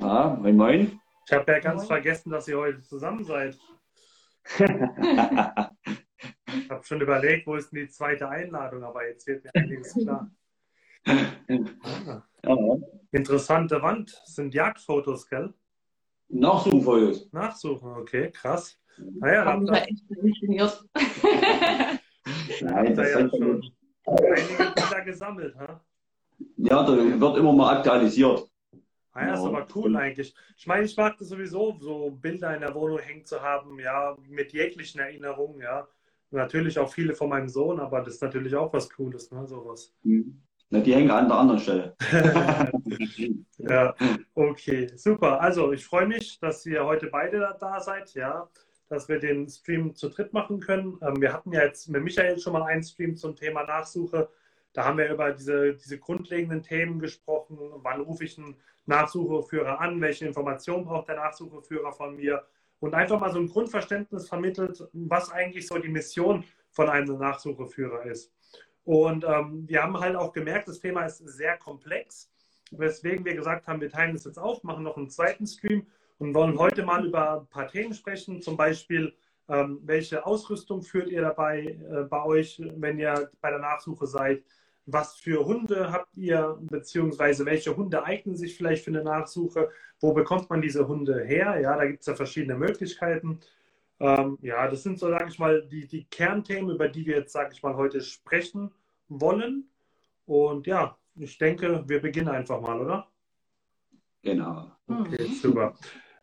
Ja, moin moin. Ich habe ja ganz vergessen, dass ihr heute zusammen seid. Ich habe schon überlegt, wo ist denn die zweite Einladung, aber jetzt wird mir einiges klar. Ah, ja. interessante Wand. Das sind Jagdfotos, gell? Nachsuchenfotos. Nachsuchen, okay, krass. Naja. Nein, habt ihr das ja ist schon einige Bilder gesammelt. Ha? ja, da wird immer mal aktualisiert. Ah ja, ist Ja. aber cool eigentlich. Ich meine, ich mag das sowieso, so Bilder in der Wohnung hängen zu haben, ja, mit jeglichen Erinnerungen, ja. Natürlich auch viele von meinem Sohn, aber das ist natürlich auch was Cooles, ne, sowas. Hm. Na, die hängen an der anderen Stelle. Ja, okay, super. Also, ich freue mich, dass ihr heute beide da- da seid, ja, dass wir den Stream zu dritt machen können. Ähm, wir hatten ja jetzt mit Michael schon mal einen Stream zum Thema Nachsuche. Da haben wir über diese, diese grundlegenden Themen gesprochen. Wann rufe ich einen Nachsucheführer an? Welche Informationen braucht der Nachsucheführer von mir? Und einfach mal so ein Grundverständnis vermittelt, was eigentlich so die Mission von einem Nachsucheführer ist. Und ähm, wir haben halt auch gemerkt, das Thema ist sehr komplex, weswegen wir gesagt haben, wir teilen es jetzt auf, machen noch einen zweiten Stream und wollen heute mal über ein paar Themen sprechen, zum Beispiel, ähm, welche Ausrüstung führt ihr dabei äh, bei euch, wenn ihr bei der Nachsuche seid? Was für Hunde habt ihr, beziehungsweise welche Hunde eignen sich vielleicht für eine Nachsuche? Wo bekommt man diese Hunde her? Ja, da gibt es ja verschiedene Möglichkeiten. Ähm, ja, das sind so, sage ich mal, die, die Kernthemen, über die wir jetzt, sage ich mal, heute sprechen wollen. Und ja, ich denke, wir beginnen einfach mal, oder? Genau. Okay, Mhm. super.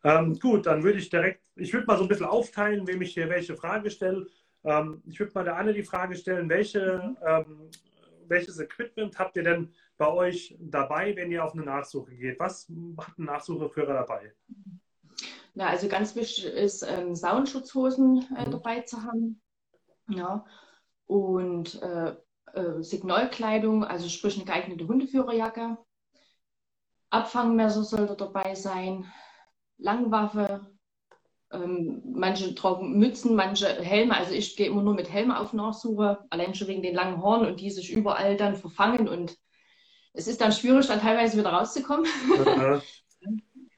Ähm, gut, dann würde ich direkt, ich würde mal so ein bisschen aufteilen, wem ich hier welche Frage stelle. Ähm, ich würde mal der Anne die Frage stellen, welche, ähm, welches Equipment habt ihr denn bei euch dabei, wenn ihr auf eine Nachsuche geht? Was hat ein Nachsucheführer dabei? Ja, also ganz wichtig ist, ähm, Soundschutzhosen äh, Mhm. dabei zu haben. Ja. Und äh, äh, Signalkleidung, also sprich eine geeignete Hundeführerjacke. Abfangmesser sollte dabei sein. Langwaffe. Ähm, manche tragen Mützen, manche Helme. Also ich gehe immer nur mit Helm auf Nachsuche, allein schon wegen den langen Horn und die sich überall dann verfangen. Und es ist dann schwierig, dann teilweise wieder rauszukommen.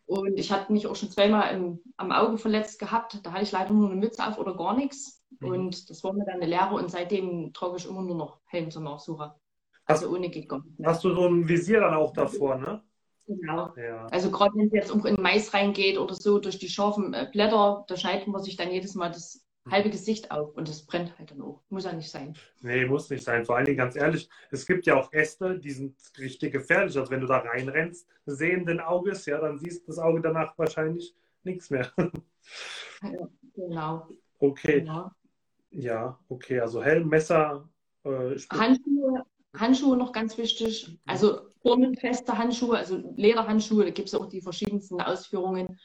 Und ich hatte mich auch schon zweimal im, am Auge verletzt gehabt. Da hatte ich leider nur eine Mütze auf oder gar nichts. Mhm. Und das war mir dann eine Lehre. Und seitdem trage ich immer nur noch Helm zur Nachsuche. Also ohne gar nicht. mehr. hast du so ein Visier dann auch davor, ne? Genau. Ja. Also gerade wenn es jetzt auch in Mais reingeht oder so durch die scharfen äh, Blätter, da schneidet man sich dann jedes Mal das halbe Gesicht auf. Und das brennt halt dann auch. Muss ja nicht sein. Nee, muss nicht sein. Vor allen Dingen ganz ehrlich, es gibt ja auch Äste, die sind richtig gefährlich. Also wenn du da reinrennst, sehenden Auges, ja, dann siehst das Auge danach wahrscheinlich nichts mehr. Genau. Okay, genau. ja, okay. Also Helm, Messer, äh, Handschuhe, Handschuhe noch ganz wichtig. Also feste Handschuhe, also Lederhandschuhe, da gibt es auch die verschiedensten Ausführungen.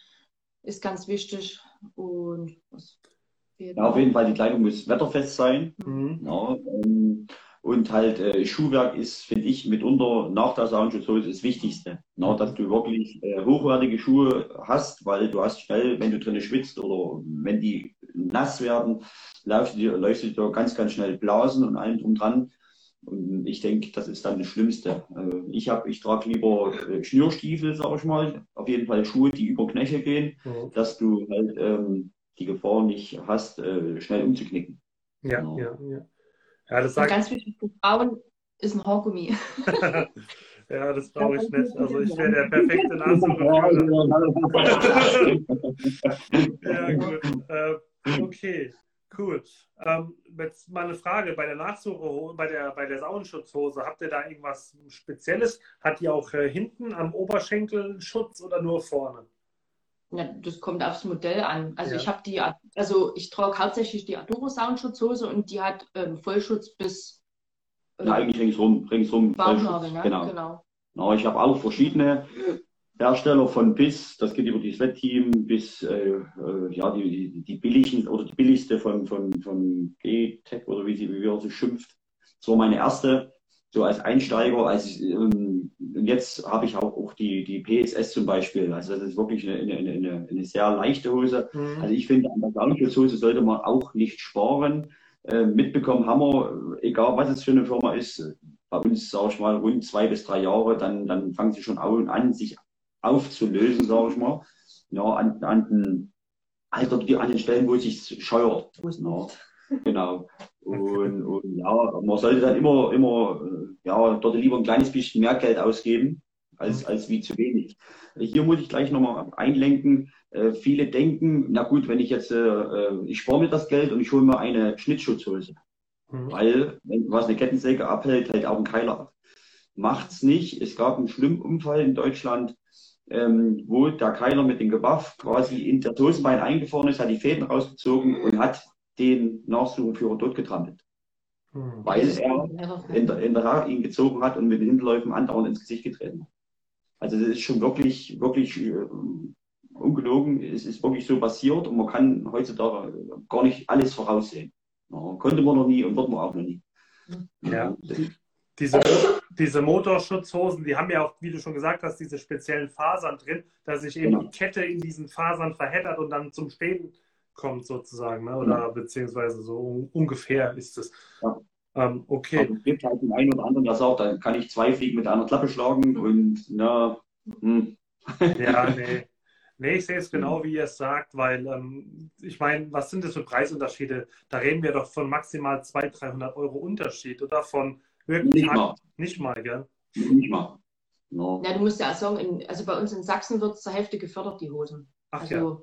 Ist ganz wichtig. Und Ja, auf jeden Fall, die Kleidung muss wetterfest sein. Mhm. Ja, ähm, und halt äh, Schuhwerk ist, finde ich, mitunter nach der Soundschutzhose das Wichtigste. Na, dass du wirklich äh, hochwertige Schuhe hast, weil du hast schnell, wenn du drinnen schwitzt oder wenn die nass werden, läufst du dir, läufst du dir ganz, ganz schnell Blasen und allem drum dran. Und ich denke, das ist dann das Schlimmste. Äh, ich habe, ich trage lieber äh, Schnürstiefel, sag ich mal. Auf jeden Fall Schuhe, die über Knöchel gehen, Mhm. dass du halt ähm, die Gefahr nicht hast, äh, schnell umzuknicken. Ja, Genau. ja, ja. Ja, das sagt, ganz wichtig für Frauen ist ein Haargummi. ja, das brauche ich nicht. Also ich wäre der perfekte Nachsucheführer. Ja, gut. Äh, okay, cool. Ähm, jetzt mal eine Frage bei der Nachsuche, bei der, bei der Saunenschutzhose, habt ihr da irgendwas Spezielles? Hat die auch äh, hinten am Oberschenkel Schutz oder nur vorne? Ja, das kommt aufs Modell an. Also Ja. ich habe die, also ich trage hauptsächlich die Adoro Soundschutzhose und die hat ähm, Vollschutz bis äh, Ja, eigentlich ringsrum, Vollschutz. ne? Genau. genau. Na, ich habe auch verschiedene Hersteller von bis, das geht über die Sweat-Team, bis äh, äh, ja, die, die, die billigen oder die billigste von, von, von G-Tech oder wie sie wie er so schimpft. Das war meine erste, so als Einsteiger, als ähm, jetzt habe ich auch, auch die, die PSS zum Beispiel. Also das ist wirklich eine, eine, eine, eine sehr leichte Hose. Mhm. Also ich finde, an der Saunschutzhose sollte man auch nicht sparen. Äh, mitbekommen haben wir, egal was es für eine Firma ist, bei uns, sage ich mal, rund zwei bis drei Jahre, dann, dann fangen sie schon an, sich aufzulösen, sage ich mal. Ja, an, an den, also an den Stellen, wo es sich scheuert. Ja, genau. Und, und ja, man sollte dann immer, immer, ja, dort lieber ein kleines bisschen mehr Geld ausgeben, als, mhm. als wie zu wenig. Hier muss ich gleich nochmal einlenken. Äh, viele denken, na gut, wenn ich jetzt, äh, äh, ich spare mir das Geld und ich hole mir eine Schnittschutzhose. Mhm. Weil, wenn was eine Kettensäge abhält, hält auch ein Keiler ab. Macht's nicht. Es gab einen schlimmen Unfall in Deutschland, ähm, wo der Keiler mit dem Gewaff quasi in das Hosenbein eingefahren ist, hat die Fäden rausgezogen und hat den Nachsuchenführer dort getrampelt. Mhm. Weil er in der, in der Haare ihn gezogen hat und mit den Hinterläufen andauernd ins Gesicht getreten hat. Also das ist schon wirklich, wirklich äh, ungelogen. Es ist wirklich so passiert und man kann heutzutage gar nicht alles voraussehen. Ja, konnte man noch nie und wird man auch noch nie. Ja. Diese, diese Motorschutzhosen, die haben ja auch, wie du schon gesagt hast, diese speziellen Fasern drin, dass sich eben genau. die Kette in diesen Fasern verheddert und dann zum Stehen kommt sozusagen, ne? oder ja. beziehungsweise so ungefähr ist es. Ja. Ähm, okay. Also es gibt halt den einen oder anderen, der sagt, dann kann ich zwei Fliegen mit einer Klappe schlagen und na, hm. Ja, nee. Nee, ich sehe es genau, wie ihr es sagt, weil ähm, ich meine, was sind das für Preisunterschiede? Da reden wir doch von maximal 200, 300 Euro Unterschied oder von wirklich nicht mal. Nicht mal, gell? Nicht mal. No. Ja, du musst ja sagen, in, also bei uns in Sachsen wird es zur Hälfte gefördert, die Hosen. Ach also, ja.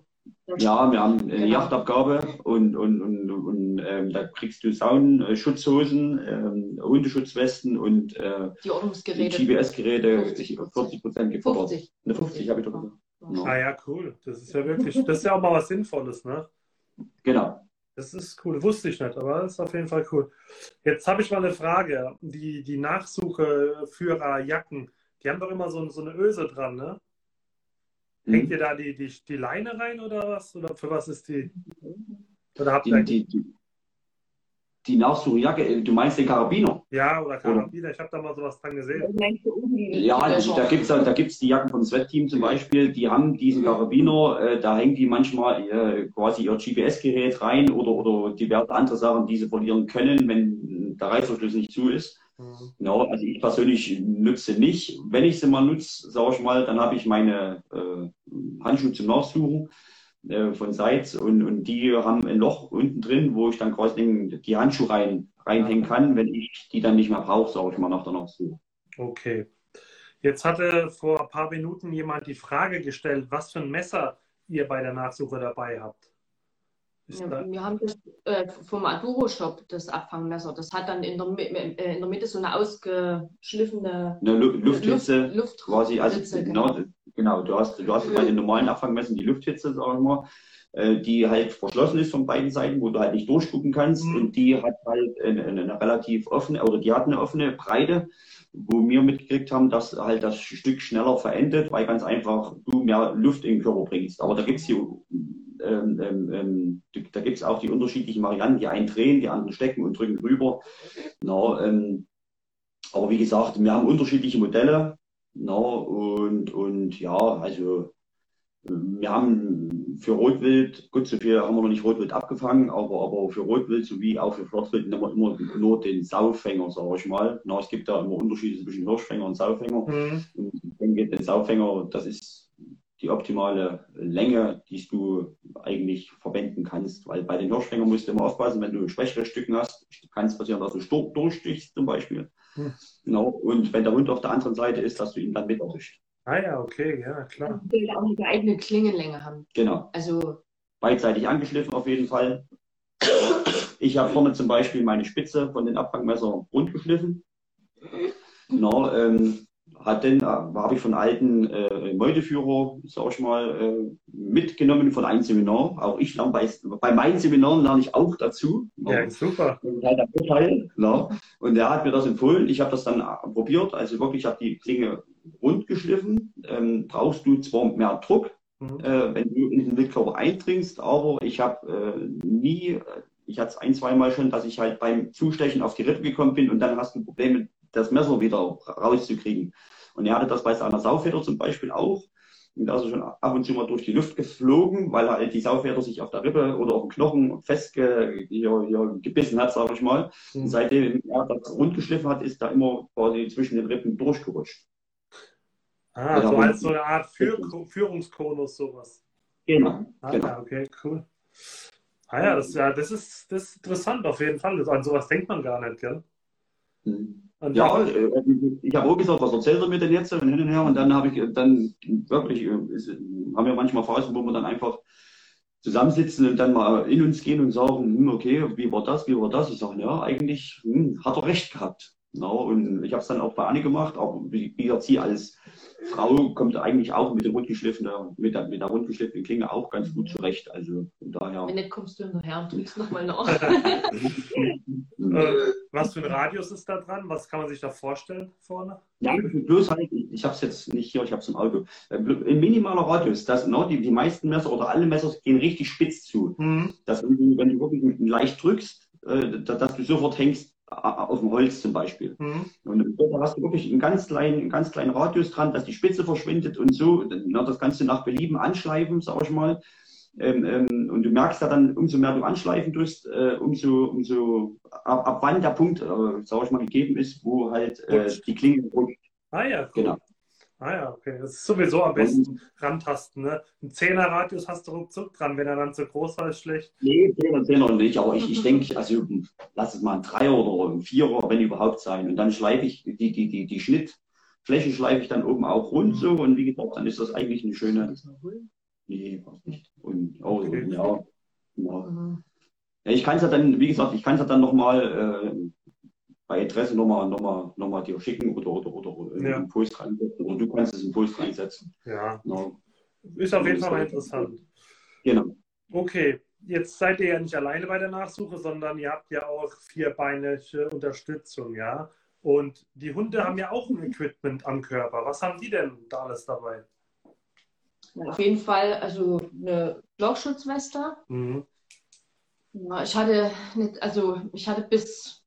Ja, wir haben eine genau. Yachtabgabe und, und, und, und ähm, da kriegst du Saunenschutzhosen, ähm, Hundeschutzwesten und äh, die Ordnungsgeräte. GPS-Geräte 40 Prozent gefördert. 50. Eine 50 habe ich doch gesagt. No. Ah ja, cool. Das ist ja wirklich, das ist ja auch mal was Sinnvolles, ne? Genau. Das ist cool, wusste ich nicht, aber ist auf jeden Fall cool. Jetzt habe ich mal eine Frage. Die, die Nachsucheführerjacken, die haben doch immer so, so eine Öse dran, ne? Hängt hm. ihr da die, die, die Leine rein oder was? Oder für was ist die? Oder habt ihr die, die, die Nachsuchjacke, äh, du meinst den Karabiner? Ja, oder Karabiner, oder? ich habe da mal sowas dran gesehen. Ja, da gibt es da gibt's die Jacken vom Sweat-Team zum Beispiel, die haben diesen Karabiner, äh, da hängen die manchmal äh, quasi ihr GPS-Gerät rein oder, oder diverse andere Sachen, die sie verlieren können, wenn der Reißverschluss nicht zu ist. Mhm. Genau, also ich persönlich nutze nicht. Wenn ich sie mal nutze, sage ich mal, dann habe ich meine äh, Handschuhe zum Nachsuchen äh, von Seitz und, und die haben ein Loch unten drin, wo ich dann quasi die Handschuhe rein, reinhängen kann, wenn ich die dann nicht mehr brauche, sage ich mal nach der Nachsuche. Okay. Jetzt hatte vor ein paar Minuten jemand die Frage gestellt, was für ein Messer ihr bei der Nachsuche dabei habt. Ja, wir haben das äh, vom Aduro Shop, das Abfangmesser. Das hat dann in der, äh, in der Mitte so eine ausgeschliffene eine Lufthitze, Luft, Luft quasi. Also Hitze, genau, genau. Du hast, du hast bei den normalen Abfangmessern die Lufthitze, sagen wir mal, die halt verschlossen ist von beiden Seiten, wo du halt nicht durchgucken kannst. Mhm. Und die hat halt eine, eine, relativ offene, oder die hat eine offene Breite, wo wir mitgekriegt haben, dass halt das Stück schneller verendet, weil ganz einfach du mehr Luft in den Körper bringst. Aber da gibt's hier ähm, ähm, ähm da gibt es auch die unterschiedlichen Varianten. Die einen drehen, die anderen stecken und drücken rüber. Na, ähm, aber wie gesagt, wir haben unterschiedliche Modelle. Na, und, und ja, also wir haben für Rotwild, gut, so viel haben wir noch nicht Rotwild abgefangen, aber, aber für Rotwild sowie auch für Flottwild nehmen wir immer nur den Saufänger, sage ich mal. Na, es gibt da immer Unterschiede zwischen Hirschfänger und Saufänger. Mhm. Und ich denke, den Saufänger, das ist die optimale Länge, die du eigentlich verwenden kannst. Weil bei den Hirschfängern musst du immer aufpassen, wenn du schwächere Stücken hast, kann es passieren, dass du durchstichst zum Beispiel. Hm. Genau. Und wenn der Hund auf der anderen Seite ist, dass du ihn dann mit erwischt. Ah ja, okay, ja, klar. Und will auch eine geeignete Klingenlänge haben. Genau. Also beidseitig angeschliffen auf jeden Fall. Ich habe vorne zum Beispiel meine Spitze von den Abfangmessern rund geschliffen. Genau, ähm, hat denn, äh, habe ich von alten äh, Meuteführer, sag ich mal, äh, mitgenommen von einem Seminar. Auch ich lerne bei, bei meinen Seminaren lerne ich auch dazu. Ja, super. Und, halt Vorteil, ja. und er hat mir das empfohlen. Ich habe das dann äh, probiert. Also wirklich, ich habe die Klinge rund geschliffen. Ähm, brauchst du zwar mehr Druck, mhm. äh, wenn du in den Wildkörper eindringst, aber ich habe äh, nie, ich hatte es ein, zweimal schon, dass ich halt beim Zustechen auf die Rippe gekommen bin und dann hast du Probleme das Messer wieder rauszukriegen. Und er hatte das bei seiner Saufeder zum Beispiel auch. Und da ist er schon ab und zu mal durch die Luft geflogen, weil halt die Saufeder sich auf der Rippe oder auf dem Knochen festgebissen hat, sage ich mal. Mhm. Und seitdem er das rund geschliffen hat, ist da immer quasi zwischen den Rippen durchgerutscht. Ah, so als so eine Art Führ Führungskonus, sowas. Genau. Ah, genau. okay, cool. Ah ja, das, ja, das, ist, das ist interessant auf jeden Fall. An sowas denkt man gar nicht, gell? Mhm. ja, äh, ich habe auch gesagt, was erzählt er mir denn jetzt und hin und her und dann habe ich dann wirklich, äh, ist, haben wir manchmal Phasen, wo wir dann einfach zusammensitzen und dann mal in uns gehen und sagen, hm, okay, wie war das, wie war das? Ich sage, ja, eigentlich hm, hat er recht gehabt. No, und ich habe es dann auch bei Anne gemacht, aber wie, gesagt, sie als Frau kommt eigentlich auch mit, der rundgeschliffenen, mit, der, mit der rundgeschliffenen Klinge auch ganz gut zurecht. Also von daher. Wenn nicht, kommst du hinterher und drückst nochmal nach. äh, was für ein Radius ist da dran? Was kann man sich da vorstellen vorne? Ja, bloß halt, ich, habe es jetzt nicht hier, ich habe es im Auto. Äh, ein minimaler Radius, das, no, die, die meisten Messer oder alle Messer gehen richtig spitz zu. Mhm. Dass wenn du, wirklich leicht drückst, äh, dass du sofort hängst auf dem Holz zum Beispiel. Mhm. Und da hast du wirklich einen ganz kleinen, einen ganz kleinen Radius dran, dass die Spitze verschwindet und so, na, das kannst du nach Belieben anschleifen, sag ich mal. Ähm, ähm, und du merkst ja dann, umso mehr du anschleifen tust, äh, umso, umso ab, ab wann der Punkt, äh, sag ich mal, gegeben ist, wo halt äh, die Klinge rutscht. Ah ja, cool. genau. Ah ja, okay. Das ist sowieso am besten rantasten. Ne? Ein Zehner-Radius hast du ruckzuck dran, wenn er dann zu groß war, ist schlecht. Nee, Zehner, Zehner nicht, aber ich, ich denke, also lass es mal ein Dreier oder ein Vierer, wenn überhaupt sein. Und dann schleife ich die, die, die, die Schnittfläche schleife ich dann oben auch rund so und wie gesagt, dann ist das eigentlich eine schöne. Nee, nicht. Und oh, okay. ja, genau. Mhm. ja. Ich kann es ja dann, wie gesagt, ich kann es ja dann nochmal äh, bei Interesse nochmal noch mal, noch mal dir schicken oder, oder, oder ja. einen Post reinsetzen. Oder du kannst es in Post reinsetzen. Ja. Genau. Ist auf jeden Fall mal interessant. Genau. Okay, jetzt seid ihr ja nicht alleine bei der Nachsuche, sondern ihr habt ja auch vierbeinige Unterstützung, ja? Und die Hunde haben ja auch ein Equipment am Körper. Was haben die denn da alles dabei? auf jeden Fall, also eine Lochschutzweste. Mhm. Ja, ich hatte nicht, also ich hatte bis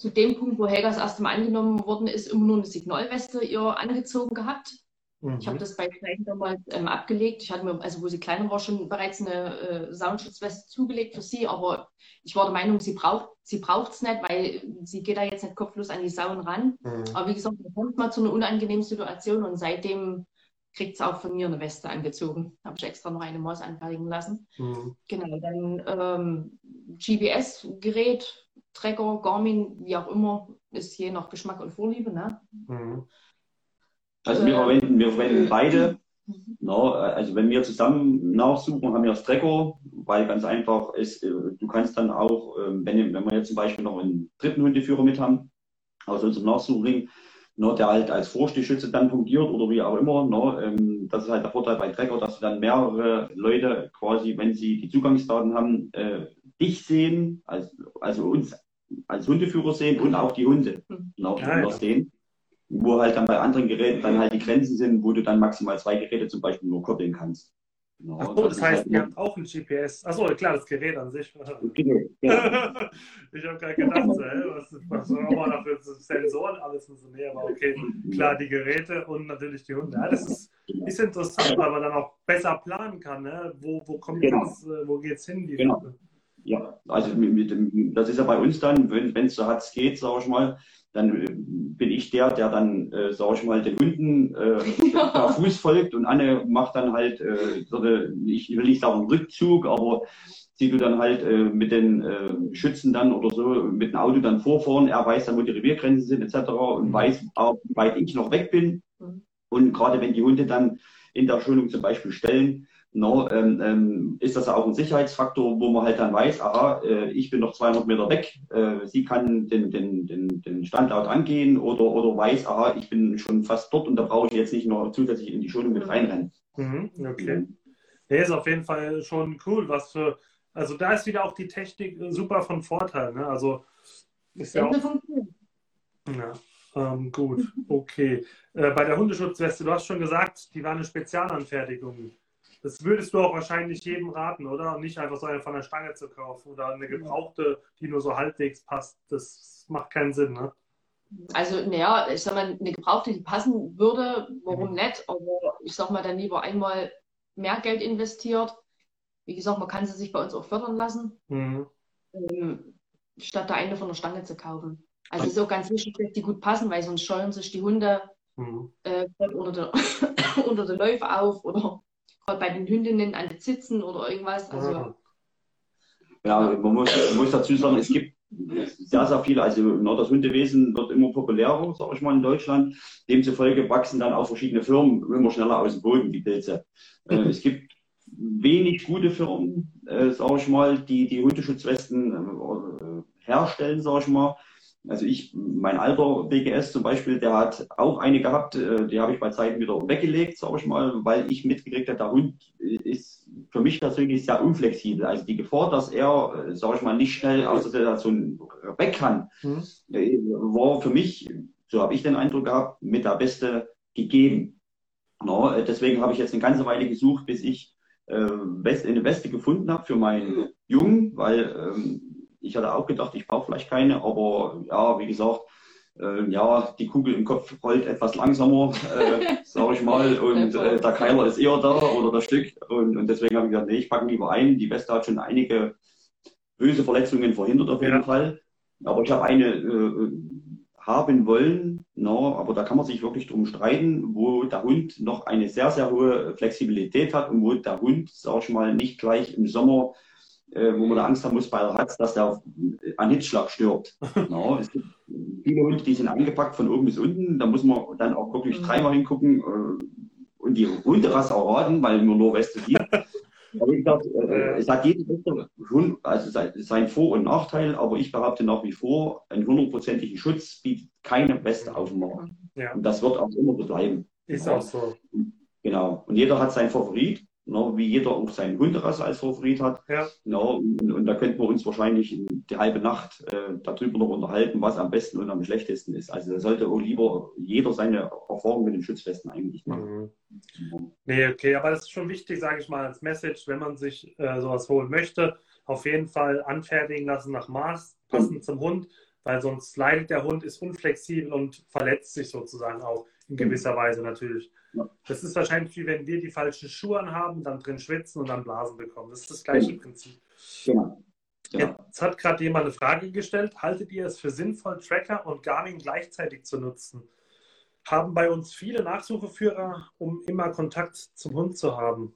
zu dem Punkt, wo Helga das erste Mal angenommen worden ist, immer nur eine Signalweste ihr angezogen gehabt. Mhm. Ich habe das bei Kleinen damals ähm, abgelegt. Ich hatte mir, also wo sie kleiner war, schon bereits eine äh, Saunenschutzweste zugelegt für sie, aber ich war der Meinung, sie braucht sie braucht es nicht, weil sie geht da jetzt nicht kopflos an die Sauen ran. Mhm. Aber wie gesagt, da kommt mal zu einer unangenehmen Situation und seitdem kriegt es auch von mir eine Weste angezogen. Habe ich extra noch eine Maus anfertigen lassen. Mhm. Genau, dann ähm, GPS-Gerät Trecker, Garmin, wie auch immer, ist je nach Geschmack und Vorliebe. Ne? Mhm. Also wir verwenden, wir verwenden beide. Mhm. No, also wenn wir zusammen nachsuchen, haben wir das Trecker, weil ganz einfach ist, äh, du kannst dann auch, ähm, wenn, wenn wir jetzt zum Beispiel noch einen dritten Hundeführer mit haben, aus unserem Nachsuchring, no, der halt als Vorstichschütze dann fungiert oder wie auch immer, no, ähm, das ist halt der Vorteil bei Trecker, dass du dann mehrere Leute quasi, wenn sie die Zugangsdaten haben, äh, dich sehen, also, also uns als Hundeführer sehen und auch die Hunde mhm. auch ja, ja. sehen. Wo halt dann bei anderen Geräten dann halt die Grenzen sind, wo du dann maximal zwei Geräte zum Beispiel nur koppeln kannst. Genau, Ach so, das, das heißt, halt ihr habt auch ein GPS. Achso, klar, das Gerät an sich. Genau, ja. ich habe gerade gedacht, so, hey, was, was wir da für Sensoren alles und so. Nee, aber okay, klar, die Geräte und natürlich die Hunde. Ja, das ist, ist interessant, weil man dann auch besser planen kann. Ne? Wo, wo kommt genau. das, äh, wo geht's hin? Die genau. Hunde? Ja, also mit dem, das ist ja bei uns dann, wenn es so hart geht, sage ich mal, dann äh, bin ich der, der dann, äh, sage ich mal, den Hunden äh, per Fuß folgt und Anne macht dann halt, äh, so eine, ich will nicht sagen Rückzug, aber sie du dann halt äh, mit den äh, Schützen dann oder so mit dem Auto dann vorfahren. Er weiß dann, wo die Reviergrenzen sind etc. und mhm. weiß auch, wie weit ich noch weg bin. Mhm. Und gerade wenn die Hunde dann in der Schulung zum Beispiel stellen, no, ähm, ähm, ist das auch ein Sicherheitsfaktor, wo man halt dann weiß, aha, äh, ich bin noch 200 Meter weg, äh, sie kann den, den, den, den Standort angehen oder, oder weiß, aha, ich bin schon fast dort und da brauche ich jetzt nicht noch zusätzlich in die Schulung mit reinrennen. Mhm, okay. Der ist auf jeden Fall schon cool, was für, also da ist wieder auch die Technik super von Vorteil, ne? Also ist ja auch, ja, ähm, gut, okay. Äh, bei der Hundeschutzweste, du hast schon gesagt, die war eine Spezialanfertigung. Das würdest du auch wahrscheinlich jedem raten, oder? Nicht einfach so eine von der Stange zu kaufen oder eine gebrauchte, die nur so halbwegs passt. Das macht keinen Sinn, ne? Also, naja, ich sag mal, eine gebrauchte, die passen würde, warum mhm. nicht? Aber ich sag mal, dann lieber einmal mehr Geld investiert. Wie gesagt, man kann sie sich bei uns auch fördern lassen, mhm. ähm, statt da eine von der Stange zu kaufen. Also es ist auch ganz wichtig, dass die gut passen, weil sonst scheuen sich die Hunde mhm. äh, unter, der, unter der Läufe auf oder bei den Hündinnen an den Sitzen oder irgendwas. Also, mhm. Ja, man muss, man muss dazu sagen, es gibt sehr, sehr viele, also das Hundewesen wird immer populärer, sage ich mal, in Deutschland. Demzufolge wachsen dann auch verschiedene Firmen immer schneller aus dem Boden, die Pilze. Äh, es gibt wenig gute Firmen, äh, sage ich mal, die die Hundeschutzwesten äh, herstellen, sage ich mal. Also ich, mein alter BGS zum Beispiel, der hat auch eine gehabt, äh, die habe ich bei Zeiten wieder weggelegt, sage ich mal, weil ich mitgekriegt habe, der Hund ist für mich persönlich sehr unflexibel. Also die Gefahr, dass er, äh, sage ich mal, nicht schnell aus der Situation weg kann, mhm. war für mich, so habe ich den Eindruck gehabt, mit der Beste gegeben. No, deswegen habe ich jetzt eine ganze Weile gesucht, bis ich äh, eine Weste gefunden habe für meinen Jungen, weil ähm, ich hatte auch gedacht, ich brauche vielleicht keine, aber ja, wie gesagt, äh, ja, die Kugel im Kopf rollt etwas langsamer, äh, sage ich mal, und äh, der Keiler ist eher da oder das Stück. Und, und deswegen habe ich gesagt, nee, ich packe lieber ein. Die Weste hat schon einige böse Verletzungen verhindert auf jeden ja. Fall. Aber ich habe eine äh, haben wollen, no, aber da kann man sich wirklich drum streiten, wo der Hund noch eine sehr, sehr hohe Flexibilität hat und wo der Hund, sag ich mal, nicht gleich im Sommer äh, wo man da Angst haben muss bei der Hatz, dass der an Hitzschlag stirbt. no, es gibt viele Hunde, die sind eingepackt von oben bis unten. Da muss man dann auch wirklich mhm. dreimal hingucken äh, und die Hunderasse erraten, weil nur nur Weste gibt. Aber ich gesagt, äh, es hat jeder Hund, also sein Vor- und Nachteil, aber ich behaupte nach wie vor, einen hundertprozentigen Schutz bietet keine Weste auf dem Markt. Ja. Und das wird auch immer so bleiben. Ist auch so. Genau. Und jeder hat seinen Favorit. No, wie jeder auch seinen Hunderasse als Favorit hat. Ja. No, und, und, da könnten wir uns wahrscheinlich die halbe Nacht äh, darüber noch unterhalten, was am besten und am schlechtesten ist. Also da sollte auch lieber jeder seine Erfahrung mit den Schutzwesten eigentlich machen. Mhm. Nee, okay, aber das ist schon wichtig, sage ich mal, als Message, wenn man sich äh, sowas holen möchte, auf jeden Fall anfertigen lassen nach Maß, passend mhm. zum Hund, weil sonst leidet der Hund, ist unflexibel und verletzt sich sozusagen auch in gewisser Weise natürlich. Das ist wahrscheinlich wie wenn wir die falschen Schuhe anhaben, dann drin schwitzen und dann Blasen bekommen. Das ist das gleiche genau. Prinzip. Genau. Genau. Jetzt hat gerade jemand eine Frage gestellt. Haltet ihr es für sinnvoll, Tracker und Garmin gleichzeitig zu nutzen? Haben bei uns viele Nachsucheführer, um immer Kontakt zum Hund zu haben?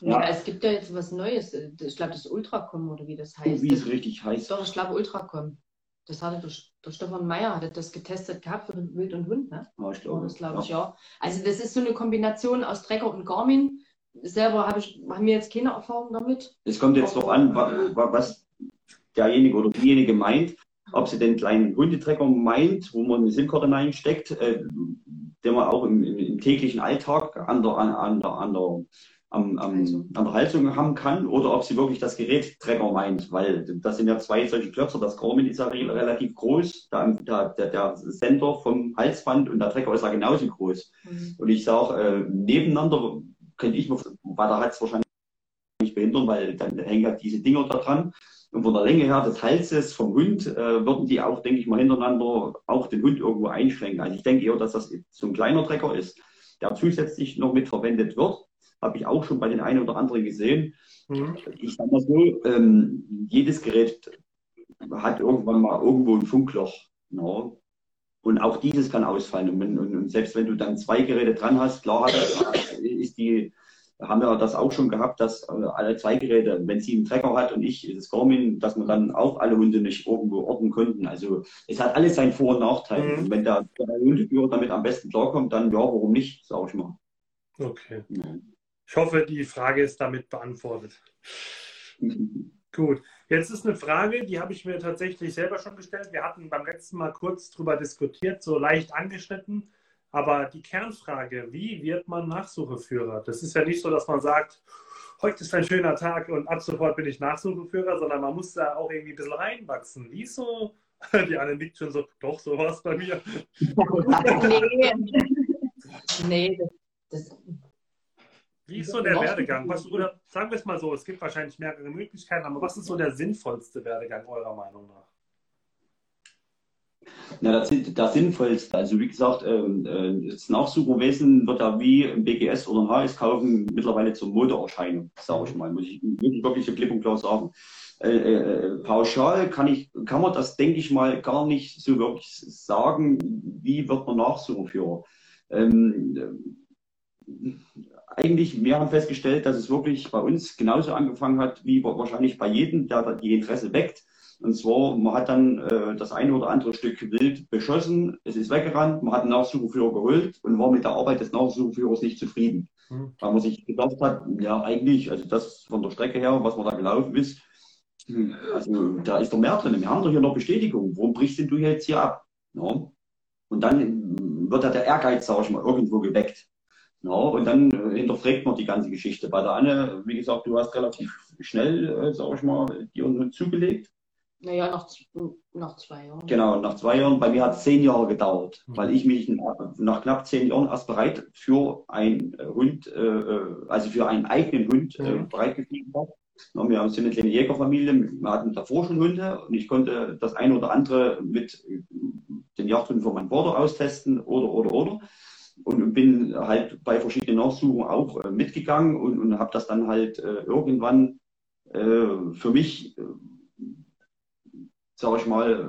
Ja, es gibt ja jetzt was Neues. Ich glaube, das Ultracom oder wie das heißt. Wie es richtig heißt. Doch, ich glaube Ultracom. Das hatte der, der Stefan Meyer hatte das getestet gehabt für Wild und Hund, ne? Ja, ich glaube. Das glaube ich, ja. ja. Also das ist so eine Kombination aus Trecker und Garmin. Selber habe ich, haben wir jetzt keine Erfahrung damit. Es kommt jetzt darauf an, was derjenige oder diejenige meint. Ob sie den kleinen Hundetrecker meint, wo man eine SIM-Karte reinsteckt, äh, den man auch im, im, im, täglichen Alltag an der, an, an der, an der am, am, also. an der Haltung haben kann oder ob sie wirklich das Gerät Trecker meint, weil das sind ja zwei solche Klötzer. Das Garmin ist ja relativ groß, der, der, der Sender vom Halsband und der Trecker ist ja genauso groß. Mhm. Und ich sage, äh, nebeneinander könnte ich mir bei der Hals wahrscheinlich nicht behindern, weil dann hängen ja diese Dinger da dran. Und von der Länge her des Halses vom Hund äh, würden die auch, denke ich mal, hintereinander auch den Hund irgendwo einschränken. Also ich denke eher, dass das so ein kleiner Trecker ist, der zusätzlich noch mit verwendet wird habe ich auch schon bei den einen oder anderen gesehen. Mhm. Ich sage mal so, ähm, jedes Gerät hat irgendwann mal irgendwo ein Funkloch. No? Ne? Und auch dieses kann ausfallen. Und, wenn, und, und, selbst wenn du dann zwei Geräte dran hast, klar ist die, haben wir das auch schon gehabt, dass äh, alle zwei Geräte, wenn sie einen Trecker hat und ich das Garmin, dass man dann auch alle Hunde nicht irgendwo orten konnten. Also es hat alles seinen Vor- und Nachteil. Mhm. Und wenn der, der Hundeführer damit am besten klarkommt, dann ja, warum nicht, sage ich mal. Okay. Ja. Ich hoffe, die Frage ist damit beantwortet. Gut, jetzt ist eine Frage, die habe ich mir tatsächlich selber schon gestellt. Wir hatten beim letzten Mal kurz darüber diskutiert, so leicht angeschnitten. Aber die Kernfrage, wie wird man Nachsucheführer? Das ist ja nicht so, dass man sagt, heute ist ein schöner Tag und ab sofort bin ich Nachsucheführer, sondern man muss da auch irgendwie ein bisschen reinwachsen. Wieso? Die Anne nickt schon so, doch, so war es bei mir. nee, nee das, das wie ist so der Werdegang? Was, oder sagen wir es mal so, es gibt wahrscheinlich mehrere Möglichkeiten, aber was ist so der sinnvollste Werdegang eurer Meinung nach? Na, das, das Sinnvollste. Also wie gesagt, ähm, äh, das Nachsucherwesen wird ja wie im BGS oder im HS kaufen mittlerweile zur Modeerscheinung, sage ich mal, muss ich wirklich klipp und klar sagen. Äh, äh, pauschal kann ich, kann man das, denke ich mal, gar nicht so wirklich sagen, wie wird man Nachsucherführer. Ähm, eigentlich, wir haben festgestellt, dass es wirklich bei uns genauso angefangen hat, wie wahrscheinlich bei jedem, der die Interesse weckt. Und zwar, man hat dann äh, das eine oder andere Stück wild beschossen, es ist weggerannt, man hat einen Nachsuchführer geholt und war mit der Arbeit des Nachsuchführers nicht zufrieden. Mhm. Weil man sich gedacht hat, ja eigentlich, also das von der Strecke her, was man da gelaufen ist, hm, also da ist doch mehr drin. Wir haben doch hier noch Bestätigung. Warum brichst denn du jetzt hier ab? Ja. Und dann wird da der Ehrgeiz, sag ich mal, irgendwo geweckt. Ja, und dann äh, hinterfragt man die ganze Geschichte. Bei der Anne, wie gesagt, du hast relativ schnell, äh, sag ich mal, dir uns zugelegt. Naja, nach, nach zwei Jahren. Genau, nach zwei Jahren. Bei mir hat es zehn Jahre gedauert, mhm. weil ich mich nach knapp zehn Jahren erst bereit für einen Hund, äh, äh also für einen eigenen Hund äh, mhm. bereitgefühlt habe. Ja, wir sind eine kleine Jägerfamilie, wir hatten davor schon Hunde und ich konnte das eine oder andere mit den Jagdhunden von meinem Bruder austesten oder, oder, oder und bin halt bei verschiedenen Nachsuchen auch äh, mitgegangen und, und habe das dann halt äh, irgendwann äh, für mich, äh, sage ich mal,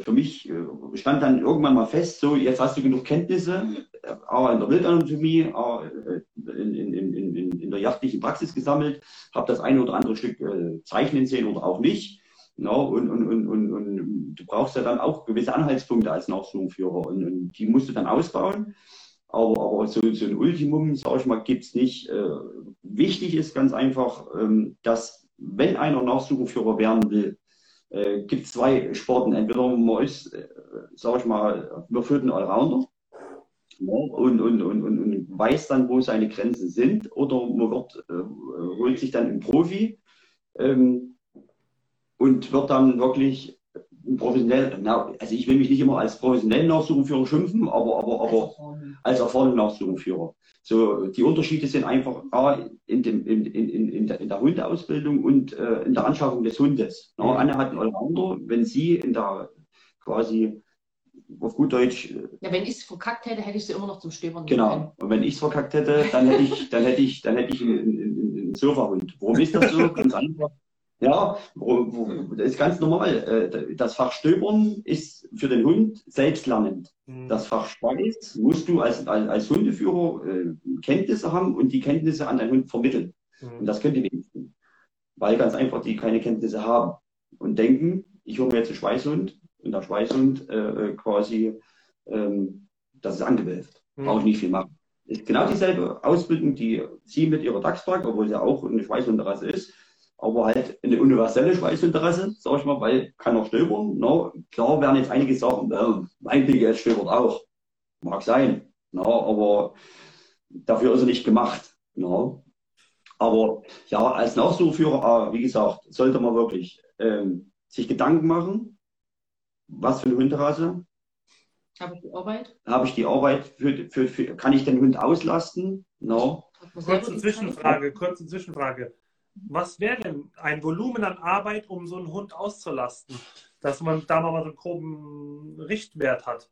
für mich stand dann irgendwann mal fest, so jetzt hast du genug Kenntnisse, auch in der Wildanatomie, in, in, in, in, der jagdlichen Praxis gesammelt, habe das eine oder andere Stück zeichnen sehen oder auch nicht. No, und, und, und, und, und du brauchst ja dann auch gewisse Anhaltspunkte als Nachsuchenführer und, und die musst du dann ausbauen. Aber, aber so, so ein Ultimum, sag ich mal, gibt's nicht. Äh, wichtig ist ganz einfach, ähm, dass wenn einer Nachsuchenführer werden will, äh, gibt zwei Sporten. Entweder man ist, äh, sag ich mal, man führt einen Allrounder ja, und, und, und, und, weiß dann, wo seine Grenzen sind, oder man wird, äh, holt sich dann einen Profi. Ähm, und wird dann wirklich professionell, na, also ich will mich nicht immer als professionellen Nachsuchenführer schimpfen, aber, aber, aber als erfahrenen Nachsuchenführer. So, die Unterschiede sind einfach A, in, dem, in, in, in, der, in der Hundeausbildung und äh, in der Anschaffung des Hundes. Na, mhm. Anne hat einen Allrounder, wenn sie in der quasi auf gut Deutsch. Äh, ja, wenn ich es verkackt hätte, hätte ich sie immer noch zum Stöbern Genau. Können. Und wenn ich es verkackt hätte, dann hätte ich, dann hätte ich, dann hätte ich einen, einen, einen Sofahund. Warum ist das so? Ganz einfach. Ja, das ist ganz normal. Äh, das Fach Stöbern ist für den Hund selbstlernend. Mhm. Das Fach Speis musst du als, als, als Hundeführer äh, Kenntnisse haben und die Kenntnisse an deinen Hund vermitteln. Mhm. Und das können die wenigsten. Weil ganz einfach die keine Kenntnisse haben und denken, ich hole mir jetzt einen Schweißhund und der Schweißhund äh, äh quasi, ähm, das ist angewölft. Mhm. Brauche ich nicht viel machen. Ist genau dieselbe Ausbildung, die sie mit ihrer Dachspark, obwohl sie auch eine Schweißhundrasse ist, aber halt eine universelle Schweißinteresse, sag ich mal, weil kann auch stöbern. No, klar werden jetzt einige sagen, äh, mein BGS stöbert auch. Mag sein. No, aber dafür ist er nicht gemacht. No. Aber ja, als Nachsuchführer, äh, wie gesagt, sollte man wirklich ähm, sich Gedanken machen, was für eine Hunderasse. Habe ich die Arbeit? Habe ich die Arbeit, für, für, für, kann ich den Hund auslasten? No. Kurze Zwischenfrage, kurze Zwischenfrage was wäre denn ein Volumen an Arbeit, um so einen Hund auszulasten, dass man da mal so einen groben Richtwert hat?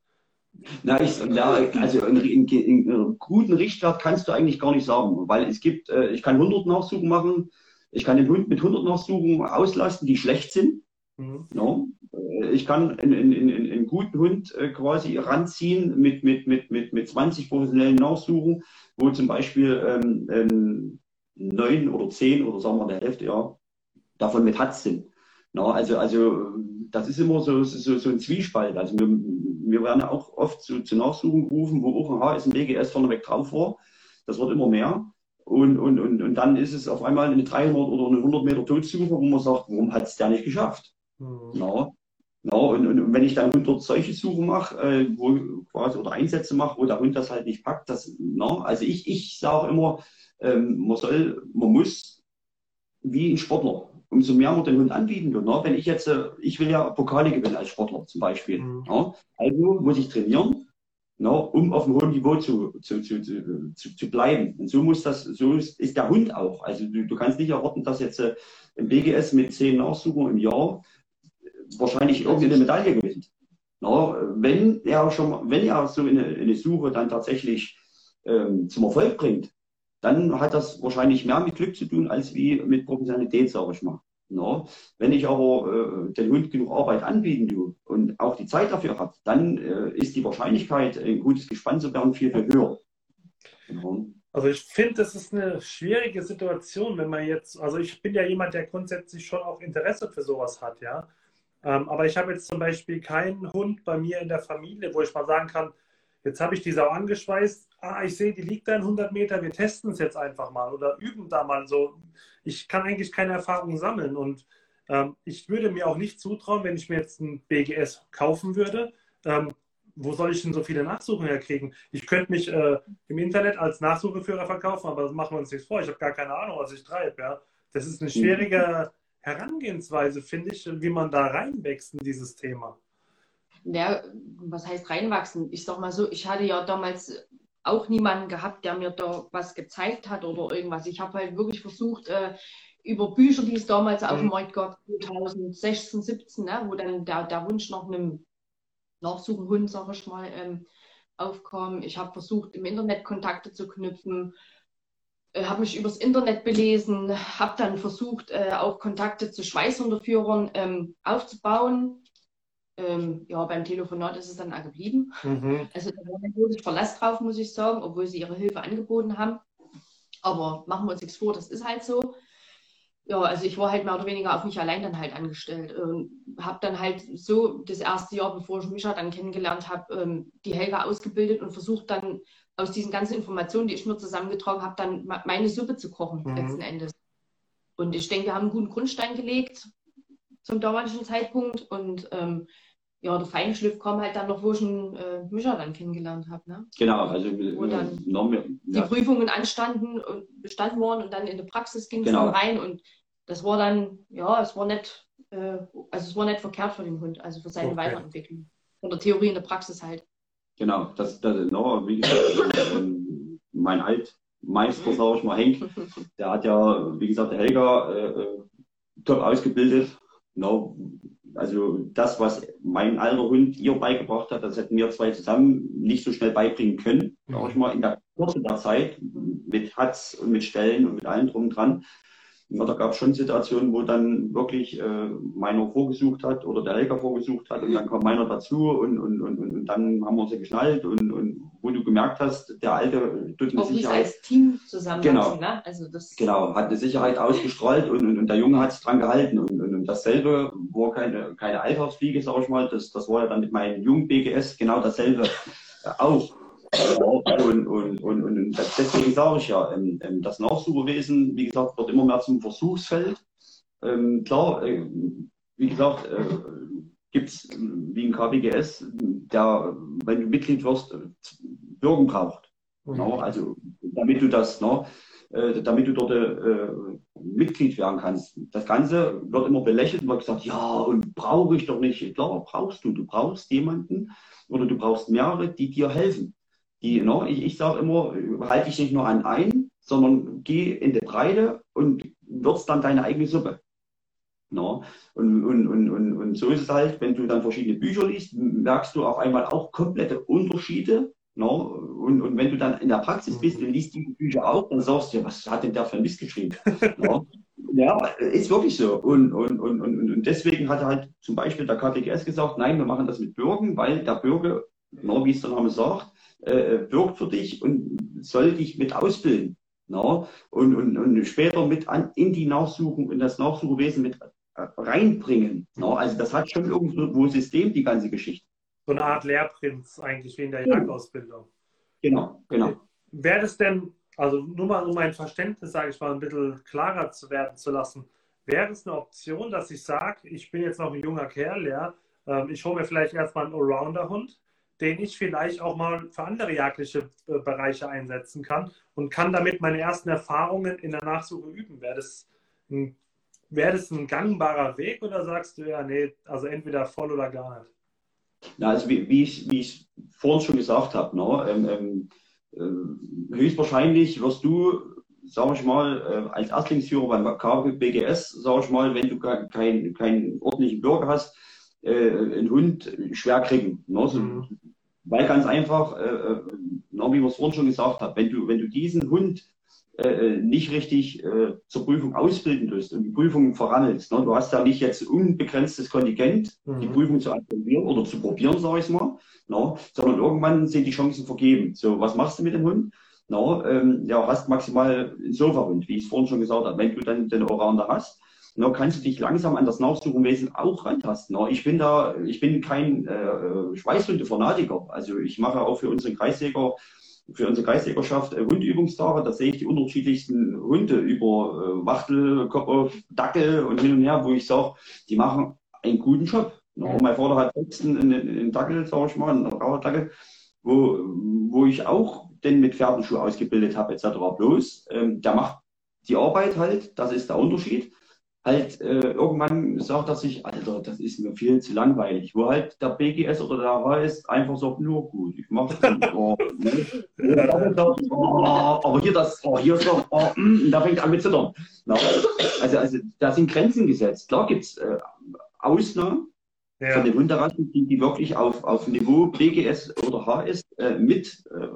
Na, ich, ja, also einen, einen, guten Richtwert kannst du eigentlich gar nicht sagen, weil es gibt, äh, ich kann 100 Nachsuchen machen, ich kann den Hund mit 100 Nachsuchen auslasten, die schlecht sind. Mhm. Ja. Äh, ich kann einen, einen, einen, guten Hund äh, quasi ranziehen mit, mit, mit, mit, mit 20 professionellen Nachsuchen, wo zum Beispiel ähm, ähm, neun oder zehn oder sagen wir der Hälfte, ja, davon mit Hatz sind. Na, also, also das ist immer so, so, so ein Zwiespalt. Also wir, wir werden auch oft zu, zu Nachsuchen gerufen, wo auch ein HSMD GS vorneweg drauf war. Das wird immer mehr. Und, und, und, und dann ist es auf einmal eine 300 oder eine 100 Meter Todsuche, wo man sagt, warum hat es der nicht geschafft? Mhm. Na, na, und, und wenn ich dann 100 solche Suchen mache, äh, wo quasi oder Einsätze mache, wo der Hund das halt nicht packt, das, na, also ich, ich sage immer, ähm, man soll, man muss wie ein Sportler, umso mehr man den Hund anbieten wird. Ne? Wenn ich jetzt, äh, ich will ja Pokale gewinnen als Sportler zum Beispiel. Mhm. Ne? Also muss ich trainieren, ne? um auf einem hohen Niveau zu, zu, zu, zu, zu bleiben. Und so muss das, so ist, ist der Hund auch. Also du, du kannst nicht erwarten, dass jetzt äh, ein BGS mit zehn Nachsuchungen im Jahr wahrscheinlich irgendeine Medaille gewinnt. Na, wenn er schon, wenn er so eine, eine Suche dann tatsächlich ähm, zum Erfolg bringt, dann hat das wahrscheinlich mehr mit Glück zu tun als wie mit Professionalität, sage ich mal. No. Wenn ich aber äh, den Hund genug Arbeit anbieten tue und auch die Zeit dafür habe, dann äh, ist die Wahrscheinlichkeit, ein gutes Gespann zu werden, viel, viel höher. No. Also ich finde, das ist eine schwierige Situation, wenn man jetzt, also ich bin ja jemand, der grundsätzlich schon auch Interesse für sowas hat, ja. Ähm, aber ich habe jetzt zum Beispiel keinen Hund bei mir in der Familie, wo ich mal sagen kann, jetzt habe ich die Sau angeschweißt, ah, ich sehe, die liegt da in 100 Meter, wir testen es jetzt einfach mal oder üben da mal so. Ich kann eigentlich keine Erfahrung sammeln und ähm, ich würde mir auch nicht zutrauen, wenn ich mir jetzt ein BGS kaufen würde, ähm, wo soll ich denn so viele Nachsuchen herkriegen? Ich könnte mich äh, im Internet als Nachsucheführer verkaufen, aber das machen wir uns nichts vor. Ich habe gar keine Ahnung, was ich treibe. Ja? Das ist eine schwierige Herangehensweise, finde ich, wie man da reinwächst in dieses Thema. Ja, was heißt reinwachsen? Ich sag mal so, ich hatte ja damals auch niemanden gehabt, der mir da was gezeigt hat oder irgendwas. Ich habe halt wirklich versucht, äh, über Bücher, die es damals mhm. auf dem Markt gab, 2016, 17, ne, wo dann der, der Wunsch nach einem Nachsuchenhund, sage ich mal, ähm, aufkam. Ich habe versucht, im Internet Kontakte zu knüpfen, äh, habe mich übers Internet belesen, habe dann versucht, äh, auch Kontakte zu Schweißhundeführern ähm, aufzubauen ähm, ja, beim Telefonat ist es dann auch geblieben. Mhm. Also da war nicht wirklich Verlass drauf, muss ich sagen, obwohl sie ihre Hilfe angeboten haben. Aber machen wir uns nichts vor, das ist halt so. Ja, also ich war halt mehr oder weniger auf mich allein dann halt angestellt. Und habe dann halt so das erste Jahr, bevor ich Micha dann kennengelernt habe, ähm, die Helga ausgebildet und versucht dann aus diesen ganzen Informationen, die ich mir zusammengetragen habe, dann meine Suppe zu kochen mhm. letzten Endes. Und ich denke, wir haben einen guten Grundstein gelegt zum damaligen Zeitpunkt. Und ähm, ja, der Feinschliff kam halt dann noch, wo ich einen äh, Mischer dann kennengelernt habe. Ne? Genau, also wo dann mehr, ja. die Prüfungen anstanden und bestanden worden und dann in die Praxis ging es genau. dann rein. Und das war dann, ja, es war nicht, äh, also es war nicht verkehrt für den Hund, also für seine okay. Weiterentwicklung. Von der Theorie in der Praxis halt. Genau, das, das no, wie gesagt, mein Altmeister, sag ich mal, Henk, der hat ja, wie gesagt, der Helga äh, äh top ausgebildet No, also das, was mein alter Hund ihr beigebracht hat, das hätten wir zwei zusammen nicht so schnell beibringen können. Mhm. Auch ich mal in der Kürze der Zeit mit Hatz und mit Stellen und mit allem drum dran. Da gab es schon Situationen, wo dann wirklich äh, meiner vorgesucht hat oder der Helga vorgesucht hat und dann kam meiner dazu und, und, und, und dann haben wir sie geschnallt und, und wo du gemerkt hast, der Alte tut eine Auch Sicherheit. als Team zusammen. Genau, ne? also das genau, hat eine Sicherheit ausgestrahlt und, und, und der Junge hat es dran gehalten und, und, und dasselbe war keine, keine Alltagsfliege, sag ich mal, das, das war ja dann mit meinem jungen BGS genau dasselbe auch. Und, und, und, und deswegen sage ich ja, ähm, ähm, das Nachsuchewesen, wie gesagt, wird immer mehr zum Versuchsfeld. Ähm, klar, äh, wie gesagt, äh, gibt es wie ein KBGS, der, wenn du Mitglied wirst, Bürgen braucht. Mhm. No? Also damit du das, no? äh, damit du dort äh, Mitglied werden kannst. Das Ganze wird immer belächelt und wird gesagt, ja, und brauche ich doch nicht. Klar, brauchst du. Du brauchst jemanden oder du brauchst mehrere, die dir helfen die, no, ich, ich sage immer, halte dich nicht nur an ein, sondern geh in die Breite und wirst dann deine eigene Suppe. No? Und, und, und, und, und so ist es halt, wenn du dann verschiedene Bücher liest, merkst du auf einmal auch komplette Unterschiede. No? Und, und wenn du dann in der Praxis bist und liest die Bücher auch, dann sagst du, was hat denn der für ein Mist geschrieben? no? Ja, ist wirklich so. Und, und, und, und, deswegen hat halt zum Beispiel der KTGS gesagt, nein, wir machen das mit Bürgen, weil der Bürger, no, wie es der Name sagt, äh, wirkt für dich und soll dich mit ausbilden. No? Und, und, und später mit an, in die Nachsuchung, in das Nachsuchewesen mit äh, reinbringen. No? Also das hat schon irgendwo System, die ganze Geschichte. So eine Art Lehrprinz eigentlich wie in der Jagdausbildung. Genau, genau. Wäre es denn, also nur mal um mein Verständnis, sage ich mal, ein bisschen klarer zu werden zu lassen, wäre es eine Option, dass ich sage, ich bin jetzt noch ein junger Kerl, ja, ähm, ich hole mir vielleicht erstmal einen Allrounder-Hund den ich vielleicht auch mal für andere jagdliche äh, Bereiche einsetzen kann und kann damit meine ersten Erfahrungen in der Nachsuche üben. Wäre das ein, wäre das ein gangbarer Weg oder sagst du ja, nee, also entweder voll oder gar nicht? Na, also wie, wie, ich, wie ich vorhin schon gesagt habe, ne, ähm, ähm, äh, höchstwahrscheinlich wirst du, sag ich mal, äh, als Erstlingsführer beim KBGS, sag ich mal, wenn du keinen kein ordentlichen Bürger hast, äh, einen Hund schwer kriegen. Ne? So, mhm. Weil ganz einfach, äh, äh wie wir es vorhin schon gesagt haben, wenn du, wenn du diesen Hund äh, äh, nicht richtig äh, zur Prüfung ausbilden tust und die Prüfung verrammelst. Ne? Du hast ja nicht jetzt unbegrenztes Kontingent, mhm. die Prüfung zu absolvieren oder zu probieren, sage ich mal, ne? sondern irgendwann sind die Chancen vergeben. So, was machst du mit dem Hund? No, ähm, ja, hast maximal einen Sofa-Hund, wie ich es vorhin schon gesagt habe. Wenn du dann den Orander hast, no, kannst du dich langsam an das Nachsuchenwesen auch rantasten. No, ich bin da, ich bin kein äh, Schweißhunde-Fanatiker. Also ich mache auch für unseren Kreisjäger, für unsere Kreisjägerschaft äh, Hundübungstage. Da sehe ich die unterschiedlichsten Hunde über äh, Wachtel, Kopf, Dackel und hin und her, wo ich sage, die machen einen guten Job. No, mein Vater hat letzten einen, einen Dackel, sag ich mal, einen Rauerdackel, wo, wo ich auch den mit Pferdenschuh ausgebildet habe, etc. Bloß, ähm, der macht die Arbeit halt, das ist der Unterschied. Halt, äh, irgendwann sagt er sich, Alter, das ist mir viel zu langweilig. Wo halt der BGS oder der HS einfach sagt, nur gut, ich mache das. oh, ne? oh, aber hier das, oh, hier ist doch, oh, mm, da fängt an mit zittern. Also, also, da sind Grenzen gesetzt. Klar gibt's äh, Ausnahmen, ja. von den Hunderassen, die, die wirklich auf, auf Niveau BGS oder HS äh, mit, äh,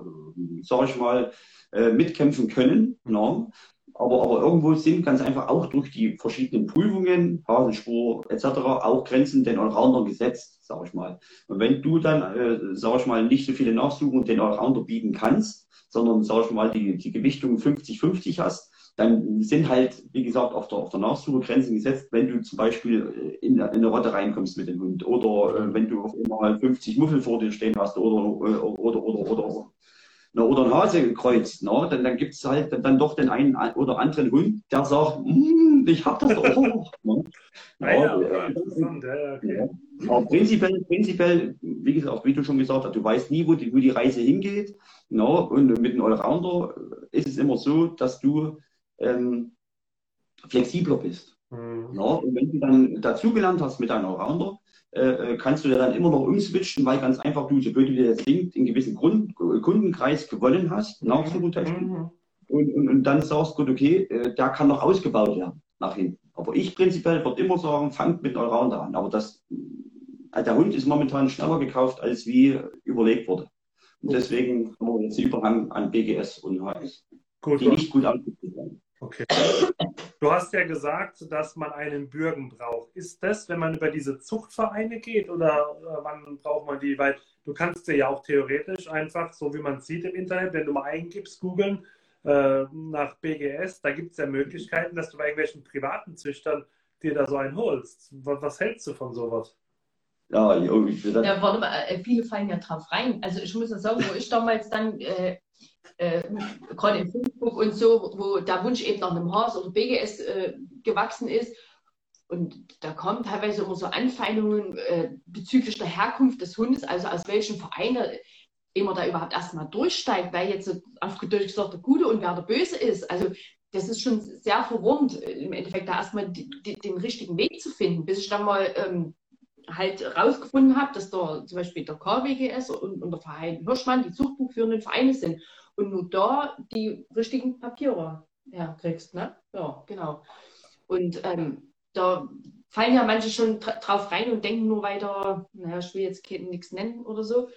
sag ich mal, äh, mitkämpfen können. No? Aber, aber irgendwo sind ganz einfach auch durch die verschiedenen Prüfungen, Hasenspur etc. auch Grenzen den Allrounder gesetzt, sag ich mal. Und wenn du dann, äh, sag ich mal, nicht so viele Nachsuchen den Allrounder bieten kannst, sondern, sag ich mal, die, die Gewichtung 50-50 hast, dann sind halt, wie gesagt, auf der, auf der Nachsuche Grenzen gesetzt, wenn du zum Beispiel in, in eine Rotte reinkommst mit dem Hund oder äh, wenn du auf einmal 50 Muffel vor dir stehen hast oder, oder, oder, oder, oder, na, oder ein Hase kreuzt, na, dann, dann gibt es halt dann doch den einen oder anderen Hund, der sagt, hm, ich hab das auch. ne? ja, ja, ja, okay. Aber prinzipiell, prinzipiell, wie gesagt, wie du schon gesagt hast, du weißt nie, wo die, wo die Reise hingeht. Na, und mit einem Allrounder ist es immer so, dass du ähm, flexibler bist. Mhm. Ja, und wenn du dann dazugelernt hast mit deinem Allrounder, äh, äh, kannst du ja dann immer noch umswitchen, weil ganz einfach du, so blöd wie das klingt, einen gewissen Grund, Kundenkreis gewonnen hast, mhm. Nachsuchentechnik. Mhm. Und, und, und dann sagst du, okay, äh, der kann noch ausgebaut werden nach hinten. Aber ich prinzipiell würde immer sagen, fangt mit einem Allrounder an. Aber das, also der Hund ist momentan schneller gekauft, als wie überlegt wurde. Und deswegen haben wir jetzt Überhang an BGS und HS, gut, die nicht gut ausgebildet werden. Okay. Du hast ja gesagt, dass man einen Bürgen braucht. Ist das, wenn man über diese Zuchtvereine geht oder wann braucht man die? Weil du kannst dir ja auch theoretisch einfach, so wie man sieht im Internet, wenn du mal eingibst, googeln äh, nach BGS, da gibt es ja Möglichkeiten, dass du bei irgendwelchen privaten Züchtern dir da so einen holst. Was, was hältst du von sowas? Ja, irgendwie. Ja, warte mal, äh, viele fallen ja drauf rein. Also ich muss ja sagen, wo ich damals dann äh, äh, gerade in Facebook und so, wo der Wunsch eben nach einem Haas oder BGS äh, gewachsen ist. Und da kommen teilweise immer so Anfeindungen äh, bezüglich der Herkunft des Hundes, also aus welchen Vereinen immer da überhaupt erstmal durchsteigt, weil jetzt auf Deutsch gesagt der Gute und wer der Böse ist. Also das ist schon sehr verwirrend, im Endeffekt da erstmal den richtigen Weg zu finden, bis ich dann mal ähm, halt rausgefunden habe, dass da zum Beispiel der KWGS und, und der Verein Hirschmann die zuchtbuchführenden Vereine sind und nur da die richtigen Papiere herkriegst. Ne? Ja, genau. Und ähm, da fallen ja manche schon drauf rein und denken nur weiter, naja, ich will jetzt nichts nennen oder so,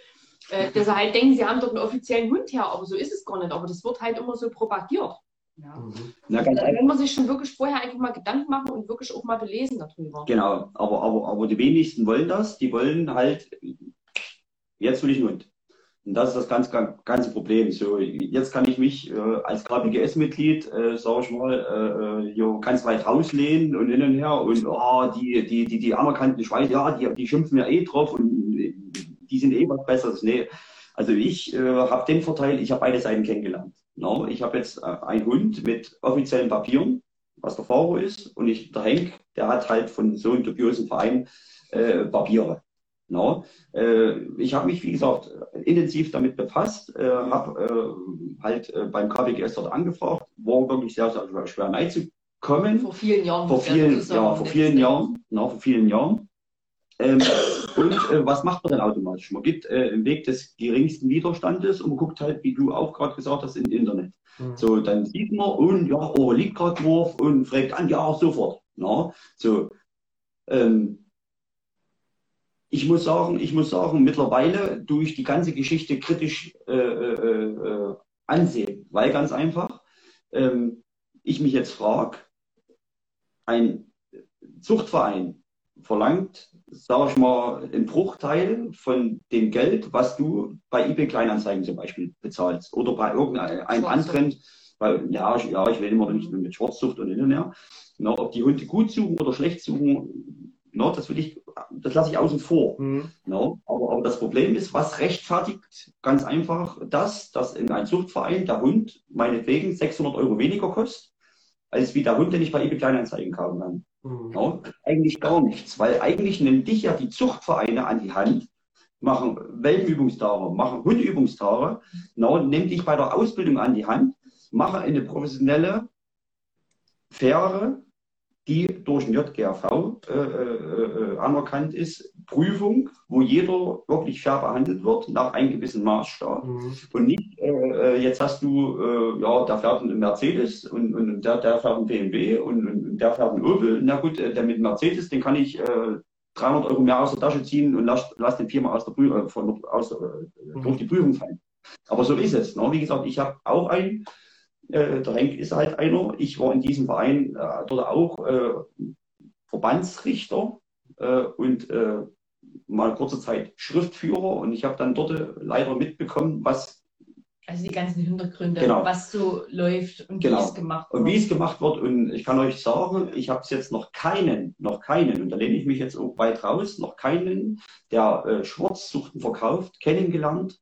äh, dass sie halt denken, sie haben dort einen offiziellen Hund her, aber so ist es gar nicht. Aber das wird halt immer so propagiert. Ja. Mhm. Na, ganz da kann man sich schon wirklich vorher einfach mal Gedanken machen und wirklich auch mal belesen darüber. Genau, aber, aber, aber die wenigsten wollen das. Die wollen halt, jetzt will ich einen Hund. Und das ist das ganz, ganze Problem. So, jetzt kann ich mich äh, als KBGS-Mitglied, äh, sage ich mal, äh, äh, hier ganz weit rauslehnen und hin und her und oh, die, die, die, die anerkannten Schweizer, ja, die, die schimpfen ja eh drauf und die sind eh was Besseres. Nee. Also ich äh, habe den Vorteil, ich habe beide Seiten kennengelernt. No, ich habe jetzt äh, einen Hund mit offiziellen Papieren, was der Fahrer ist, und ich, der Henk, der hat halt von so einem dubiosen Verein äh, Papiere. No. Äh, ich habe mich, wie gesagt, intensiv damit befasst, äh, habe äh, halt äh, beim KWGS dort angefragt, war wirklich sehr, sehr schwer reinzukommen. Vor vielen Jahren. Vor vielen, ja, vor vielen Jahren, no, vor vielen Jahren. Ähm, und äh, was macht man dann automatisch? Man gibt äh, den Weg des geringsten Widerstandes und man guckt halt, wie du auch gerade gesagt hast, im Internet. Mhm. So, dann sieht man und ja, oh, liegt gerade Wurf und fragt an, ja, sofort. Na, so, ähm, ich muss sagen, ich muss sagen, mittlerweile tue ich die ganze Geschichte kritisch äh, äh, äh, ansehen, weil ganz einfach ähm, ich mich jetzt frage, ein Zuchtverein verlangt, sage ich mal, einen Bruchteil von dem Geld, was du bei eBay Kleinanzeigen zum Beispiel bezahlst oder bei irgendeinem anderen, bei, ja, ich, ja, ich will immer nicht mit Schwarzzucht und hin und her. Na, ob die Hunde gut suchen oder schlecht suchen, No, das will ich, das lasse ich außen vor. Mhm. No, aber, aber, das Problem ist, was rechtfertigt ganz einfach das, dass in einem Zuchtverein der Hund meinetwegen 600 Euro weniger kostet, als wie der Hund, den ich bei eBay Kleinanzeigen kaufen kann. Mhm. No, eigentlich gar nichts, weil eigentlich nehmen dich ja die Zuchtvereine an die Hand, machen Welpenübungstage, machen Hundübungstage, no, nehmen dich bei der Ausbildung an die Hand, machen eine professionelle, faire, die durch den JGRV äh, äh, anerkannt ist, Prüfung, wo jeder wirklich fair behandelt wird, nach einem gewissen Maßstab. Mhm. Und nicht, äh, äh jetzt hast du, äh, ja, der fährt einen Mercedes und, und der, der fährt einen BMW und, und der fährt einen Opel. Na gut, äh, der mit Mercedes, den kann ich 300 Euro mehr aus der Tasche ziehen und lass, lass den viermal aus der Prüfung, von, aus, mhm. durch die Prüfung fallen. Aber so ist es. Ne? Wie gesagt, ich habe auch einen äh, der Henk ist halt einer. Ich war in diesem Verein äh, dort auch äh, Verbandsrichter äh, und äh, mal kurze Zeit Schriftführer und ich habe dann dort leider mitbekommen, was also die ganzen Hintergründe, genau. was so läuft und genau. wie es gemacht wird. Und wie es gemacht wird. Und ich kann euch sagen, ich habe es jetzt noch keinen, noch keinen, und da lehne ich mich jetzt auch weit raus, noch keinen, der äh, Schwarzzuchten verkauft, kennengelernt,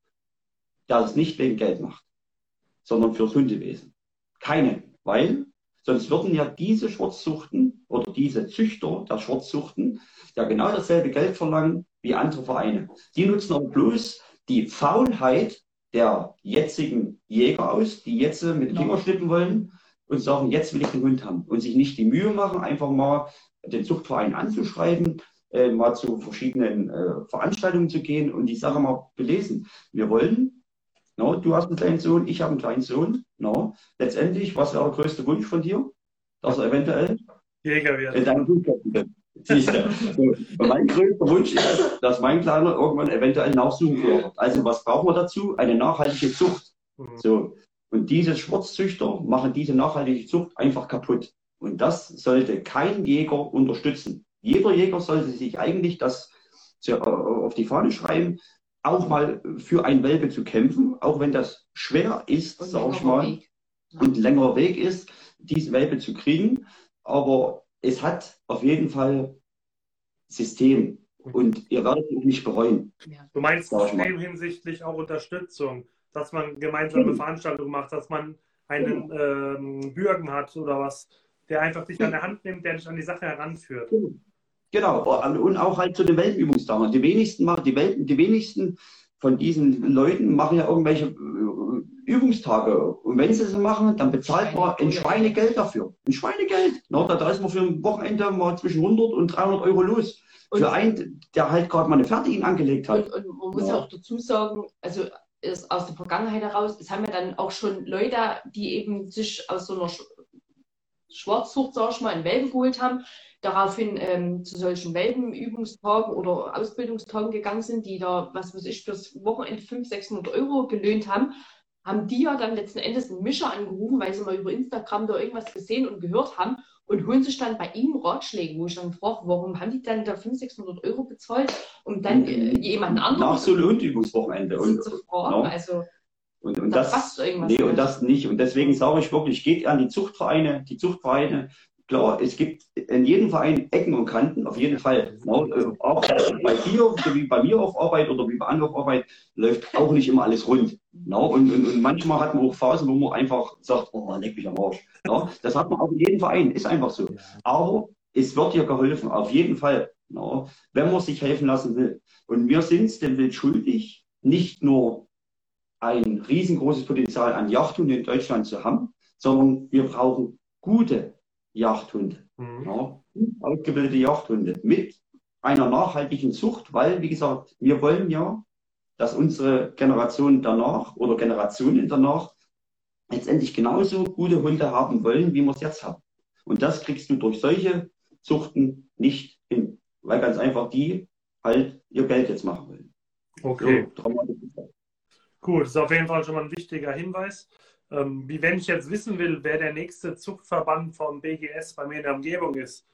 der es nicht wegen Geld macht, sondern fürs Hundewesen. Keine, weil sonst würden ja diese Schwarzzuchten oder diese Züchter der Schwarzzuchten ja genau dasselbe Geld verlangen wie andere Vereine. Die nutzen aber bloß die Faulheit der jetzigen Jäger aus, die jetzt mit dem Finger schnippen wollen und sagen, jetzt will ich den Hund haben und sich nicht die Mühe machen, einfach mal den Zuchtverein anzuschreiben, äh, mal zu verschiedenen äh, Veranstaltungen zu gehen und die Sache mal belesen. Wir wollen No, du hast einen kleinen Sohn, ich habe einen kleinen Sohn. No. Letztendlich, was wäre der größte Wunsch von dir? Dass er eventuell Jäger wird. In deinem Siehst du. Und mein größter Wunsch ist, dass mein Kleiner irgendwann eventuell nachsuchen wird. Also was brauchen wir dazu? Eine nachhaltige Zucht. Mhm. So. Und diese Schwarzzüchter machen diese nachhaltige Zucht einfach kaputt. Und das sollte kein Jäger unterstützen. Jeder Jäger sollte sich eigentlich das äh, auf die Fahne schreiben, auch mal für ein Welpe zu kämpfen, auch wenn das schwer ist, sage ich mal, Weg. und längerer Weg ist, diese Welpe zu kriegen. Aber es hat auf jeden Fall System und ihr werdet es nicht bereuen. Ja. Du meinst System hinsichtlich auch Unterstützung, dass man gemeinsame Veranstaltungen macht, dass man einen ähm, Bürgen hat oder was, der einfach dich an der Hand nimmt, der dich an die Sache heranführt. Genau, und auch halt zu den Welpenübungstagen. Die wenigsten machen, die, Welpen, die wenigsten von diesen Leuten machen ja irgendwelche äh, Übungstage. Und wenn sie es machen, dann bezahlt man ein Schweinegeld dafür. Ein Schweinegeld. Na, da ist man für ein Wochenende mal zwischen 100 und 300 Euro los. Und für einen, der halt gerade mal eine ihn angelegt hat. Und, und man muss ja. auch dazu sagen, also ist aus der Vergangenheit heraus, es haben ja dann auch schon Leute, die eben sich aus so einer Schwarzzucht, sag ich mal, in Welpen geholt haben, daraufhin ähm, zu solchen Welpenübungstagen oder Ausbildungstagen gegangen sind, die da, was weiß ich, fürs Wochenende 500, 600 Euro gelöhnt haben, haben die ja dann letzten Endes einen Mischer angerufen, weil sie mal über Instagram da irgendwas gesehen und gehört haben und holen sich dann bei ihm Ratschläge, wo ich dann frage, warum haben die dann da 500, 600 Euro bezahlt, um dann äh, jemanden anderen Nach so einem Übungswochenende. Und, zu fragen. No. Also, und, und das, nee, und das nicht. Und deswegen sage ich wirklich, geht an die Zuchtvereine. Die Zuchtvereine Klar, es gibt in jedem Verein Ecken und Kanten, auf jeden Fall. Genau, auch bei dir, so wie bei mir auf Arbeit oder wie bei anderen auf Arbeit, läuft auch nicht immer alles rund. Und, und, und, manchmal hat man auch Phasen, wo man einfach sagt, oh, leck mich am Arsch. Das hat man auch in jedem Verein, ist einfach so. Aber es wird dir geholfen, auf jeden Fall, wenn man sich helfen lassen will. Und wir sind es dem Wild schuldig, nicht nur ein riesengroßes Potenzial an Yachthunden in Deutschland zu haben, sondern wir brauchen gute Jagdhunde. Mhm. Ja, ausgebildete Jagdhunde mit einer nachhaltigen Zucht, weil, wie gesagt, wir wollen ja, dass unsere Generation danach oder Generationen danach letztendlich genauso gute Hunde haben wollen, wie wir es jetzt haben. Und das kriegst du durch solche Zuchten nicht hin, weil ganz einfach die halt ihr Geld jetzt machen wollen. Okay. So, Gut, das ist auf jeden Fall schon mal ein wichtiger Hinweis. Ähm, wie wenn ich jetzt wissen will, wer der nächste Zuchtverband vom BGS bei mir in der Umgebung ist,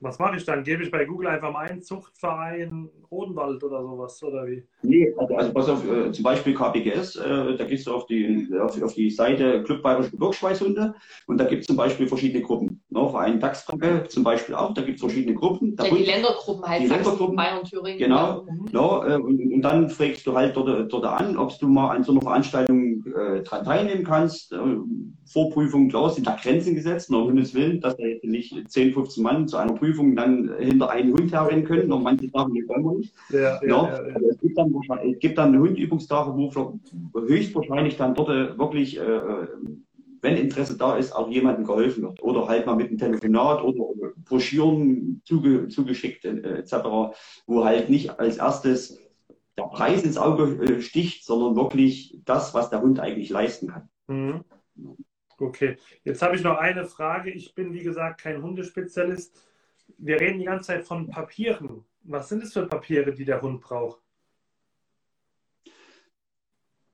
was mache ich dann? Gebe ich bei Google einfach mal ein Zuchtverein Odenwald oder sowas, oder wie? Nee, also, also pass auf, äh, zum Beispiel KBGS, äh, da gehst du auf die, auf, auf die Seite Club Bayerische Gebirgsschweißhunde und da gibt es zum Beispiel verschiedene Gruppen. Ne? Verein Dachsfranke zum Beispiel auch, da gibt es verschiedene Gruppen. Ja, die Ländergruppen halt, die Ländergruppen, Bayern, Thüringen. Genau, mhm. ne? und, und, dann fragst du halt dort, dort an, ob du mal an so einer Veranstaltung äh, dran teilnehmen kannst. Äh, Vorprüfung, klar, sind da Grenzen gesetzt, nur um Himmels Willen, dass da jetzt nicht 10, 15 Mann zu einer Prüfung dann hinter einen Hund herrennen können. Noch manche Sachen, die wollen wir nicht. Ja, ja, ja, ja. Es, gibt dann, es gibt dann Hundübungstage, wo höchstwahrscheinlich dann dort äh, wirklich, äh, äh, wenn Interesse da ist, auch jemandem geholfen wird. Oder halt mal mit einem Telefonat oder Broschüren zuge, zugeschickt äh, etc., wo halt nicht als erstes der Preis ins Auge äh, sticht, sondern wirklich das, was der Hund eigentlich leisten kann. Mhm. Okay, jetzt habe ich noch eine Frage. Ich bin, wie gesagt, kein Hundespezialist wir reden die ganze Zeit von Papieren. Was sind es für Papiere, die der Hund braucht?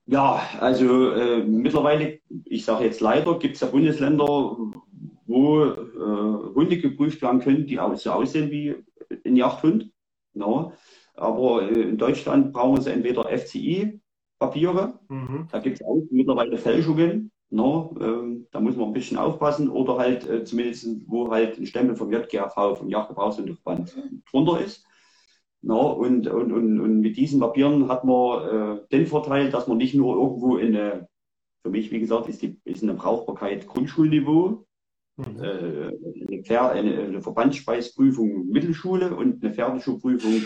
Ja, also äh, mittlerweile, ich sage jetzt leider, gibt es ja Bundesländer, wo äh, Hunde geprüft werden können, die auch so aussehen wie ein Jagdhund. No. Aber äh, in Deutschland brauchen sie entweder FCI-Papiere, mhm. da gibt es auch mittlerweile Fälschungen. No, ähm, da muss man ein bisschen aufpassen oder halt äh, zumindest, wo halt ein Stempel vom JGAV, vom Jagdgebrauchshundeverband drunter ist. No, und, und, und, und mit diesen Papieren hat man äh, den Vorteil, dass man nicht nur irgendwo in eine, für mich, wie gesagt, ist, die, ist eine Brauchbarkeit Grundschulniveau, mhm. äh, eine, eine, eine Verbandsspeisprüfung Mittelschule und eine Pferdeschulprüfung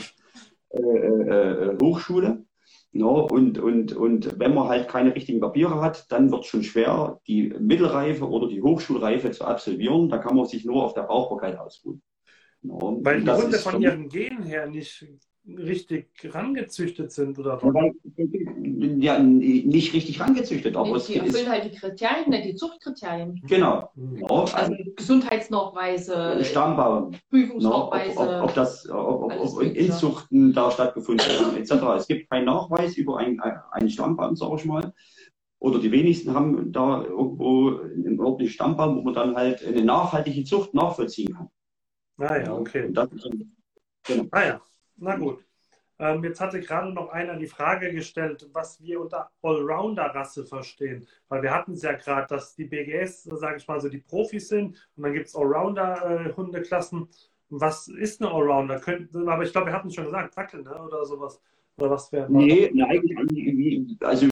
äh, äh, äh Hochschule. No, und, und, und wenn man halt keine richtigen Papiere hat, dann wird es schon schwer, die Mittelreife oder die Hochschulreife zu absolvieren. Da kann man sich nur auf der Brauchbarkeit ausruhen. No, Weil die Hunde von ihren Genen her nicht richtig rangezüchtet sind oder? Ja, nicht richtig rangezüchtet, aber nee, es die erfüllen halt die Kriterien, nicht die Zuchtkriterien. Genau. Ja, also, also Gesundheitsnachweise, Stammbaum, Prüfungsnachweise. No, ob, ob, das, ob, ob Inzuchten da stattgefunden haben, etc. Es gibt keinen Nachweis über einen, einen Stammbaum, sage ich mal. Oder die wenigsten haben da irgendwo einen ordentlichen Stammbaum, wo man dann halt eine nachhaltige Zucht nachvollziehen kann. Ah ja, okay. Das, genau. Ah ja. Na gut. Ähm, jetzt hatte gerade noch einer die Frage gestellt, was wir unter Allrounder-Rasse verstehen. Weil wir hatten es ja gerade, dass die BGS, sage ich mal so, die Profis sind und dann gibt es Allrounder-Hundeklassen. Was ist eine Allrounder? Könnt, aber ich glaube, wir hatten es schon gesagt, Dackel ne? oder sowas. Oder was wäre Nee, nee, eigentlich, also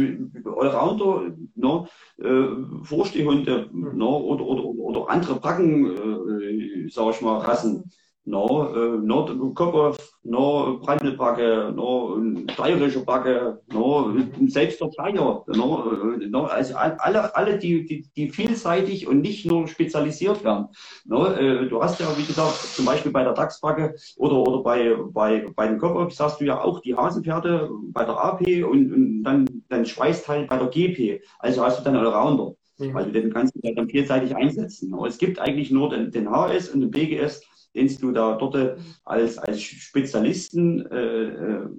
Allrounder, no, äh, Vorstehhunde hm. no, oder, oder, oder andere Bracken, äh, sage ich mal, Rassen no, äh, no Kopf, no Brandelbacke, no steirische Backe, no selbst der Flyer, no, no, also alle, alle die, die, die vielseitig und nicht nur spezialisiert werden. No, äh, du hast ja, wie gesagt, zum Beispiel bei der Dachsbacke oder, oder bei, bei, bei den Kopf hast du ja auch die Hasenpferde bei der AP und, und dann dein Schweißteil bei der GP. Also hast du dann Allrounder. Mhm. Weil du den kannst du dann vielseitig einsetzen. Aber es gibt eigentlich nur den, den HS und den BGS den du da dort als, als Spezialisten äh, äh,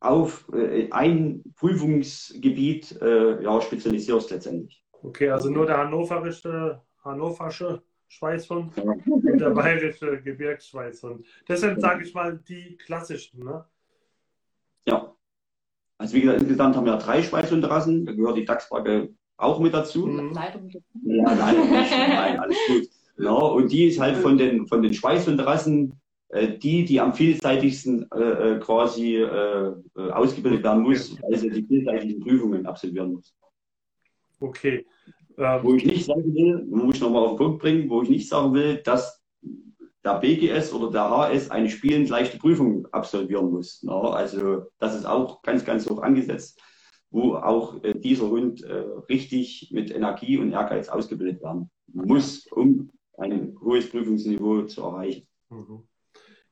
auf äh, ein Prüfungsgebiet äh, ja, spezialisierst letztendlich. Okay, also nur der hannoverische, hannoversche Schweißhund und der bayerische Gebirgsschweißhund. Das sind, sage ich mal, die klassischen, ne? Ja. Also wie gesagt, insgesamt haben wir drei Schweißhundrassen, da gehört die Dachsbacke auch mit dazu. Mhm. Ja, leider nicht. Nein, alles gut. Ja, und die ist halt von den, von den Schweißhundrassen äh, die, die am vielseitigsten äh, äh quasi äh, äh, ausgebildet werden muss, weil sie die vielseitigen Prüfungen absolvieren muss. Okay. Ähm, wo ich nicht sagen will, muss ich nochmal auf den Punkt bringen, wo ich nicht sagen will, dass der BGS oder der HS eine spielend leichte Prüfung absolvieren muss. Na, also das ist auch ganz, ganz hoch angesetzt, wo auch äh, dieser Hund richtig mit Energie und Ehrgeiz ausgebildet werden muss, um ein hohes Prüfungsniveau zu erreichen. Mhm.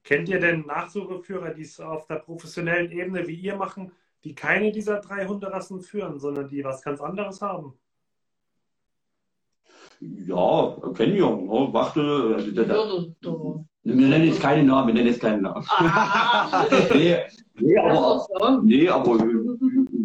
Kennt ihr denn Nachsucheführer, die es auf der professionellen Ebene wie ihr machen, die keine dieser drei Hunderassen führen, sondern die was ganz anderes haben? Ja, kennen wir. Ne? Wachtel, also der, der, Wir nennen jetzt keinen Namen, wir nennen jetzt keinen Namen. Ah. nee, nee, aber, nee, aber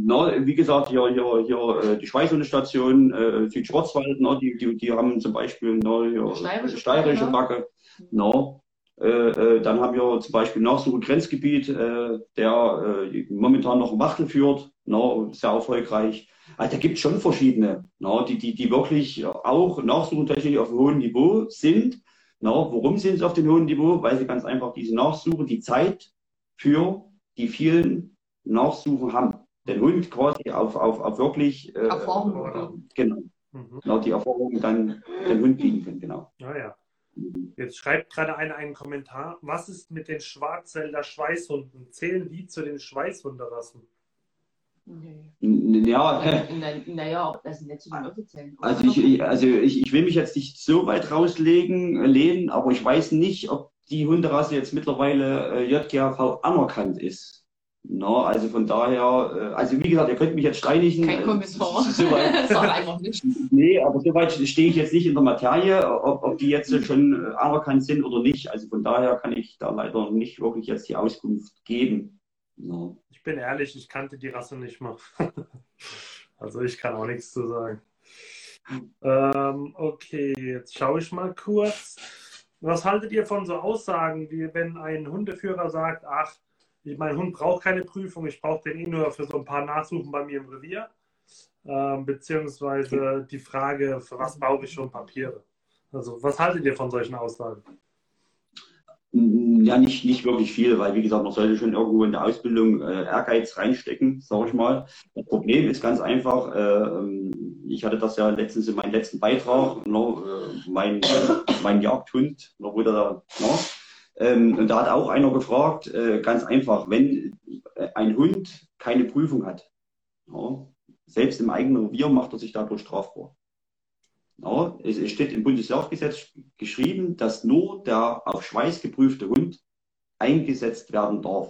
na, wie gesagt, hier, hier, hier die Schweißhundestation äh, Südschwarzwald, na, die, die, die haben zum Beispiel na, hier, steirische, steirische Backe. Na, äh, äh, dann haben wir zum Beispiel Nachsuche Grenzgebiet, äh, der äh, momentan noch Wachtel führt, na, sehr erfolgreich. Also da gibt es schon verschiedene, na, die, die, die wirklich auch nachsuchentechnisch auf einem hohen Niveau sind na, warum sind sie auf dem hohen Niveau? Weil sie ganz einfach diese Nachsuche, die Zeit für die vielen Nachsuchen haben. Den Hund quasi auf, auf, auf wirklich äh, Erfahrung. Genau. Mhm. Genau, die Erfahrung dann den Hund bieten können, genau. Ah, ja. Jetzt schreibt gerade einer einen Kommentar. Was ist mit den Schwarzwälder Schweißhunden? Zählen die zu den Schweißhunderrassen? Nee. Ja, naja, das sind nicht so die offiziellen. Also, ich, also ich, ich will mich jetzt nicht so weit rauslegen, äh, lehnen, aber ich weiß nicht, ob die Hunderasse jetzt mittlerweile äh, JGAV anerkannt ist. No, also von daher, äh, also wie gesagt, ihr könnt mich jetzt steinigen. Kein Kommissar. Äh, so weit, einfach nicht. Nee, aber soweit stehe ich jetzt nicht in der Materie, ob, ob die jetzt schon anerkannt sind oder nicht. Also von daher kann ich da leider nicht wirklich jetzt die Auskunft geben. No bin ehrlich, ich kannte die Rasse nicht mal. also ich kann auch nichts zu sagen. Ähm, okay, jetzt schaue ich mal kurz. Was haltet ihr von so Aussagen, wie wenn ein Hundeführer sagt, ach, mein Hund braucht keine Prüfung, ich brauche den eh nur für so ein paar Nachsuchen bei mir im Revier? Ähm, beziehungsweise die Frage, für was brauche ich schon Papiere? Also was haltet ihr von solchen Aussagen? Ja, nicht, nicht wirklich viel, weil wie gesagt, man sollte schon irgendwo in der Ausbildung äh, Ehrgeiz reinstecken, sage ich mal. Das Problem ist ganz einfach, äh, ich hatte das ja letztens in meinem letzten Beitrag, no, ne, äh, mein, mein Jagdhund, noch wurde da, no, ne, ähm, und da hat auch einer gefragt, äh, ganz einfach, wenn äh, ein Hund keine Prüfung hat, ne, selbst im eigenen Revier macht er sich dadurch strafbar. Ja, es steht im Bundesjagdgesetz geschrieben, dass nur der auf Schweiß geprüfte Hund eingesetzt werden darf.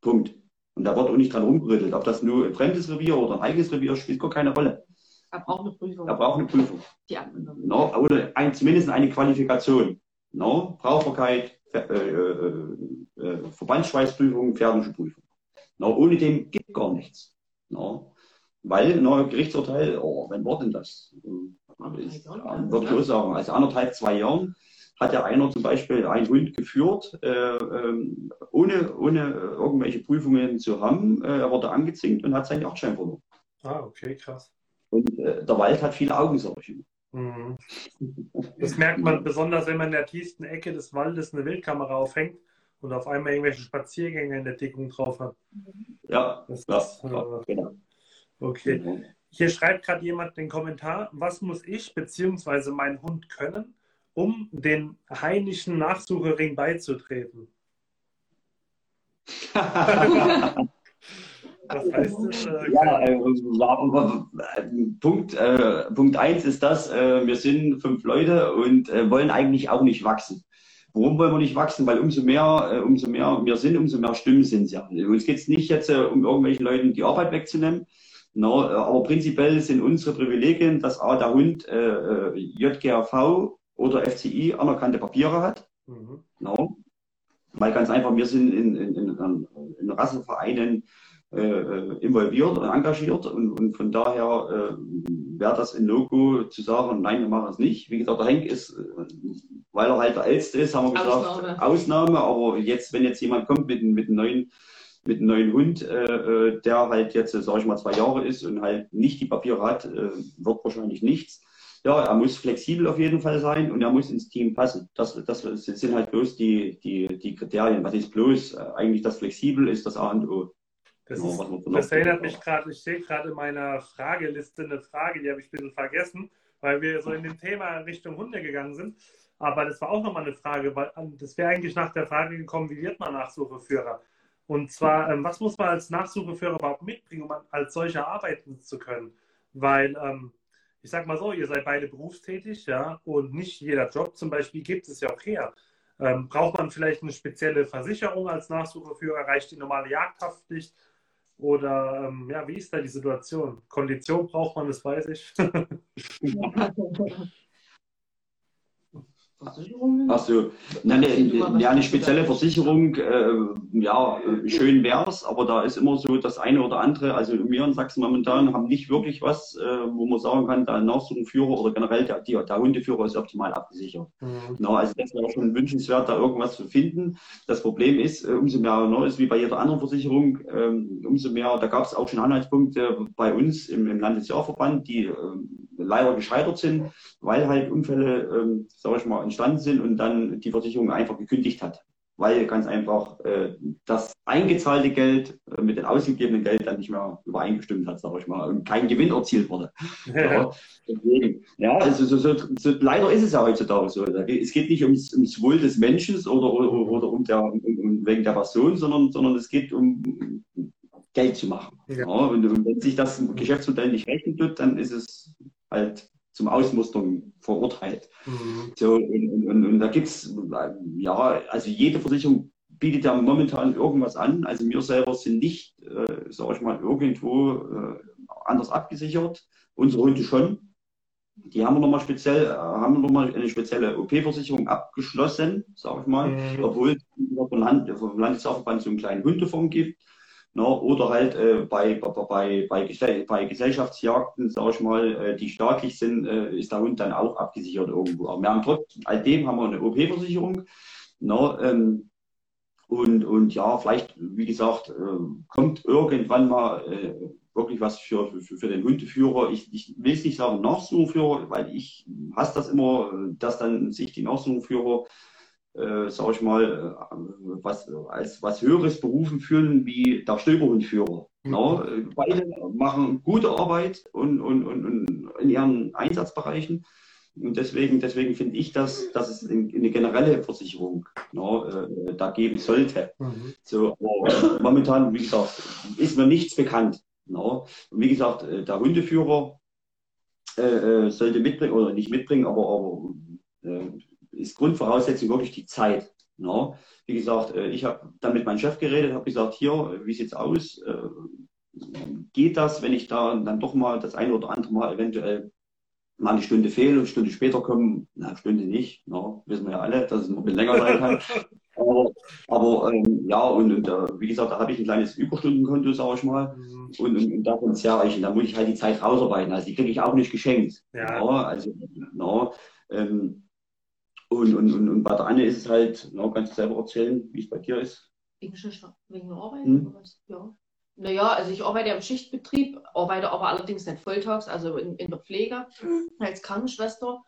Punkt. Und da wird auch nicht dran rumgerüttelt. Ob das nur ein fremdes Revier oder ein eigenes Revier spielt gar keine Rolle. Er braucht eine Prüfung. Er braucht eine Prüfung. Die no, oder ein, zumindest eine Qualifikation. No, Brauchbarkeit, äh, äh, äh, Verbandsschweißprüfung, Pferdische Prüfung. No, ohne dem gibt gar nichts. No. Weil, no, Gerichtsurteil, oh, wann war denn das? ist, würde ich auch sagen, also anderthalb, zwei Jahren hat ja einer zum Beispiel einen Hund geführt, äh, ähm, ohne, ohne irgendwelche Prüfungen zu haben. Äh, er wurde angezinkt und hat seinen Jagdschein verloren. Ah, okay, krass. Und äh, der Wald hat viele Augensorgen. Mhm. Das merkt man besonders, wenn man in der tiefsten Ecke des Waldes eine Wildkamera aufhängt und auf einmal irgendwelche Spaziergänge in der Deckung drauf hat. Ja, das ja, ist, ja, äh, genau. Okay. Mhm. Hier schreibt gerade jemand den Kommentar, was muss ich bzw. mein Hund können, um den heimischen Nachsuchering beizutreten? Was heißt das? Äh, ja, äh, Punkt, äh, Punkt eins ist das, äh, wir sind fünf Leute und äh, wollen eigentlich auch nicht wachsen. Warum wollen wir nicht wachsen? Weil umso mehr, äh, umso mehr wir sind, umso mehr Stimmen sind es ja. Uns geht es nicht jetzt, um irgendwelchen Leuten die Arbeit wegzunehmen, No, aber prinzipiell sind unsere Privilegien, dass A, der Hund äh, äh JGAV oder FCI anerkannte Papiere hat. Mhm. No. Weil ganz einfach, wir sind in, in, in, in Rassenvereinen äh, äh, involviert und engagiert und, und von daher äh, wäre das ein Logo zu sagen, nein, wir machen es nicht. Wie gesagt, der Henk ist, äh, weil er halt der Älteste ist, haben wir gesagt, Ausnahme, Ausnahme aber jetzt, wenn jetzt jemand kommt mit, mit einem neuen mit einem neuen Hund, äh, äh der halt jetzt, äh, sage ich mal, zwei Jahre ist und halt nicht die Papiere hat, äh, wird wahrscheinlich nichts. Ja, er muss flexibel auf jeden Fall sein und er muss ins Team passen. Das, das sind halt bloß die, die, die Kriterien. Was ist bloß? Äh, eigentlich das flexibel ist das A und O. Das, ist, das erinnert mich gerade, ich sehe gerade in meiner Frageliste eine Frage, die habe ich ein bisschen vergessen, weil wir so in dem Thema Richtung Hunde gegangen sind. Aber das war auch nochmal eine Frage, weil das wäre eigentlich nach der Frage gekommen, wie wird man Nachsucheführer? Und zwar, ähm, was muss man als Nachsucheführer überhaupt mitbringen, um als solcher arbeiten zu können? Weil, ähm, ich sag mal so, ihr seid beide berufstätig, ja, und nicht jeder Job zum Beispiel gibt es ja auch her. Ähm, braucht man vielleicht eine spezielle Versicherung als Nachsucheführer? Reicht die normale Jagdhaftpflicht? Oder ähm, ja, wie ist da die Situation? Kondition braucht man, das weiß ich. Versicherungen? Achso, eine, eine, eine spezielle Versicherung, äh, ja, schön wär's, aber da ist immer so das eine oder andere. Also wir in Sachsen momentan haben nicht wirklich was, äh, wo man sagen kann, der Nachsuchenführer oder generell der, der, der Hundeführer ist optimal abgesichert. Mhm. No, also das wäre schon wünschenswert, da irgendwas zu finden. Das Problem ist, äh, umso mehr, no, ist wie bei jeder anderen Versicherung, ähm, umso mehr, da gab es auch schon Anhaltspunkte bei uns im, im Landesjahrverband, die äh, leider gescheitert sind, weil halt Unfälle, ähm, sage ich mal, entstanden sind und dann die Versicherung einfach gekündigt hat. Weil ganz einfach äh, das eingezahlte Geld äh, mit dem ausgegebenen Geld dann nicht mehr übereingestimmt hat, sage ich mal, und kein Gewinn erzielt wurde. Ja, deswegen, ja also so, so, so, leider ist es ja heutzutage so. Es geht nicht ums, ums Wohl des Menschen oder, oder, oder um der, um, um, wegen der Person, sondern, sondern es geht um Geld zu machen. Ja. Ja, und, und, wenn sich das Geschäftsmodell nicht rechnen tut, dann ist es halt zum Ausmustern verurteilt. Mhm. So, und, und, und da gibt's ja, also jede Versicherung bietet ja momentan irgendwas an. Also wir selber sind nicht, äh, sage ich mal, irgendwo äh, anders abgesichert. Unsere Hunde schon. Die haben wir nochmal speziell, äh, haben wir nochmal eine spezielle OP-Versicherung abgeschlossen, sage ich mal, mhm. obwohl es vom, Land, vom Landesverband so einen kleinen Hundefonds gibt. Ne? Oder halt äh, bei, bei, bei, bei Gesellschaftsjagden, sage ich mal, äh, die staatlich sind, äh, ist der Hund dann auch abgesichert irgendwo. Aber wir haben trotz alledem haben wir eine OP-Versicherung. Ne? Ähm, und, und ja, vielleicht, wie gesagt, äh, kommt irgendwann mal äh, wirklich was für, für, für den Hundeführer. Ich, ich will es nicht sagen Nachsuchführer, weil ich hasse das immer, dass dann sich die Nachsuchführer äh, sag ich mal, äh, was, als was Höheres berufen fühlen wie der Stöberhundführer. Mhm. Ja, beide machen gute Arbeit und, und, und, und in ihren Einsatzbereichen. Und deswegen, deswegen finde ich, dass, dass es eine generelle Versicherung ja, äh, da geben sollte. Mhm. So, aber momentan, wie gesagt, ist mir nichts bekannt. Ja. Und wie gesagt, äh, der Hundeführer äh, äh, sollte mitbringen, oder nicht mitbringen, aber, aber äh, ist Grundvoraussetzung wirklich die Zeit. No? Wie gesagt, äh, ich habe dann mit meinem Chef geredet, habe gesagt, hier, wie sieht's aus? Äh, geht das, wenn ich da dann doch mal das eine oder andere Mal eventuell mal eine Stunde fehle und eine Stunde später kommen? Na, Stunde nicht, no? wissen wir ja alle, dass es noch ein bisschen länger sein kann. aber, aber ähm, ja, und, und äh, wie gesagt, da habe ich ein kleines Überstundenkonto, sage ich mal, mhm. und, und, und davon zehre ich. Und da muss ich halt die Zeit rausarbeiten. Also die kriege ich auch nicht geschenkt. Ja. No? Also, no, ähm, und, und, und, und bei der Anne ist es halt, genau, kannst du selber erzählen, wie es bei dir ist? Wegen, wegen Arbeit hm? oder was? Ja. Naja, also ich arbeite im Schichtbetrieb, arbeite aber allerdings nicht volltags, also in, in der Pflege mhm. als Krankenschwester.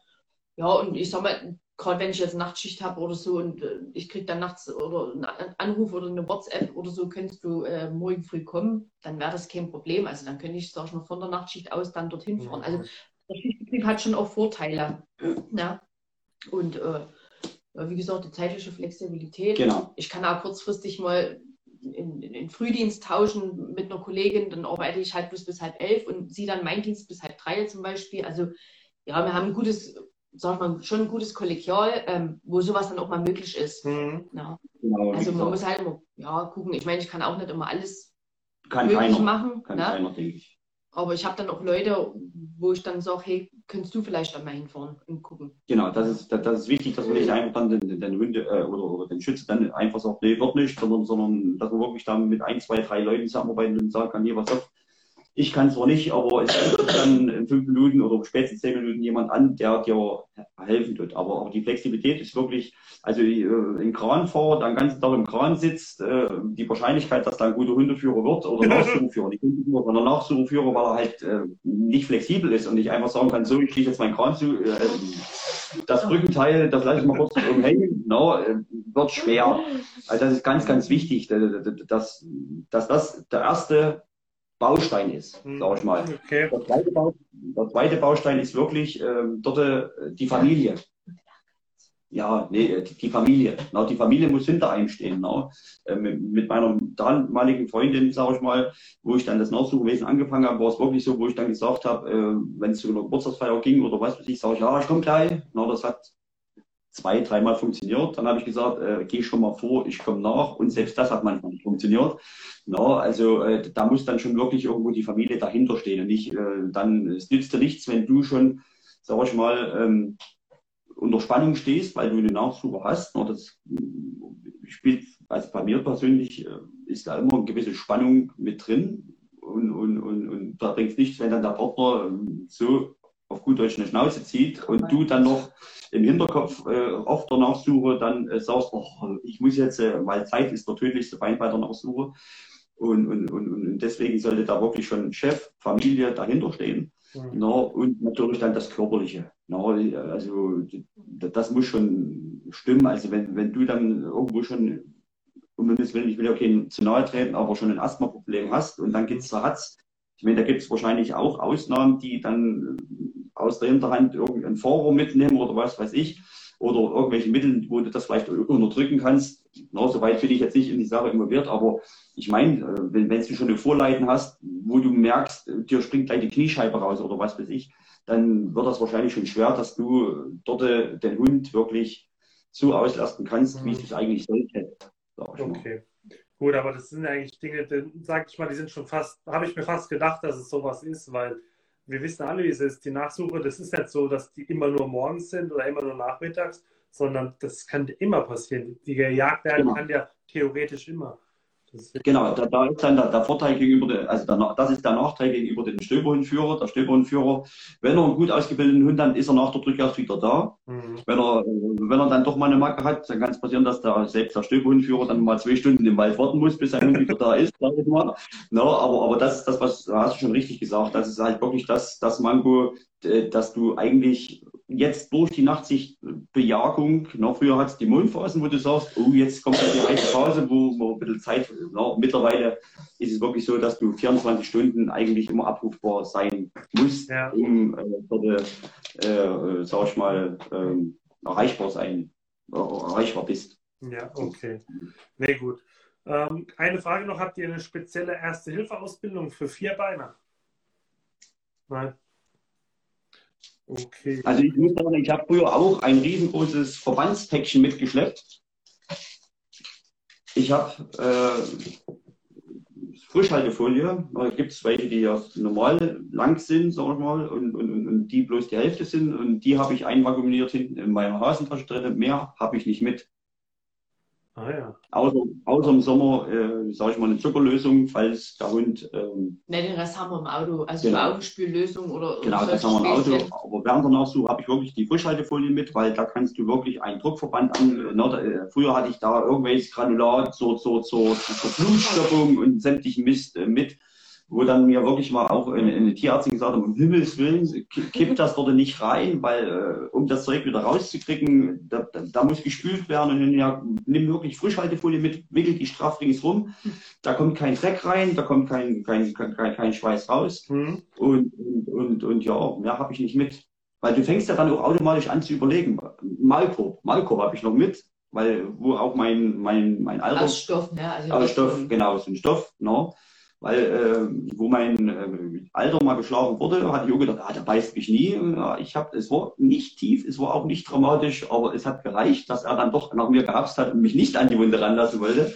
Ja, und ich sag mal, gerade wenn ich jetzt Nachtschicht habe oder so und äh, ich kriege dann nachts oder einen Anruf oder eine WhatsApp oder so, könntest du äh, morgen früh kommen, dann wäre das kein Problem. Also dann könnte ich, sag ich mal, von der Nachtschicht aus dann dorthin fahren. Also der Schichtbetrieb hat schon auch Vorteile. Ja. Und äh, wie gesagt, die zeitliche Flexibilität. Genau. Ich kann auch kurzfristig mal in, in, in, Frühdienst tauschen mit einer Kollegin, dann arbeite ich halt bis, bis halb elf und sie dann meinen Dienst bis halb drei zum Beispiel. Also ja, wir haben ein gutes, sag mal, schon ein gutes Kollegial, ähm, wo sowas dann auch mal möglich ist. Mhm. Ja. Genau, also man muss halt immer ja, gucken. Ich meine, ich kann auch nicht immer alles kann möglich keiner, machen. Kann ne? keiner, denke ich. Aber ich habe dann auch Leute, wo ich dann sage, hey, könntest du vielleicht dann mal hinfahren und gucken. Genau, das ist, das, das ist wichtig, dass man nicht einfach dann den, den Hunde äh, oder, oder den Schütze dann einfach sagt, nee, wird nicht, sondern, sondern dass man wirklich dann mit ein, zwei, drei Leuten zusammenarbeiten und sagen kann, hier, was auf, ich kann zwar nicht, aber es ruft dann in fünf Minuten oder spätestens zehn Minuten jemand an, der dir helfen tut. Aber auch die Flexibilität ist wirklich, also äh, ein Kranfahrer, der den ganzen Tag im Kran sitzt, äh, die Wahrscheinlichkeit, dass da ein guter Hundeführer wird oder Nachsuchenführer, nicht Hundeführer, sondern Nachsuchenführer, weil er halt äh, nicht flexibel ist und nicht einfach sagen kann, so, ich kriege jetzt meinen Kran zu, äh, das Brückenteil, das lasse ich mal kurz umhängen, no, äh, wird schwer. Also das ist ganz, ganz wichtig, dass, dass das der erste Baustein ist, hm. sage ich mal. Okay. Der, zweite der, zweite Baustein ist wirklich ähm, dort äh, die Familie. Ja, nee, äh, die, die Familie. Na, die Familie muss hinter einem stehen. Na. Äh, mit, meiner damaligen Freundin, sage ich mal, wo ich dann das Nachsuchwesen angefangen habe, war es wirklich so, wo ich dann gesagt habe, äh, wenn es zu einer Geburtstagsfeier ging oder was weiß ich, sage ich, ja, ich komme gleich. Na, das hat zwei, dreimal funktioniert. Dann habe ich gesagt, äh, geh schon mal vor, ich komme nach. Und selbst das hat manchmal nicht funktioniert. No, also äh, da muss dann schon wirklich irgendwo die Familie dahinter stehen. Und nicht, äh, dann, es nützt dir nichts, wenn du schon, sag ich mal, ähm, unter Spannung stehst, weil du eine Nachsuche hast. Ne, das spielt, also bei mir persönlich äh, ist da immer eine gewisse Spannung mit drin. Und, und, und, und da bringt es nichts, wenn dann der Partner ähm, so auf gut Deutsch eine Schnauze zieht und du dann noch im Hinterkopf äh, auf der Nachsuche dann äh, sagst, oh, ich muss jetzt, äh, weil Zeit ist der tödlichste Feind bei der Nachsuche. Und, und, und, und deswegen sollte da wirklich schon Chef, Familie dahinter stehen. Mhm. Na, und natürlich dann das Körperliche. Na, also das muss schon stimmen. Also wenn, wenn du dann irgendwo schon, um Gottes Willen, ich will ja keinen zu nahe treten, aber schon ein Asthma-Problem hast und dann geht's zur Hatz. Ich meine, da gibt es wahrscheinlich auch Ausnahmen, die dann aus der Hinterhand irgendeinen Fahrer mitnehmen oder was weiß ich. Oder irgendwelche Mittel, wo du das vielleicht unterdrücken kannst. Na, soweit bin ich jetzt nicht in die Sache involviert, aber ich meine, äh, wenn, wenn du schon eine Vorleiden hast, wo du merkst, dir springt gleich die Kniescheibe raus oder was weiß ich, dann wird das wahrscheinlich schon schwer, dass du dort äh, den Hund wirklich so auslasten kannst, wie es sich eigentlich sollte. Okay. Gut, aber das sind eigentlich Dinge, sag ich mal, die sind schon fast, habe ich mir fast gedacht, dass es sowas ist, weil wir wissen alle, wie es ist. Die Nachsuche, das ist nicht so, dass die immer nur morgens sind oder immer nur nachmittags, sondern das kann immer passieren. Die gejagt werden genau. kann ja theoretisch immer. Genau, da, da, ist dann der, der Vorteil gegenüber, den, also der, das ist der Nachteil gegenüber dem Stöberhundführer. Der Stöberhundführer, wenn er einen gut ausgebildeten Hund hat, ist er nach der Drückjagd wieder da. Mhm. Wenn, er, wenn er dann doch mal eine Macke hat, dann kann es passieren, dass der, selbst der Stöberhundführer dann mal zwei Stunden im Wald warten muss, bis sein Hund wieder da ist, sag ich mal. No, aber, aber das ist das, was hast du schon richtig gesagt. Das ist halt wirklich das, das Mango, dass du eigentlich jetzt durch die Nachtsichtbejagung, noch früher hat es die Mondphasen, wo du sagst, oh, jetzt kommt die heiße Phase, wo man ein bisschen Zeit, na, mittlerweile ist es wirklich so, dass du 24 Stunden eigentlich immer abrufbar sein musst, ja. um äh, äh, sag ich mal, äh, erreichbar sein, äh, erreichbar bist. Ja, okay. Nee, gut. Ähm, eine Frage noch, habt ihr eine spezielle Erste-Hilfe-Ausbildung für Vierbeiner? Nein. Okay. Also ich muss sagen, ich habe früher auch ein riesengroßes Verbandspäckchen mitgeschleppt. Ich habe äh, Frischhaltefolie. Da gibt es welche, die ja normal lang sind, sagen wir mal, und, und, und die bloß die Hälfte sind. Und die habe ich einvakuumiert hinten in meiner Hasentasche drin. Mehr habe ich nicht mit. Ah, ja. außer, außer im Sommer, äh, sage ich mal, eine Zuckerlösung, falls der Hund. Ähm, ne, den Rest haben wir im Auto. Also genau. eine Autospüllösung oder. Genau, das haben wir im Auto. Aber während der Nachsuche habe ich wirklich die Frischhaltefolie mit, weil da kannst du wirklich einen Druckverband an. Na, da, äh, früher hatte ich da irgendwelches Granulat zur, zur, zur, zur Blutstoppung und sämtlichen Mist äh, mit wo dann mir wirklich mal auch eine, eine Tierärztin gesagt hat, um Himmels Willen, kipp das dort nicht rein, weil äh, um das Zeug wieder rauszukriegen, da, da, da muss gespült werden und dann ja, nimm wirklich Frischhaltefolie mit, wickel die straff ringsrum, da kommt kein Dreck rein, da kommt kein, kein, kein, kein Schweiß raus mhm. und, und, und, und ja, mehr habe ich nicht mit. Weil du fängst ja dann auch automatisch an zu überlegen. Malkorb, Malkorb habe ich noch mit, weil wo auch mein, mein, mein Alter... Aus Stoff, ne? Also aus Stoff, genau, so ein Stoff, no weil äh, wo mein äh, Alter mal geschlagen wurde, hatte ich auch gedacht, ah, der beißt mich nie. Ja, ich habe, es war nicht tief, es war auch nicht dramatisch, aber es hat gereicht, dass er dann doch nach mir gehapst hat und mich nicht an die Wunde ranlassen wollte.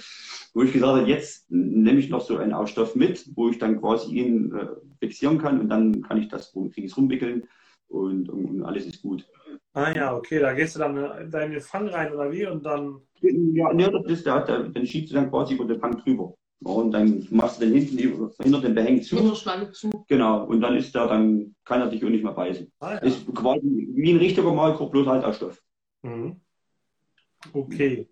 Wo ich gesagt habe, jetzt nehme ich noch so einen Ausstoff mit, wo ich dann quasi ihn äh, fixieren kann und dann kann ich das krieg rumwickeln und, und, und, alles ist gut. Ah ja, okay, da gehst du dann in deinen Fang rein oder wie und dann. Ja, nee, das ist der, der, dann schiebst du dann quasi über den Fang drüber. Und dann machst du den hinten hinter dem Behängen zu. Zu. Genau. Und dann ist der, dann kann er dich auch nicht mehr beißen. Ah, ja. Ist quasi wie ein richtiger Maulkorb, bloß halt aus Stoff. Mhm. Okay.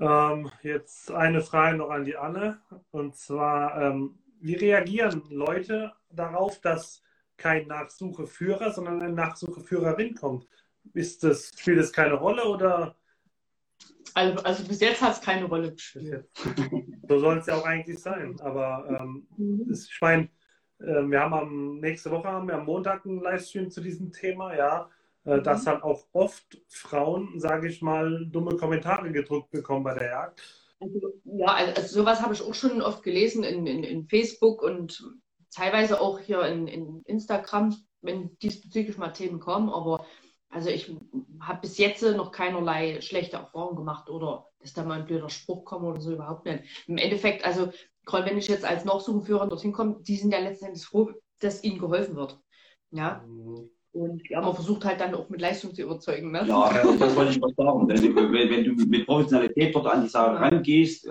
Ähm, jetzt eine Frage noch an die Anne. Und zwar, ähm, wie reagieren Leute darauf, dass kein Nachsucheführer, sondern eine Nachsucheführerin kommt? Ist das, spielt das keine Rolle oder also, also bis jetzt hat es keine Rolle gespielt. So soll es ja auch eigentlich sein. Aber ähm, mhm. ich meine, äh, wir haben am nächste Woche haben wir am Montag einen Livestream zu diesem Thema, ja. Äh, mhm. Dass dann auch oft Frauen, sage ich mal, dumme Kommentare gedruckt bekommen bei der Jagd. Also, ja, also, also sowas habe ich auch schon oft gelesen in, in, in Facebook und teilweise auch hier in, in Instagram, wenn diesbezüglich mal Themen kommen, aber also ich habe bis jetzt noch keinerlei schlechte Erfahrungen gemacht oder dass da mal ein blöder Spruch kommt oder so überhaupt nicht. Im Endeffekt, also gerade wenn ich jetzt als Nachsuchenführer dorthin komme, die sind ja letztendlich froh, dass ihnen geholfen wird. Ja. Mhm. Und ja, man versucht halt dann auch mit Leistung zu überzeugen. Ne? Ja, das wollte ich mal sagen. Wenn, wenn, du mit Professionalität dort an die Sache rangehst, äh,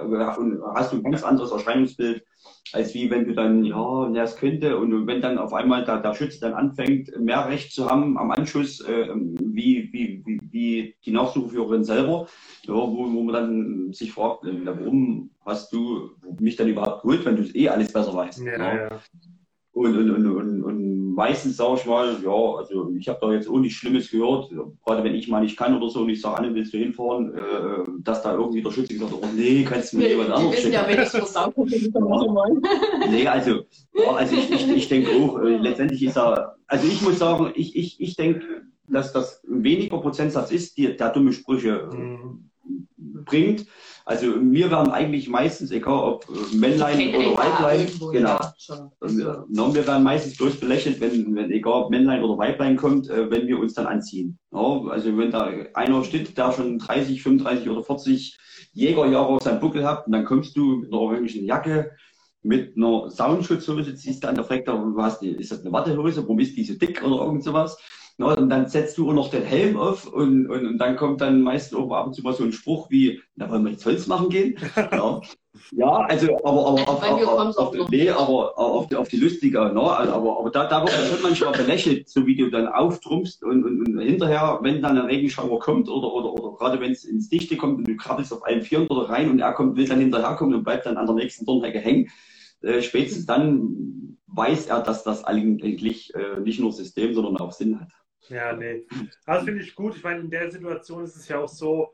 hast du ein ganz anderes Erscheinungsbild, als wie wenn du dann, ja, das könnte, und wenn dann auf einmal der, der Schütze dann anfängt, mehr Recht zu haben am Anschuss, äh, wie, wie, wie, wie die Nachsuchführerin selber, ja, wo, wo man dann sich fragt, äh, warum hast du mich dann überhaupt geholt, wenn du eh alles besser weißt. Ja, ja. Und, und, und, und, und meistens sage ich mal, ja, also ich habe da jetzt auch nichts Schlimmes gehört, gerade wenn ich mal nicht kann oder so und ich sage, Anne, willst du hinfahren, äh, dass da irgendwie der Schütze gesagt hat, oh nee, kannst du mir jemand anderes schicken. Ja, wenn ich Nee, also, ja, also ich, ich, ich denke auch, äh, letztendlich ist er, also ich muss sagen, ich, ich, ich denke, dass das ein weniger Prozentsatz ist, die, der dumme Sprüche mhm. bringt. Also mir werden eigentlich meistens, egal ob äh, Männlein oder Weiblein, genau. Ja, wir, no, wir werden meistens bloß belächelt, wenn, wenn egal ob Männlein oder Weiblein kommt, äh, wenn wir uns dann anziehen. Ja, also wenn da einer steht, der schon 30, 35 oder 40 Jägerjahre auf seinem Buckel hat, und dann kommst du mit einer irgendwelchen Jacke, mit einer Soundschutzhose, ziehst du an, der fragt er, was, ist das eine Wattehose, warum ist die so dick oder irgend sowas? No, und dann setzt du auch noch den Helm auf und, und, und dann kommt dann meistens auch ab und zu mal so ein Spruch wie, na, wollen wir jetzt Holz machen gehen? ja. ja, also, aber, aber, auf, auf, auf, nee, aber auf, die, auf die lustige, ne? Also, aber, aber da, da wird schon manchmal belächelt, so wie du dann auftrumpst und, und, und hinterher, wenn dann ein Regenschauer kommt oder, oder, oder gerade wenn es ins Dichte kommt und du krabbelst auf allen Vieren oder rein und er kommt, will dann hinterherkommen und bleibt dann an der nächsten Dornhecke hängen, äh, spätestens dann weiß er, dass das eigentlich äh, nicht nur System, sondern auch Sinn hat. Ja, nee. Also finde ich gut. Ich meine, in der Situation ist es ja auch so,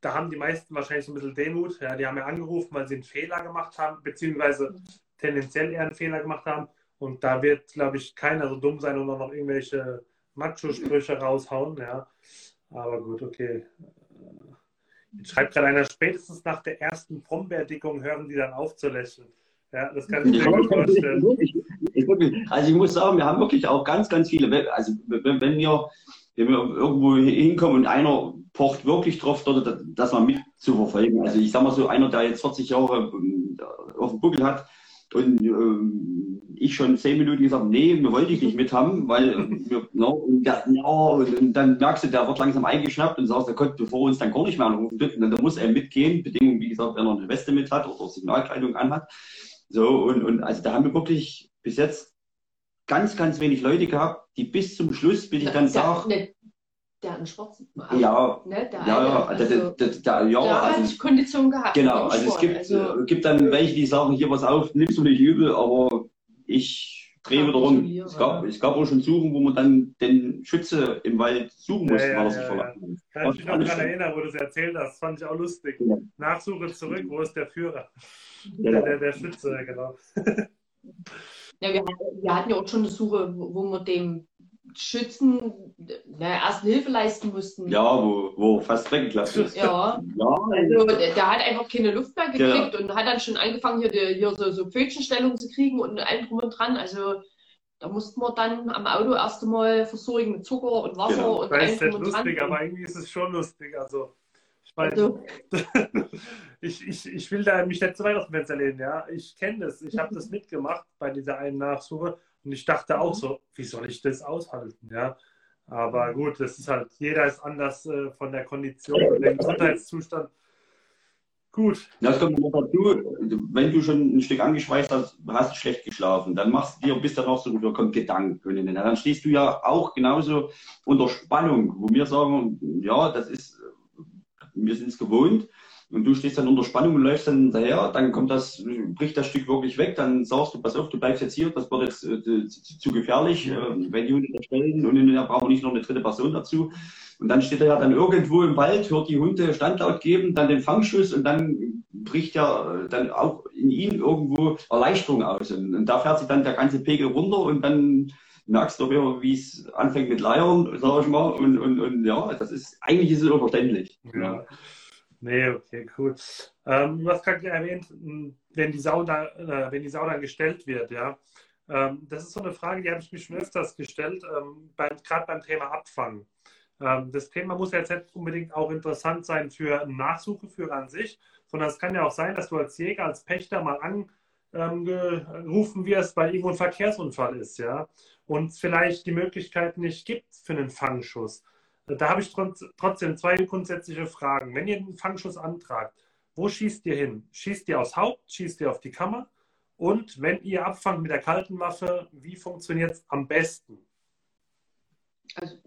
da haben die meisten wahrscheinlich so ein bisschen Demut. Ja, die haben ja angerufen, weil sie einen Fehler gemacht haben, beziehungsweise tendenziell eher einen Fehler gemacht haben. Und da wird, glaube ich, keiner so dumm sein und noch irgendwelche Macho-Sprüche raushauen. Ja. Aber gut, okay. Jetzt schreibt gerade einer, spätestens nach der ersten Brombeerdickung hören die dann auf zu lächeln. Ja, das kann ich mir gut vorstellen. also ich muss sagen, wir haben wirklich auch ganz, ganz viele, also wenn, wir, wenn wir irgendwo hinkommen und einer pocht wirklich drauf, dort, das mal mit zu verfolgen. Also ich sag mal so, einer, der jetzt 40 Jahre ähm, auf dem Buckel hat und ähm, ich schon zehn Minuten gesagt, nee, wir wollen dich nicht mit haben, weil wir, no, und, der, no, und dann merkst du, der wird langsam eingeschnappt und sagst, der konnte bevor uns dann gar nicht mehr anrufen dürfen, dann muss er mitgehen, Bedingungen, wie gesagt, wenn er eine Weste mit hat oder Signalkleidung anhat. So, und, und also da haben wir wirklich bis jetzt ganz, ganz wenig Leute gehabt, die bis zum Schluss, bis ich dann sage. Ne, der hat einen schwarzen. Ja, ne, der ja, ja, also, der, der, der, ja, der also, hat Kondition gehabt. Genau, also es gibt, also, gibt dann welche, die sagen, hier was auf, nimmst du nicht übel, aber ich drehe wieder rum. Es gab, es gab auch schon Suchen, wo man dann den Schütze im Wald suchen musste, ja, ja, weil er sich ja, verlassen ja. Kann ich mich noch daran erinnern, wo du es erzählt hast, fand ich auch lustig. Ja. Nachsuche zurück, wo ist der Führer? Genau. Der, der, Schütze, genau. Ja, wir, wir, hatten ja auch schon eine Suche, wo wir dem Schützen na, erste Hilfe leisten mussten. Ja, wo, wo fast weggeklappt ist. Ja, ja. also der, der, hat einfach keine Luft mehr gekriegt ja. und hat dann schon angefangen, hier, die, hier so, so Pfötchenstellung zu kriegen und allem drum und dran. Also da mussten wir dann am Auto erst einmal versorgen mit Zucker und Wasser genau. und allem drum und lustig, dran. aber irgendwie ist es schon lustig. Also ich meine, also. ich, ich, ich will da mich nicht zu weit aus dem Fenster lehnen, ja. Ich kenne das. Ich habe das mitgemacht bei dieser einen Nachsuche und ich dachte auch so, wie soll ich das aushalten, ja. Aber gut, das ist halt, jeder ist anders äh, von der Kondition und dem Gesundheitszustand. Gut. Das kommt noch dazu, wenn du schon ein Stück angeschweißt hast, hast du schlecht geschlafen, dann machst du dir, bist dann auch so, da kommt Gedanken. Dann stehst du ja auch genauso unter Spannung, wo wir sagen, ja, das ist wir sind es gewohnt. Und du stehst dann unter Spannung und läufst dann hinterher, dann kommt das, bricht das Stück wirklich weg, dann sagst du, pass auf, du bleibst jetzt hier, das wird jetzt äh, zu, zu, gefährlich, äh, wenn die Hunde da stellen und dann brauchen wir nicht noch eine dritte Person dazu. Und dann steht er ja dann irgendwo im Wald, hört die Hunde Standlaut geben, dann den Fangschuss und dann bricht ja dann auch in ihm irgendwo Erleichterung aus. Und, und da fährt sich dann der ganze Pegel runter und dann merkst du wieder, wie es anfängt mit Leiern, sag ich mal. Und, und, und ja, das ist eigentlich ist es unverständlich. Ja. Nee, okay, cool. Ähm, du hast gerade erwähnt, wenn die Sau da, äh, wenn die Sau dann gestellt wird, ja. Ähm, das ist so eine Frage, die habe ich mich schon öfters gestellt, ähm, gerade beim Thema Abfang. Ähm, das Thema muss jetzt nicht unbedingt auch interessant sein für einen Nachsucheführer an sich, sondern es kann ja auch sein, dass du als Jäger, als Pächter mal an, ähm, wirst, weil irgendwo ein Verkehrsunfall ist, ja, und vielleicht die Möglichkeit nicht gibt für einen Fangschuss. Da habe ich trotzdem zwei grundsätzliche Fragen. Wenn ihr einen Fangschuss antragt, wo schießt ihr hin? Schießt ihr aufs Haupt? Schießt ihr auf die Kammer? Und wenn ihr abfangt mit der kalten Waffe, wie funktioniert es am besten? Also,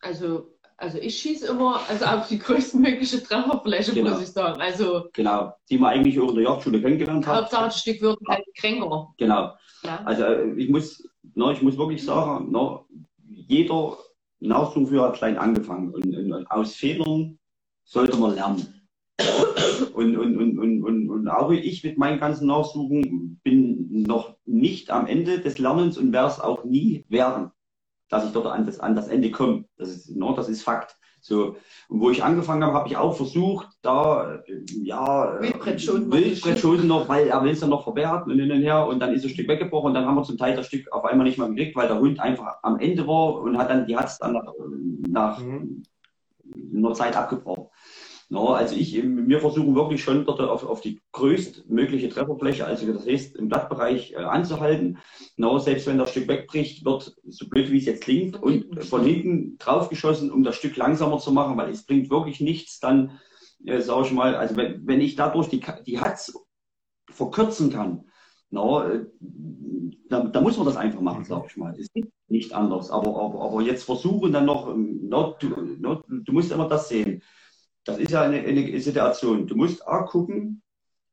also, also ich schieße immer also auf die größtmögliche Trefferfläche, genau. muss ich sagen. Also, genau, die man eigentlich auch in der Jagdschule kennengelernt hat. Hauptsache das Stück wird halt kränker. Genau. Ja. Also äh, ich muss, na, ich muss wirklich sagen, na, jeder Nachsuchführer hat klein angefangen und, und aus Fehlern sollte man lernen. Und, und, und, und, und, und auch ich mit meinen ganzen Nachsuchen bin noch nicht am Ende des Lernens und werde es auch nie werden, dass ich dort an das, an das Ende komme. Das ist, no, das ist Fakt. So, und wo ich angefangen habe, habe ich auch versucht, da, ja, Wildbrettschoten noch, weil er will es dann noch verwerten und hin und her und dann ist ein Stück weggebrochen und dann haben wir zum Teil das Stück auf einmal nicht mehr gekriegt, weil der Hund einfach am Ende war und hat dann, die hat es dann nach, nach mhm. einer Zeit abgebrochen. No, also ich, wir versuchen wirklich schon dort auf, auf die größtmögliche Trefferfläche, also das heißt im Blattbereich äh, anzuhalten. No, selbst wenn das Stück wegbricht, wird, so blöd wie es jetzt klingt, und von hinten draufgeschossen, um das Stück langsamer zu machen, weil es bringt wirklich nichts, dann, äh, sage ich mal, also wenn, wenn ich dadurch die, die Hatz verkürzen kann, no, äh, da, da, muss man das einfach machen, sage ich mal. Es gibt nicht anders. Aber, aber, aber jetzt versuchen dann noch, no, du, no, du musst immer das sehen das ist ja eine, eine Situation. Du musst auch gucken,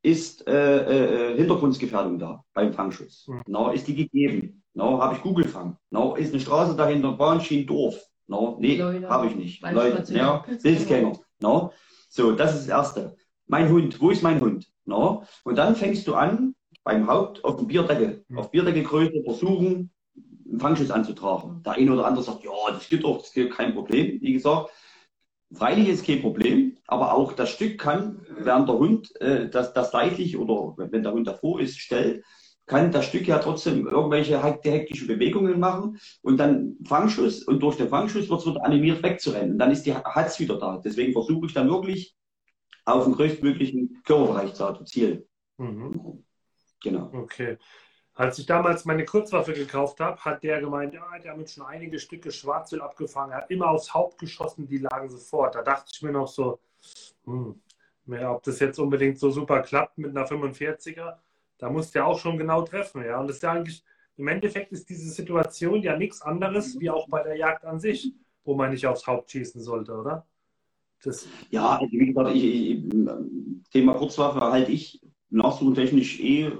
ist äh, äh, Hintergrundgefährdung da beim Fangschutz? Mhm. No, ist die gegeben? No, habe ich Google-Fang? No, ist eine Straße dahinter, Bahnschienen, Dorf? No, nee, habe ich nicht. Leute, ja, Pilzgänger. No. So, das ist das Erste. Mein Hund, wo ist mein Hund? No. Und dann fängst du an, beim Haupt auf dem Bierdeckel, mhm. auf Bierdeckelgröße versuchen, einen Fangschutz anzutragen. Der eine oder andere sagt, ja, das geht doch, das geht kein Problem. Wie gesagt, Freilich ist kein Problem, aber auch das Stück kann, während der Hund äh, das, das seitlich oder wenn der Hund davor ist, stellt, kann das Stück ja trotzdem irgendwelche hektische Bewegungen machen und dann Fangschuss und durch den Fangschuss wird es wieder animiert wegzurennen. Und dann ist die Hatz wieder da. Deswegen versuche ich dann wirklich auf den größtmöglichen Körperbereich zu zielen. Mhm. Genau. Okay. Als ich damals meine Kurzwaffe gekauft habe, hat der gemeint, ja, hat mit schon einige Stücke Schwarzwild abgefangen. Er hat immer aufs Haupt geschossen, die lagen sofort. Da dachte ich mir noch so, hm, ja, ob das jetzt unbedingt so super klappt mit einer 45er, da muss der auch schon genau treffen. Ja, und das ist ja eigentlich, im Endeffekt ist diese Situation ja nichts anderes wie auch bei der Jagd an sich, wo man nicht aufs Haupt schießen sollte, oder? Das ja, also wie gesagt, ich, ich, Thema Kurzwaffe halte ich nachsuchentechnisch eh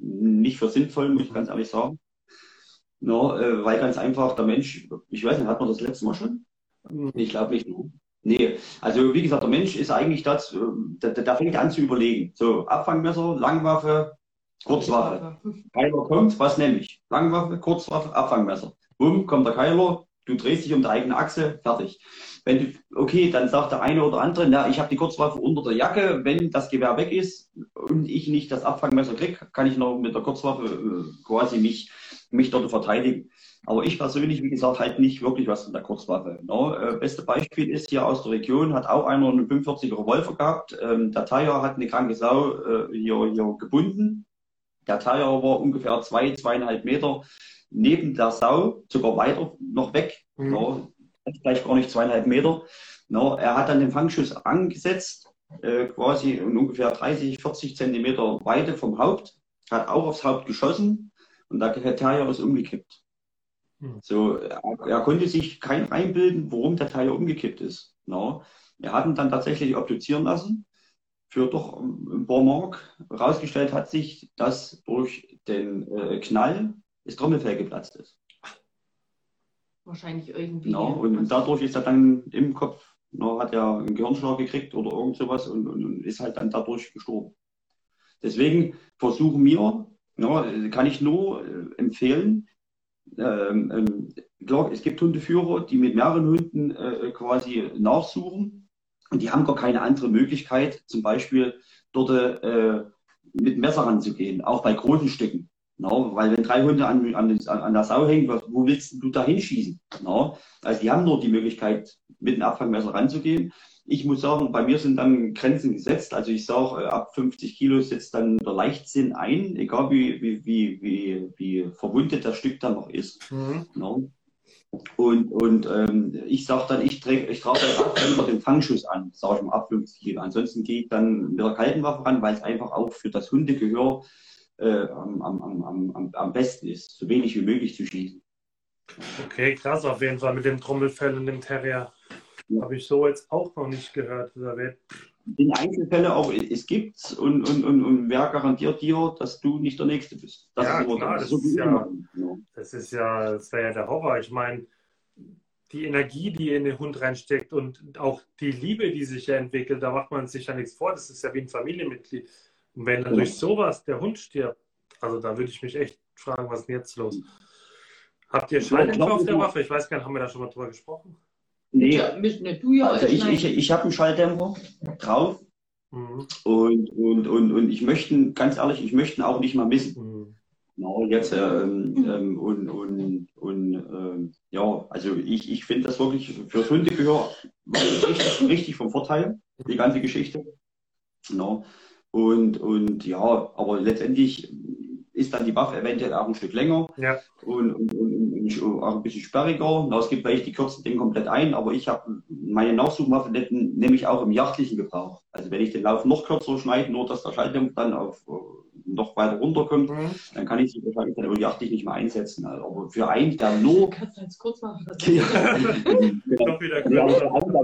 nicht für sinnvoll, muss ich ganz ehrlich sagen. No, äh, weil ganz einfach der Mensch, ich weiß nicht, hat man das letzte Mal schon? Mhm. Ich glaube nicht. Nee, also wie gesagt, der Mensch ist eigentlich das, äh, der, der fängt an zu überlegen. So, Abfangmesser, Langwaffe, Kurzwaffe. Keiler kommt, was nehme ich? Langwaffe, Kurzwaffe, Abfangmesser. Bumm, kommt der Keiler, du drehst dich um die eigene Achse, fertig. Wenn du, okay, dann sagt der eine oder andere, na, ich habe die Kurzwaffe unter der Jacke, wenn das Gewehr weg ist und ich nicht das Abfangmesser kriege, kann ich noch mit der Kurzwaffe äh, quasi mich, mich dort verteidigen. Aber ich persönlich, wie gesagt, halt nicht wirklich was von der Kurzwaffe. No? Äh, beste Beispiel ist hier aus der Region, hat auch einer einen 45er Revolver gehabt. Ähm, der Tire hat eine kranke Sau äh, hier, hier gebunden. Der Tire war ungefähr zwei, zweieinhalb Meter neben der Sau, sogar weiter noch weg. Mhm. No? vielleicht gar nicht zweieinhalb Meter. No, er hat dann den Fangschuss angesetzt, äh, quasi in ungefähr 30, 40 Zentimeter Weite vom Haupt, hat auch aufs Haupt geschossen und der Terrier ist umgekippt. Hm. So, er, er, konnte sich kein einbilden, warum der Terrier umgekippt ist. No. Er hat ihn dann tatsächlich obduzieren lassen für doch ein paar Mark. Herausgestellt hat sich, dass durch den äh, Knall das Trommelfell geplatzt ist wahrscheinlich irgendwie. Genau, und dadurch ist er dann im Kopf, no, hat er einen Gehirnschlag gekriegt oder irgend sowas und, und, und ist halt dann dadurch gestorben. Deswegen versuchen wir, no, kann ich nur äh, empfehlen, ähm, ähm, klar, es gibt Hundeführer, die mit mehreren Hunden äh, quasi nachsuchen und die haben gar keine andere Möglichkeit, zum Beispiel dort äh, mit Messer ranzugehen, auch bei großen Stücken. No, weil wenn drei Hunde an, an, an der Sau hängen, wo willst du da hinschießen? No? Also die haben nur die Möglichkeit, mit einem Abfangmesser ranzugehen. ich muss sagen, bei mir sind dann Grenzen gesetzt. Also ich sage, äh, ab 50 Kilo setzt dann der Leichtsinn ein, egal wie, wie, wie, wie, wie verwundet das Stück dann noch ist. Mhm. No. Und, und ähm, ich sage dann, ich, trage ich trage dann immer den Fangschuss an, sage ich mal, ab 50 Kilo. Ansonsten gehe ich dann mit der kalten Waffe ran, weil es einfach auch für das Hundegehör äh, am, am, am, am, am besten ist, so wenig wie möglich zu schießen. Okay, krass auf jeden Fall mit dem Trommelfell und dem Terrier. Ja. Habe ich so jetzt auch noch nicht gehört. In Einzelfälle auch, es gibt's und, und, und, und wer garantiert dir, dass du nicht der Nächste bist? Das ja, ist klar, das, das, ist ja, das ist ja, das wäre ja der Horror. Ich meine, die Energie, die in den Hund reinsteckt und auch die Liebe, die sich ja entwickelt, da macht man sich ja nichts vor. Das ist ja wie ein Familienmitglied. Und wenn dann durch sowas der Hund stirbt, also da würde ich mich echt fragen, was ist denn jetzt los? Habt ihr Schalldämpfer auf der Waffe? Ich weiß gar nicht, haben wir da schon mal drüber gesprochen? Nee, ja, du ja also ich, ich, ich habe einen Schalldämpfer drauf mhm. und, und, und, und ich möchte, ganz ehrlich, ich möchte ihn auch nicht mal missen. Mhm. Genau, jetzt ähm, mhm. ähm, und, und, und ähm, ja, also ich, ich finde das wirklich fürs Hundegehör richtig, richtig vom Vorteil, die ganze Geschichte. Genau. Und, und ja, aber letztendlich ist dann die Waffe eventuell auch ein Stück länger ja. und, und, und, und, auch ein bisschen sperriger. Na, es gibt welche, die kürzen den komplett ein, aber ich habe meine Nachsuchwaffe nehme ich auch im jachtlichen Gebrauch. Also wenn ich den Lauf noch kürzer schneide, nur dass der Schalldämpfer dann auf noch weiter runterkommt, mhm. dann kann ich sie wahrscheinlich dann jachtlich nicht mehr einsetzen. Also, aber für einen, der nur. Kannst du jetzt kurz machen? ja, ja, der,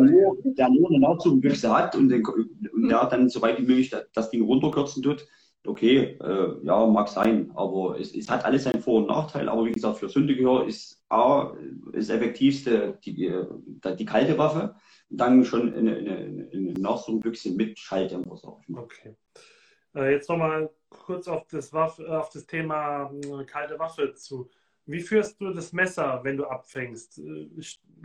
nur, der nur eine Nachsuchbüchse hat und, den, und der dann so weit wie möglich das Ding runterkürzen tut, okay, äh, ja, mag sein, aber es, es, hat alles seinen Vor- und Nachteil. Aber wie gesagt, für Sündegehör ist A, das effektivste die, die, die kalte Waffe, dann schon eine, eine, eine Nachsuchbüchse mit Schalldämpfer, sag ich mal. Okay. Äh, jetzt nochmal kurz auf das, Waffe, auf das Thema äh, kalte Waffe zu. Wie führst du das Messer, wenn du abfängst? Äh,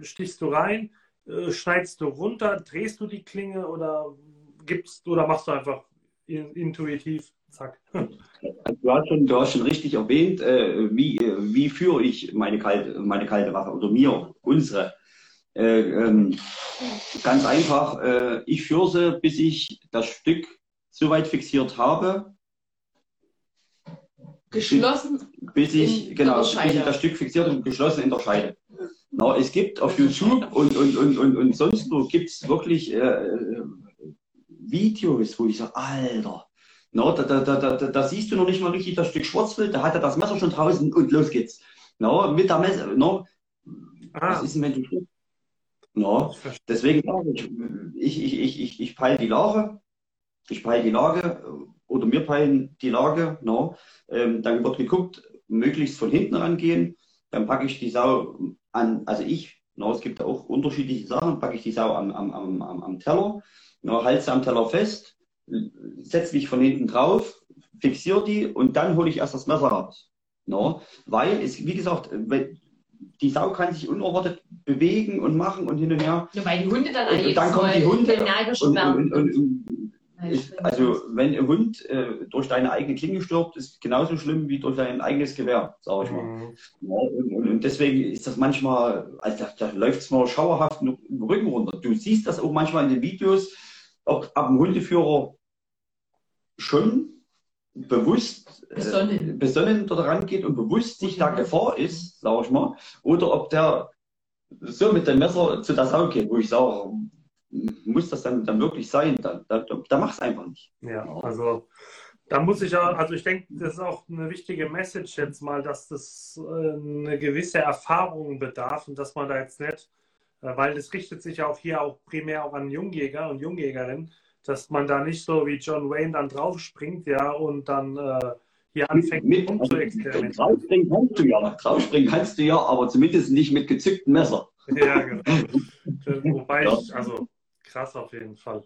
stichst du rein, äh, schneidest du runter, drehst du die Klinge oder gibst oder machst du einfach intuitiv Zack. Du hast schon, du hast schon richtig erwähnt, äh, wie, wie führe ich meine kalte, meine kalte Waffe oder mir, unsere. Äh, ähm, ganz einfach, äh, ich führe sie, bis ich das Stück so weit fixiert habe. Geschlossen. Bis ich, genau, bis ich das Stück fixiert und geschlossen in der Scheide. Na, es gibt auf YouTube und, und, und, und, und sonst wo gibt es wirklich äh, äh, Videos, wo ich sage, Alter, No, da, da, da, da, da siehst du noch nicht mal richtig das Stück Schwarzwild, da hat er das Messer schon draußen und los geht's. No, mit der Messer, no, ah. was ist denn, wenn du no, deswegen ich, ich, ich, ich, ich peile die Lage, ich peile die Lage oder wir peilen die Lage, no, ähm, dann wird geguckt, möglichst von hinten rangehen, dann packe ich die Sau an, also ich, no, es gibt auch unterschiedliche Sachen, packe ich die Sau am, am, am, am Teller, no, halte sie am Teller fest, setze mich von hinten drauf, fixiere die und dann hole ich erst das Messer raus. No? Weil es, wie gesagt, die Sau kann sich unerwartet bewegen und machen und hin und her. Ja, weil die Hunde dann und, und dann kommen die Hunde. Und, und, und, ist, also wenn ein Hund äh, durch deine eigene Klinge stirbt, ist genauso schlimm wie durch dein eigenes Gewehr, sage ich mal. Mhm. Ja, und, und, deswegen ist das manchmal, also da, da läuft es mal schauerhaft im Rücken runter. Du siehst das auch manchmal in den Videos, ob ab dem Hundeführer schon bewusst besonnen, äh, besonnen daran geht und bewusst sich da Gefahr ist, sage ich mal, oder ob der so mit dem Messer zu der Sau geht, wo ich sage, muss das dann, dann wirklich sein? Da, da, da mach es einfach nicht. Ja, also da muss ich ja, also ich denke, das ist auch eine wichtige Message jetzt mal, dass das äh, eine gewisse Erfahrung bedarf und dass man da jetzt nicht, äh, weil das richtet sich ja auch hier auch primär auch an Jungjäger und Jungjägerinnen, dass man da nicht so wie John Wayne dann draufspringt, ja, und dann äh, hier anfängt mit, mit zu experimentieren. Draufspringen kannst du ja, draufspringen kannst du ja, aber zumindest nicht mit gezücktem Messer. Ja, genau. Wobei ja. ich, also krass auf jeden Fall.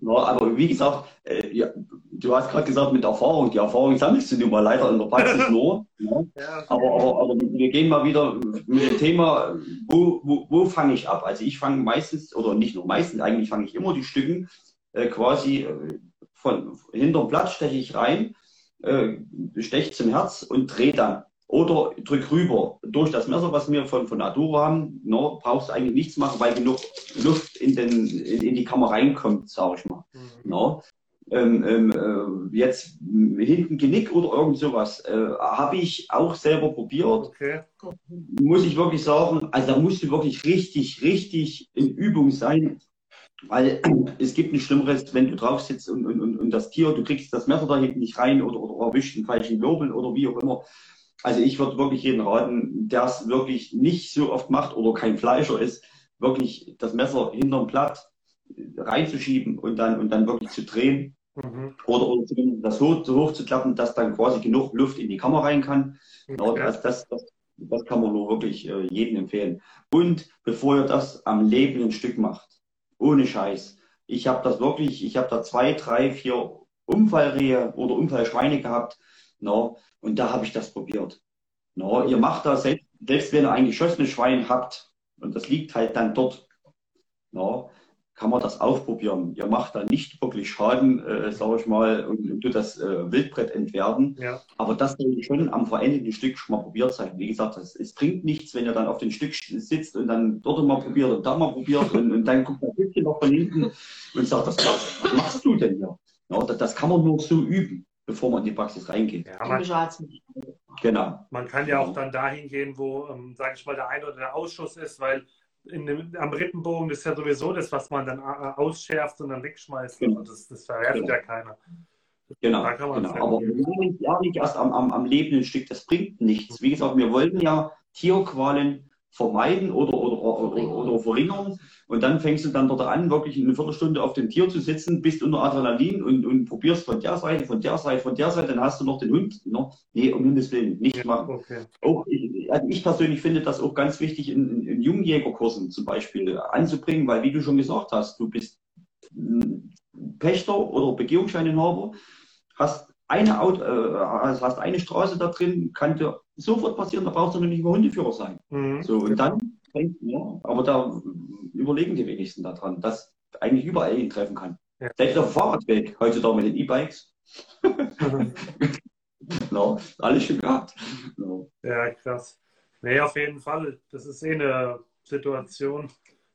Ja, aber wie gesagt, äh, ja, du hast gerade gesagt mit Erfahrung. Die Erfahrung sammelst du nun mal leider in der Praxis nur. Ja. Ja, aber, aber, aber, wir gehen mal wieder mit dem Thema, wo, wo, wo fange ich ab? Also ich fange meistens, oder nicht nur meistens, eigentlich fange ich immer die Stücken äh, quasi äh, von hinterm Blatt steche ich rein, äh, steche zum Herz und drehe dann oder drück rüber. Durch das Messer, was wir von, von Aduro haben, no, brauchst du eigentlich nichts machen, weil genug Luft in, den, in, in die Kammer reinkommt, sage ich mal. Mhm. No. Ähm, ähm, äh, jetzt hinten Genick oder irgend sowas, äh, habe ich auch selber probiert. Okay. Muss ich wirklich sagen, also da musst du wirklich richtig, richtig in Übung sein, weil es gibt nichts Schlimmeres, wenn du drauf sitzt und, und, und das Tier, du kriegst das Messer da hinten nicht rein oder, oder erwischt einen falschen Wirbel oder wie auch immer. Also ich würde wirklich jeden raten, der es wirklich nicht so oft macht oder kein Fleischer ist, wirklich das Messer hinterm Blatt reinzuschieben und dann, und dann wirklich zu drehen. Mhm. Oder, oder das hoch, so hoch zu klappen, dass dann quasi genug Luft in die Kammer rein kann. Okay. Ja, das, das, das, das kann man nur wirklich äh, jedem empfehlen. Und bevor ihr das am lebenden Stück macht, ohne Scheiß. Ich habe das wirklich, ich habe da zwei, drei, vier Unfallrehe oder Unfallschweine gehabt. No, und da habe ich das probiert. No, ihr macht das selbst, selbst wenn ihr ein geschossenes Schwein habt und das liegt halt dann dort. No, kann man das aufprobieren. Ihr macht da nicht wirklich Schaden, äh, sage ich mal, und, und tut das äh, Wildbrett entwerten. Ja. Aber das soll schon am verendeten Stück schon mal probiert sein. Wie gesagt, das, es bringt nichts, wenn ihr dann auf dem Stück sitzt und dann dort mal probiert und da mal probiert und, und dann guckt ein bisschen noch von hinten und sagt, das, was machst du denn hier? Ja, das, das kann man nur so üben, bevor man in die Praxis reingeht. Ja, man, genau. Man kann ja auch dann dahin gehen, wo, ähm, sage ich mal, der ein oder der Ausschuss ist, weil dem, am Rippenbogen ist ja sowieso das, was man dann äh, ausschärft und dann wegschmeißt. Genau. Also das, das verwertet genau. ja keiner. Genau, genau. aber ja nicht erst am, am, am lebenden Stück, das bringt nichts. Wie gesagt, wir wollten ja Tierqualen vermeiden oder, oder, oder, oder verringern. Und dann fängst du dann dort an, wirklich eine Viertelstunde auf dem Tier zu sitzen, bist unter Adrenalin und, und probierst von der Seite, von der Seite, von der Seite, dann hast du noch den Hund. No? Nee, um Himmels Willen, nicht machen. Okay. Auch ich, also ich persönlich finde das auch ganz wichtig, in, in, in Jungjägerkursen zum Beispiel anzubringen, weil wie du schon gesagt hast, du bist Pächter oder Begehungsscheininhaber, hast eine Auto, äh, also hast eine Straße da drin, kann dir sofort passieren, da brauchst du noch nicht über Hundeführer sein. Mhm. So, und dann, ja, aber da überlegen die wenigsten daran, dass eigentlich überall ihn treffen kann. Ja. Selbst auf dem Fahrradweg, heutzutage mit den E-Bikes. no, alles schon gehabt. No. Ja, krass. Nee, auf jeden Fall. Das ist eh eine Situation,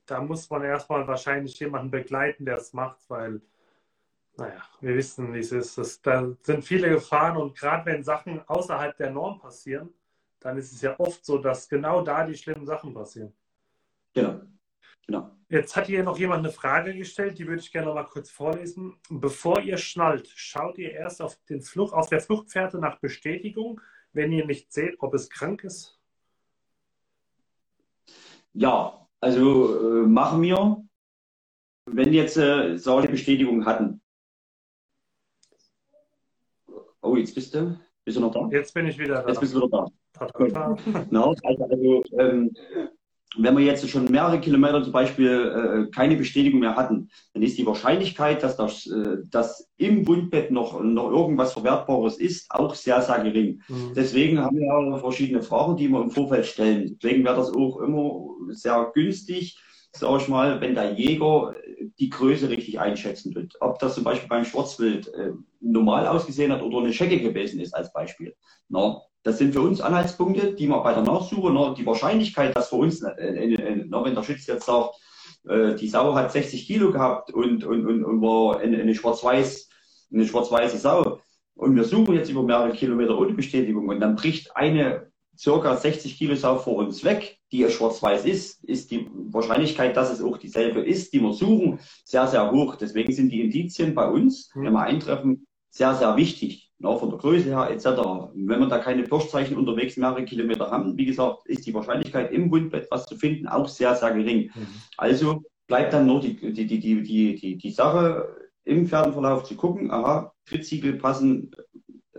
da muss man erstmal wahrscheinlich jemanden begleiten, der es macht, weil naja, wir wissen, wie es ist. Das, da sind viele Gefahren und gerade wenn Sachen außerhalb der Norm passieren, dann ist es ja oft so, dass genau da die schlimmen Sachen passieren. Genau. genau. Jetzt hat hier noch jemand eine Frage gestellt, die würde ich gerne noch mal kurz vorlesen. Bevor ihr schnallt, schaut ihr erst auf, den Flucht, auf der Fluchtpferde nach Bestätigung, wenn ihr nicht seht, ob es krank ist? Ja, also äh, machen wir, wenn jetzt äh, solche Bestätigung hatten, Oh, jetzt bist du. Bist du noch da? Jetzt bin ich wieder da. Jetzt bist du wieder da. genau, also, also ähm, wenn wir jetzt schon mehrere Kilometer zum Beispiel äh, keine Bestätigung mehr hatten, dann ist die Wahrscheinlichkeit, dass das äh, dass im Wundbett noch, noch irgendwas Verwertbares ist, auch sehr, sehr gering. Mhm. Deswegen haben wir ja verschiedene Fragen, die wir im Vorfeld stellen. Deswegen wäre das auch immer sehr günstig, sage ich mal, wenn der Jäger die Größe richtig einschätzen wird. Ob das zum Beispiel beim Schwarzwild äh, normal ausgesehen hat oder eine Schecke gewesen ist als Beispiel. Na, das sind für uns Anhaltspunkte, die man bei der Nachsuche, na, die Wahrscheinlichkeit, dass für uns, äh, äh, äh, na, wenn der Schütz jetzt sagt, äh, die Sau hat 60 Kilo gehabt und, und, und, und war eine, eine schwarz-weiß, eine schwarz-weiße Sau, und wir suchen jetzt über mehrere Kilometer ohne Bestätigung und dann bricht eine circa 60 Kilo Sau vor uns weg, die schwarz-weiß ist, ist die Wahrscheinlichkeit, dass es auch dieselbe ist, die wir suchen, sehr, sehr hoch. Deswegen sind die Indizien bei uns, mhm. wenn wir eintreffen, sehr, sehr wichtig. Ja, von der Größe her etc. Wenn wir da keine Pirschzeichen unterwegs mehrere Kilometer haben, wie gesagt, ist die Wahrscheinlichkeit im Wundbett was zu finden auch sehr, sehr gering. Mhm. Also bleibt dann nur die, die, die, die, die, die Sache im Pferdenverlauf zu gucken, aha, Trittsiegel passen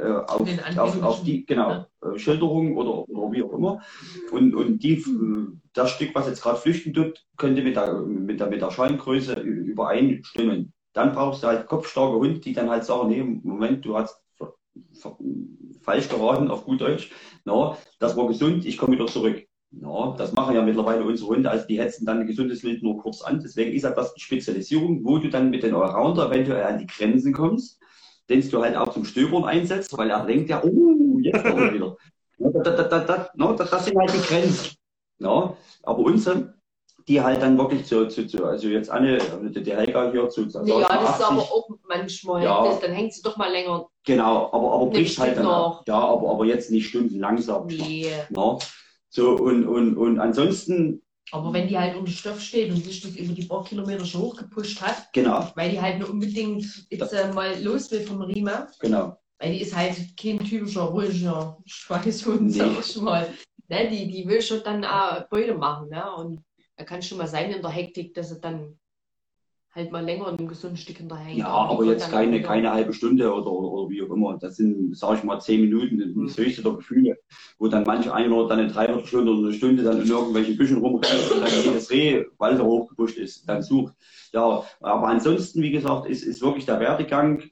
auf, auf, auf, die genau ja. Äh, Schilderung oder, oder wie auch immer. Und, und die, das Stück, was jetzt gerade flüchten tut, könnte mit der, mit der, mit der Scheingröße übereinstimmen. Dann brauchst du halt kopfstarke Hund, die dann halt sagen, nee, Moment, du hast falsch geraten, auf gut Deutsch. Na, das war gesund, ich komme wieder zurück. Ja, das machen ja mittlerweile unsere Hunde, also die hetzen dann ein gesundes Wild nur kurz an. Deswegen ist das die Spezialisierung, wo du dann mit den Allrounder eventuell an die Grenzen kommst den du halt auch zum Stöbern einsetzt, weil er denkt ja, oh, jetzt kommt er wieder. das sind halt die Grenzen. No? Aber unsere, die halt dann wirklich zu, zu, zu also jetzt Anne, die Helga hier zu. zu ja, das 80, ist aber auch manchmal, ja, das, dann hängt sie doch mal länger. Genau, aber, aber bricht halt dann auch. Ja, aber, aber jetzt nicht stundenlang, sag ich nee. mal. So, und, und, und ansonsten aber wenn die halt unter Stoff steht und sich das über die paar Kilometer schon hochgepusht hat, genau. weil die halt nur unbedingt jetzt äh, mal los will vom Riemen, genau. weil die ist halt kein typischer ruhiger Schweißhund, nee. sag ich mal. Ne, die, die will schon dann auch Beute machen. Ne? Und da kann schon mal sein in der Hektik, dass sie dann halt mal länger ein gesundes Stück hinterhängt. Ja, aber jetzt keine, keine halbe Stunde oder, oder, oder, wie auch immer. Das sind, sage ich mal, zehn Minuten, das mhm. höchste der Gefühle, wo dann manch einer dann eine Dreiviertelstunde oder eine Stunde dann in irgendwelchen Büschen rumrennt und dann jedes Reh, weil er hochgepusht ist, dann sucht. Ja, aber ansonsten, wie gesagt, ist, ist wirklich der Werdegang,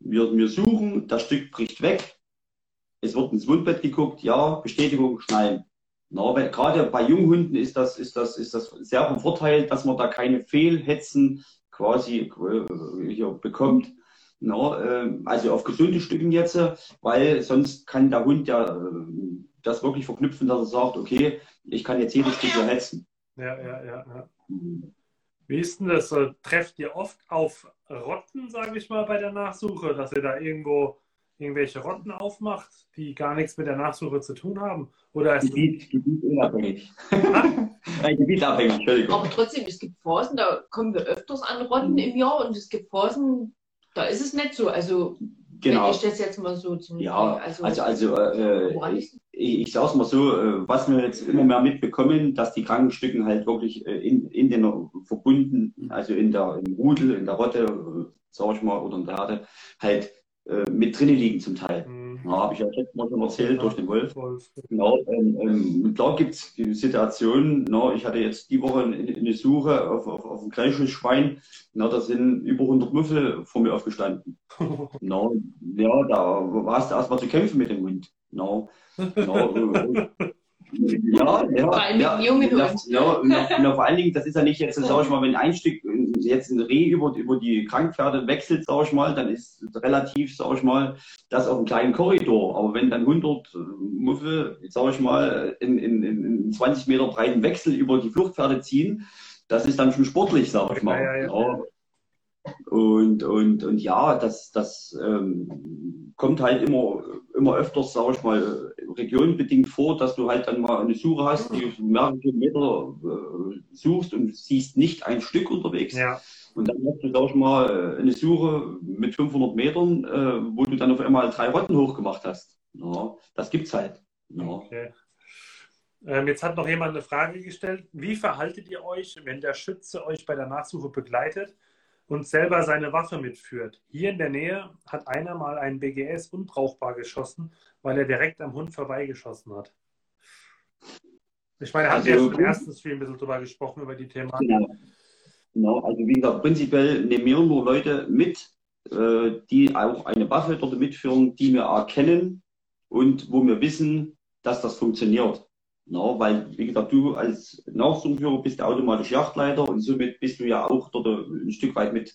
wir, wir suchen, das Stück bricht weg, es wird ins Wundbett geguckt, ja, Bestätigung, schneiden. Na, weil gerade bei Junghunden ist das, ist, das, ist das sehr vom Vorteil, dass man da keine Fehlhetzen quasi äh, hier bekommt. Na, äh, also auf gesunde Stücken jetzt, weil sonst kann der Hund ja äh, das wirklich verknüpfen, dass er sagt, okay, ich kann jetzt jedes Stück hetzen. Ja, ja, ja. ja. Wie ist denn das? Trefft ihr oft auf Rotten, sage ich mal, bei der Nachsuche, dass ihr da irgendwo irgendwelche Rotten aufmacht, die gar nichts mit der Nachsuche zu tun haben? Oder ist Gebiet, Gebietunabhängig. Nein, gebietabhängig, Entschuldigung. Aber trotzdem, es gibt Phasen, da kommen wir öfters an Rotten im Jahr und es gibt Phasen, da ist es nicht so. Also Genau. Wenn ich das jetzt mal so zum Ja, also, also, also äh, ich, ich sage es mal so, äh, was wir jetzt immer mehr mitbekommen, dass die Krankenstücken halt wirklich äh, in, in den verbunden, also in der im Rudel, in der Rotte, äh, sag ich mal, oder in der Herde, halt äh, mit drinnen liegen zum Teil. Mhm. Ja, Habe ich ja letztes Mal schon erzählt ja, durch den Wolf. Wolf. Genau, ähm, ähm, da gibt es die Situation, na, ich hatte jetzt die Woche eine, eine Suche auf, auf, auf ein kleines Schwein, na, da sind über 100 Müffel vor mir aufgestanden. na, ja, da warst du erstmal zu kämpfen mit dem Hund. Na, na, Ja, ja. Vor allem ja, jungen ja, ja, ja, vor allen Dingen, das ist ja nicht jetzt, sag ich mal, wenn ein Stück jetzt ein Reh über, über die Krankpferde wechselt, sag ich mal, dann ist relativ, sag ich mal, das auf einem kleinen Korridor. Aber wenn dann 100 Muffel, sag ich mal, in, in, in 20 Meter breiten Wechsel über die Fluchtpferde ziehen, das ist dann schon sportlich, sag ich mal. Ja, ja, ja. Und, und, und ja, das, das ähm, kommt halt immer, immer öfters, sage ich mal, regionbedingt vor, dass du halt dann mal eine Suche hast, die mehrere Kilometer äh, suchst und siehst nicht ein Stück unterwegs. Ja. Und dann hast du, sag ich mal, eine Suche mit 500 Metern, äh, wo du dann auf einmal drei Rotten hochgemacht hast. Ja, das gibt's halt. Ja. Okay. Ähm, jetzt hat noch jemand eine Frage gestellt. Wie verhaltet ihr euch, wenn der Schütze euch bei der Nachsuche begleitet und selber seine Waffe mitführt. Hier in der Nähe hat einer mal einen BGS unbrauchbar geschossen, weil er direkt am Hund vorbeigeschossen hat. Ich meine, er hat also, ja schon im ersten Stream ein bisschen drüber gesprochen, über die Thematik. Genau. genau. also wie gesagt, prinzipiell nehmen wir nur Leute mit, äh, die auch eine Waffe dort mitführen, die wir erkennen und wo wir wissen, dass das funktioniert. No, weil, wie gesagt, du als Nachsuchführer bist automatisch Yachtleiter und somit bist du ja auch dort ein Stück weit mit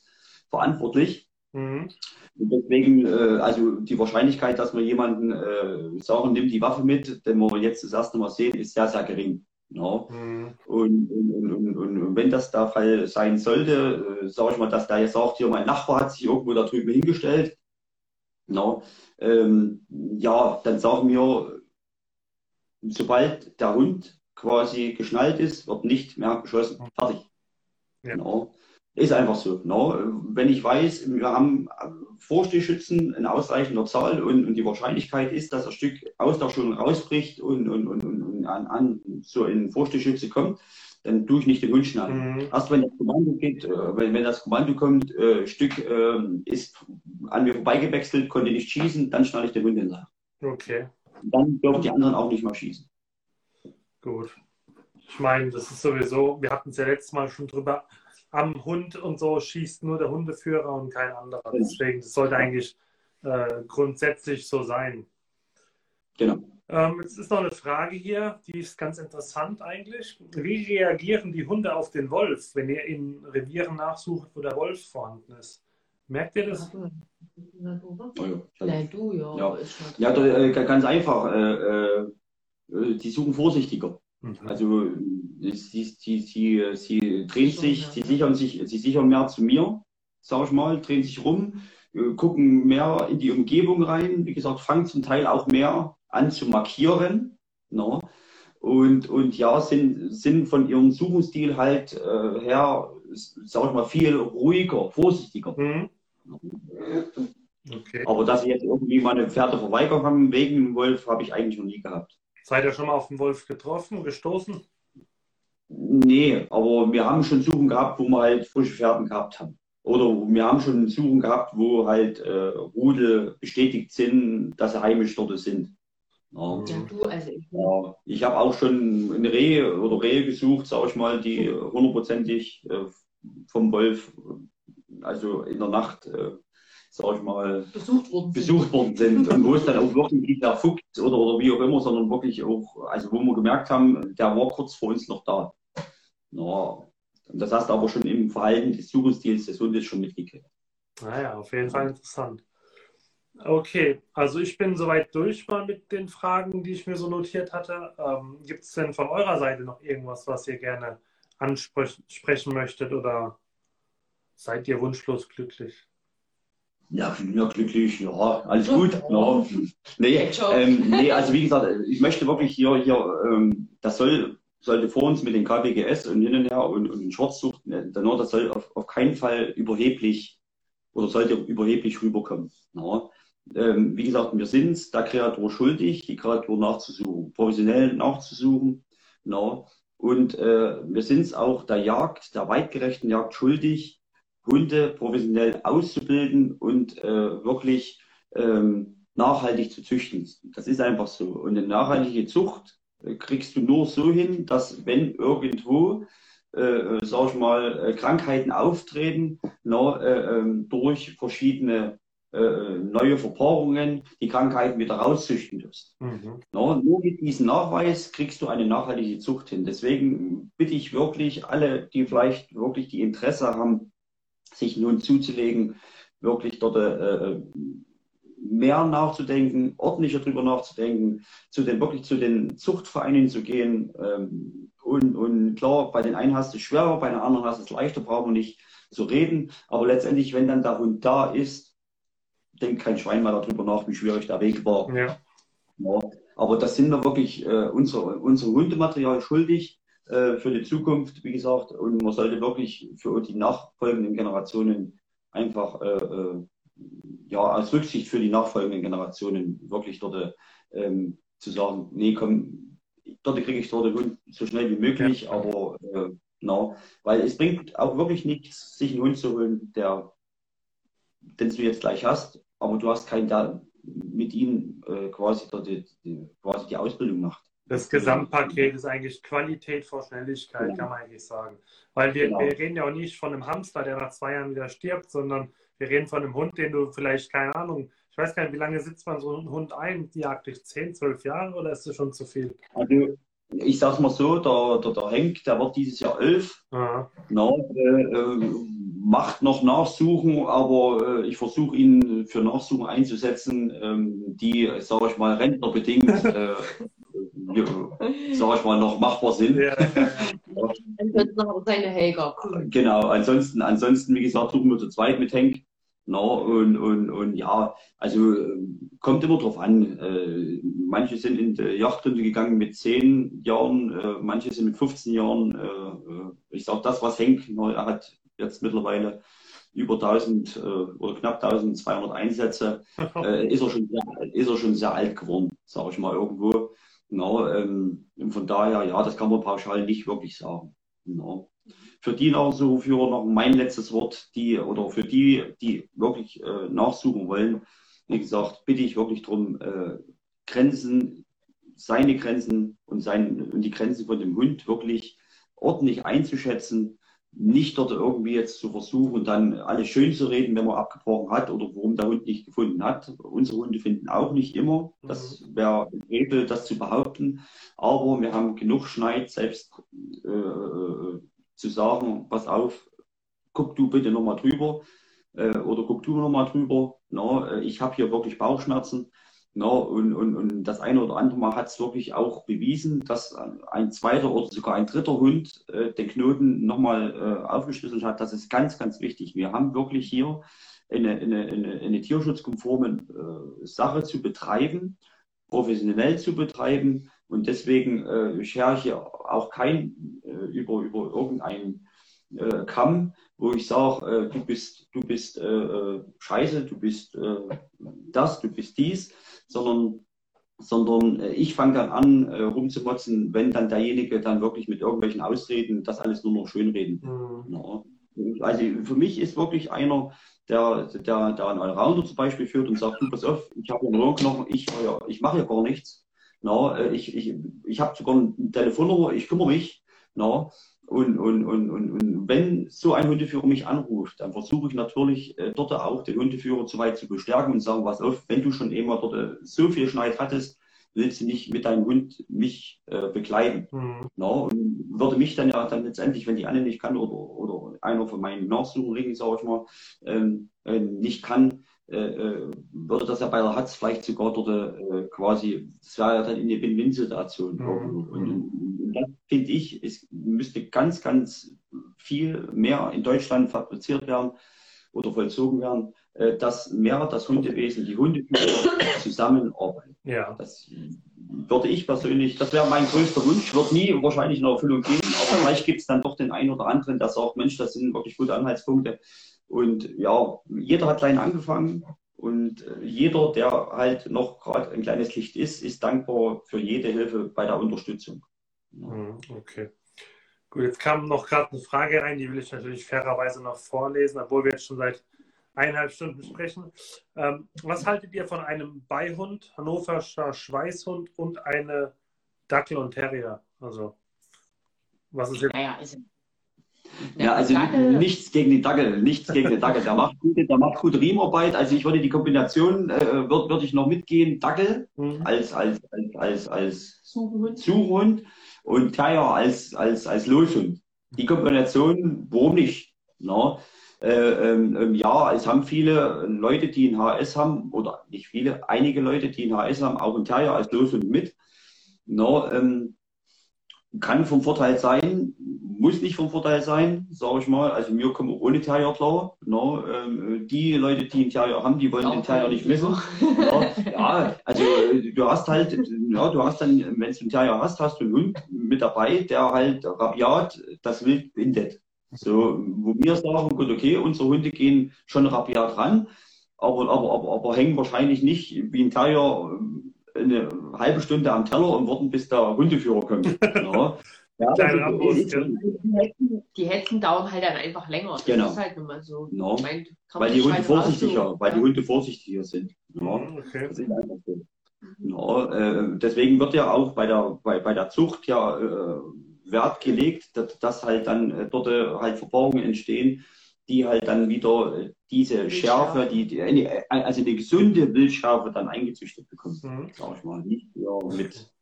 verantwortlich. Mhm. Und deswegen, äh, also die Wahrscheinlichkeit, dass man jemanden äh, sagen, nimmt die Waffe mit, den wir jetzt das erste Mal sehen, ist sehr, sehr gering. No? Mhm. Und, und, und, und, wenn das der Fall sein sollte, äh, sage ich mal, dass der jetzt sagt, hier mein Nachbar hat sich irgendwo da drüben hingestellt, no? ähm, ja, dann sagen wir, sobald der Hund quasi geschnallt ist, wird nicht mehr geschossen. Fertig. Ja. Genau. Ist einfach so. No. Wenn ich weiß, wir haben Vorstehschützen in ausreichender Zahl und, und, die Wahrscheinlichkeit ist, dass das Stück aus der Schulung rausbricht und, und, und, und an, an so in Vorstehschütze kommt, dann tue ich nicht den Hund schnallen. Mhm. Erst wenn das Kommando geht, äh, wenn, wenn das Kommando kommt, äh, Stück äh, ist an mir vorbeigewechselt, konnte nicht schießen, dann schnalle ich den Hund hinterher. Okay dann dürfen die anderen auch nicht mehr schießen. Gut. Ich meine, das ist sowieso, wir hatten es ja letztes Mal schon drüber, am Hund und so schießt nur der Hundeführer und kein anderer. Deswegen, das sollte eigentlich äh, grundsätzlich so sein. Genau. Ähm, jetzt ist noch eine Frage hier, die ist ganz interessant eigentlich. Wie reagieren die Hunde auf den Wolf, wenn ihr in Revieren nachsucht, wo der Wolf vorhanden ist? Merkt ihr das? Oder? Oh, ja. Nein, du, ja. Ja, ja da, äh, ganz einfach. Äh, äh, die suchen vorsichtiger. Mhm. Also sie, sie, sie, sie drehen sich, sie sichern sich, sie sichern mehr zu mir, sag ich mal, drehen sich rum, äh, gucken mehr in die Umgebung rein. Wie gesagt, fangen zum Teil auch mehr an zu markieren. No? Und, und ja, sind, sind von ihrem Suchenstil halt äh, her, sag ich mal, viel ruhiger, vorsichtiger. Mhm. Okay. Aber dass sie jetzt irgendwie mal eine Pferde verweigert haben wegen dem Wolf, habe ich eigentlich noch nie gehabt. Seid ihr schon mal auf den Wolf getroffen, gestoßen? Nee, aber wir haben schon Suchen gehabt, wo wir halt frische Pferden gehabt haben. Oder wir haben schon Suchen gehabt, wo halt äh, Rudel bestätigt sind, dass sie heimisch dort sind. Ja, ja du, also ich. Ja, ich habe auch schon eine Rehe oder Rehe gesucht, sag ich mal, die hundertprozentig äh, vom Wolf, also in der Nacht äh, sag ich mal, besucht worden, besucht worden sind. und wo es dann auch wirklich nicht der Fuchs oder, oder wie auch immer, sondern wirklich auch, also wo wir gemerkt haben, der war kurz vor uns noch da. Ja, und das hast du aber schon im Verhalten des Suchstils des Hundes schon mitgekriegt. Naja, auf jeden Fall interessant. Okay, also ich bin soweit durch mal mit den Fragen, die ich mir so notiert hatte. Ähm, Gibt es denn von eurer Seite noch irgendwas, was ihr gerne ansprechen möchtet oder seid ihr wunschlos glücklich? Ja, ich bin ja glücklich, ja, alles gut. Ja. Nee, ähm, nee, also wie gesagt, ich möchte wirklich hier, hier ähm, das soll, sollte vor uns mit den KWGS und hin und her und, und den Schwarzzucht, ne, das soll auf, auf keinen Fall überheblich oder sollte überheblich rüberkommen. Ja. Ähm, wie gesagt, wir sind der Kreatur schuldig, die Kreatur nachzusuchen, professionell nachzusuchen. Ja. Und äh, wir sind es auch der Jagd, der weitgerechten Jagd schuldig, Hunde professionell auszubilden und äh, wirklich ähm, nachhaltig zu züchten. Das ist einfach so. Und eine nachhaltige Zucht äh, kriegst du nur so hin, dass wenn irgendwo, äh, sag ich mal, äh, Krankheiten auftreten, na, äh, ähm, durch verschiedene äh, neue Verpaarungen die Krankheiten wieder rauszüchten wirst. Mhm. Na, nur mit diesem Nachweis kriegst du eine nachhaltige Zucht hin. Deswegen bitte ich wirklich alle, die vielleicht wirklich die Interesse haben, sich nun zuzulegen, wirklich dort äh, mehr nachzudenken, ordentlicher drüber nachzudenken, zu den, wirklich zu den Zuchtvereinen zu gehen. Ähm, und, und klar, bei den einen hast du es schwerer, bei den anderen hast du es leichter, brauchen wir nicht zu reden. Aber letztendlich, wenn dann der Hund da ist, denkt kein Schwein mal darüber nach, wie schwierig der Weg war. Ja. ja. Aber das sind wir wirklich äh, unser, unser Hundematerial schuldig. Äh, für die Zukunft, wie gesagt. Und man sollte wirklich für die nachfolgenden Generationen einfach äh, äh, ja, als Rücksicht für die nachfolgenden Generationen wirklich dort ähm, zu sagen, nee, komm, dort kriege ich dort den Hund so schnell wie möglich, ja. aber äh, genau, weil es bringt auch wirklich nichts, sich einen Hund zu holen, der, den du jetzt gleich hast, aber du hast keinen, der mit ihm äh, quasi, dort die, die, quasi die Ausbildung macht. Das Gesamtpaket ist eigentlich Qualität vor Schnelligkeit, ja. kann man eigentlich sagen. Weil wir, genau. wir reden ja auch nicht von einem Hamster, der nach zwei Jahren wieder stirbt, sondern wir reden von einem Hund, den du vielleicht, keine Ahnung, ich weiß gar nicht, wie lange sitzt man so einen Hund ein? Die jagt dich 10, 12 Jahre oder ist das schon zu viel? Also, ich sag's mal so, der, der, der Henk, der wird dieses Jahr elf. Genau, äh, äh, macht noch Nachsuchen, aber äh, ich versuche ihn für Nachsuchen einzusetzen, ähm, die, sage ich mal, rentnerbedingt äh, sag ich mal, noch machbar sind. Ja. Ansonsten noch seine Helga. Cool. Genau, ansonsten, ansonsten, wie gesagt, suchen wir zu zweit mit Henk. No, und, und, und ja, also kommt immer drauf an. Äh, manche sind in die Jachtrunde gegangen mit 10 Jahren, äh, manche sind mit 15 Jahren. Äh, äh, ich sage das, was Henk, hat jetzt mittlerweile über 1000 äh, oder knapp 1200 Einsätze, äh, ist, er schon sehr, ist er schon sehr alt geworden, sage ich mal irgendwo. Genau, ähm, von daher, ja, das kann man pauschal nicht wirklich sagen. Genau. Für die Nachsuchführer noch mein letztes Wort, die oder für die, die wirklich äh, nachsuchen wollen, wie gesagt, bitte ich wirklich darum, äh, Grenzen, seine Grenzen und, sein, und die Grenzen von dem Hund wirklich ordentlich einzuschätzen nicht dort irgendwie jetzt zu versuchen, dann alles schön zu reden, wenn man abgebrochen hat oder warum der Hund nicht gefunden hat. Unsere Hunde finden auch nicht immer. Das mhm. wäre edel, das zu behaupten. Aber wir haben genug Schneid, selbst äh, zu sagen, pass auf, guck du bitte nochmal drüber. äh, oder guck du nochmal drüber. No, äh, ich habe hier wirklich Bauchschmerzen. No, und, und, und das eine oder andere Mal hat es wirklich auch bewiesen, dass ein zweiter oder sogar ein dritter Hund äh, den Knoten nochmal äh, aufgeschlüsselt hat. Das ist ganz, ganz wichtig. Wir haben wirklich hier eine, eine, eine, eine tierschutzkonforme äh, Sache zu betreiben, professionell zu betreiben. Und deswegen äh, ich hier auch kein äh, über, über irgendeinen äh, Kamm, wo ich sage, äh, du bist, du bist äh, äh, scheiße, du bist äh, das, du bist dies, sondern sondern äh, ich fange dann an, rumzumotzen, wenn dann derjenige dann wirklich mit irgendwelchen Ausreden das alles nur noch schönreden. Mhm. Ja. Also für mich ist wirklich einer, der, der, der einen Allrounder zum Beispiel führt und sagt, du pass auf, ich habe einen Röhrenknochen, ich, ich mache ja gar nichts. Na, ich ich, ich habe sogar eine Telefonnummer, ich kümmere mich. Na, und, und, und, und, und wenn so ein Hundeführer mich anruft, dann versuche ich natürlich äh, dort auch den Hundeführer zu weit zu bestärken und sagen, was auf, wenn du schon immer dort äh, so viel Schneid hattest, willst du nicht mit deinem Hund mich äh, begleiten. Mhm. No, und würde mich dann ja dann letztendlich, wenn die Anne nicht kann oder, oder einer von meinen Nachsuchenringen, sage ich mal, ähm, äh, nicht kann, würde das ja bei der Hatz vielleicht sogar dort äh, quasi, das wäre ja dann in der Win-Win-Situation. Mhm. Und, und, das finde ich, es müsste ganz, ganz viel mehr in Deutschland fabriziert werden oder vollzogen werden, äh, dass mehr das Hundewesen, die Hundeführer zusammenarbeiten. Ja. Das würde ich persönlich, das wäre mein größter Wunsch, wird nie wahrscheinlich in Erfüllung gehen, aber vielleicht gibt es dann doch den einen oder anderen, der sagt, Mensch, das sind wirklich gute Anhaltspunkte und ja, jeder hat klein angefangen und äh, jeder, der halt noch gerade ein kleines Licht ist, ist dankbar für jede Hilfe bei der Unterstützung. Mhm, okay. Gut, jetzt kam noch gerade eine Frage rein, die will ich natürlich fairerweise noch vorlesen, obwohl wir jetzt schon seit eineinhalb Stunden sprechen. Ähm, was haltet ihr von einem Beihund, Hannoverscher Schweißhund und eine Dackel und Terrier? Also, was ist jetzt? Naja, ist ja, also Dackel. nichts gegen die Dackel, nichts gegen den Dackel. Der macht gute, der macht gute Riemarbeit. Also ich würde die Kombination, äh, würde würd ich noch mitgehen, Dackel mhm. als, als, als, als, als Suchhund. Suchhund und Terrier als, als, als Loshund. Die Kombination, warum nicht? No? Äh, ähm, ähm, ja, es haben viele Leute, die ein HS haben, oder nicht viele, einige Leute, die ein HS haben, auch ein Terrier als Loshund mit. No, ähm, kann vom Vorteil sein, muss nicht vom Vorteil sein, sage ich mal. Also wir kommen ohne Terrier klar. No, ähm, die Leute, die einen Terrier haben, die wollen ja, den Terrier nicht missen. ja, ja, also du hast halt, ja, du hast dann, wenn du einen Terrier hast, hast du einen Hund mit dabei, der halt rabiat das Wild bindet. So, wo wir sagen, gut, okay, unsere Hunde gehen schon rabiat ran, aber, aber, aber, aber hängen wahrscheinlich nicht wie ein Terrier eine halbe Stunde am Teller und warten, bis der Hundeführer kommt. Ja. Also, die, Hetzen, die Hetzen dauern halt dann einfach länger. Das genau. ist halt immer so. No. Meine, weil die Hunde halt vorsichtiger, so, weil ja. die Hunde vorsichtiger sind. Ja. Mhm, okay. Das ist einfach so. Ja, äh, deswegen wird ja auch bei der, bei, bei der Zucht ja äh, Wert gelegt, dass, dass halt dann äh, dort äh, halt Verbrauchungen entstehen, die halt dann wieder äh, diese Schärfe, die, die eine, also eine gesunde Wildschärfe dann eingezüchtet bekommen. Mhm. Sag ich mal, nicht ja, mit,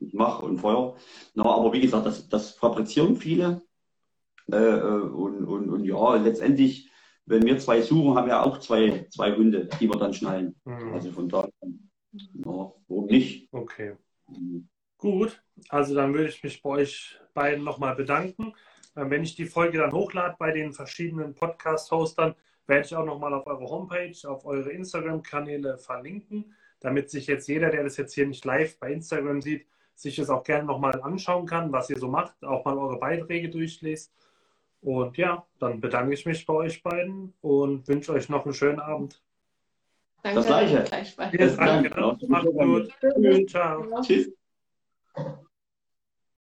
mit Mach und Feuer. No, aber wie gesagt, das, das fabrizieren viele. Äh, äh, und, und, und ja, letztendlich, wenn wir zwei suchen, haben wir auch zwei, zwei Hunde, die wir dann schnallen. Mhm. Also von daher, ja, warum nicht? Okay. Mhm. Gut, also dann würde ich mich bei euch beiden nochmal bedanken. Ähm, wenn ich die Folge dann hochlade bei den verschiedenen Podcast-Hostern, werde ich auch nochmal auf eure Homepage, auf eure Instagram-Kanäle verlinken, damit sich jetzt jeder, der das jetzt hier nicht live bei Instagram sieht, sich das auch gerne nochmal anschauen kann, was ihr so macht, auch mal eure Beiträge durchliest. Und ja, dann bedanke ich mich bei euch beiden und wünsche euch noch einen schönen Abend. Danke. Das gleiche. Gleichfalls. Danke. Macht's gut. Ciao. Tschüss.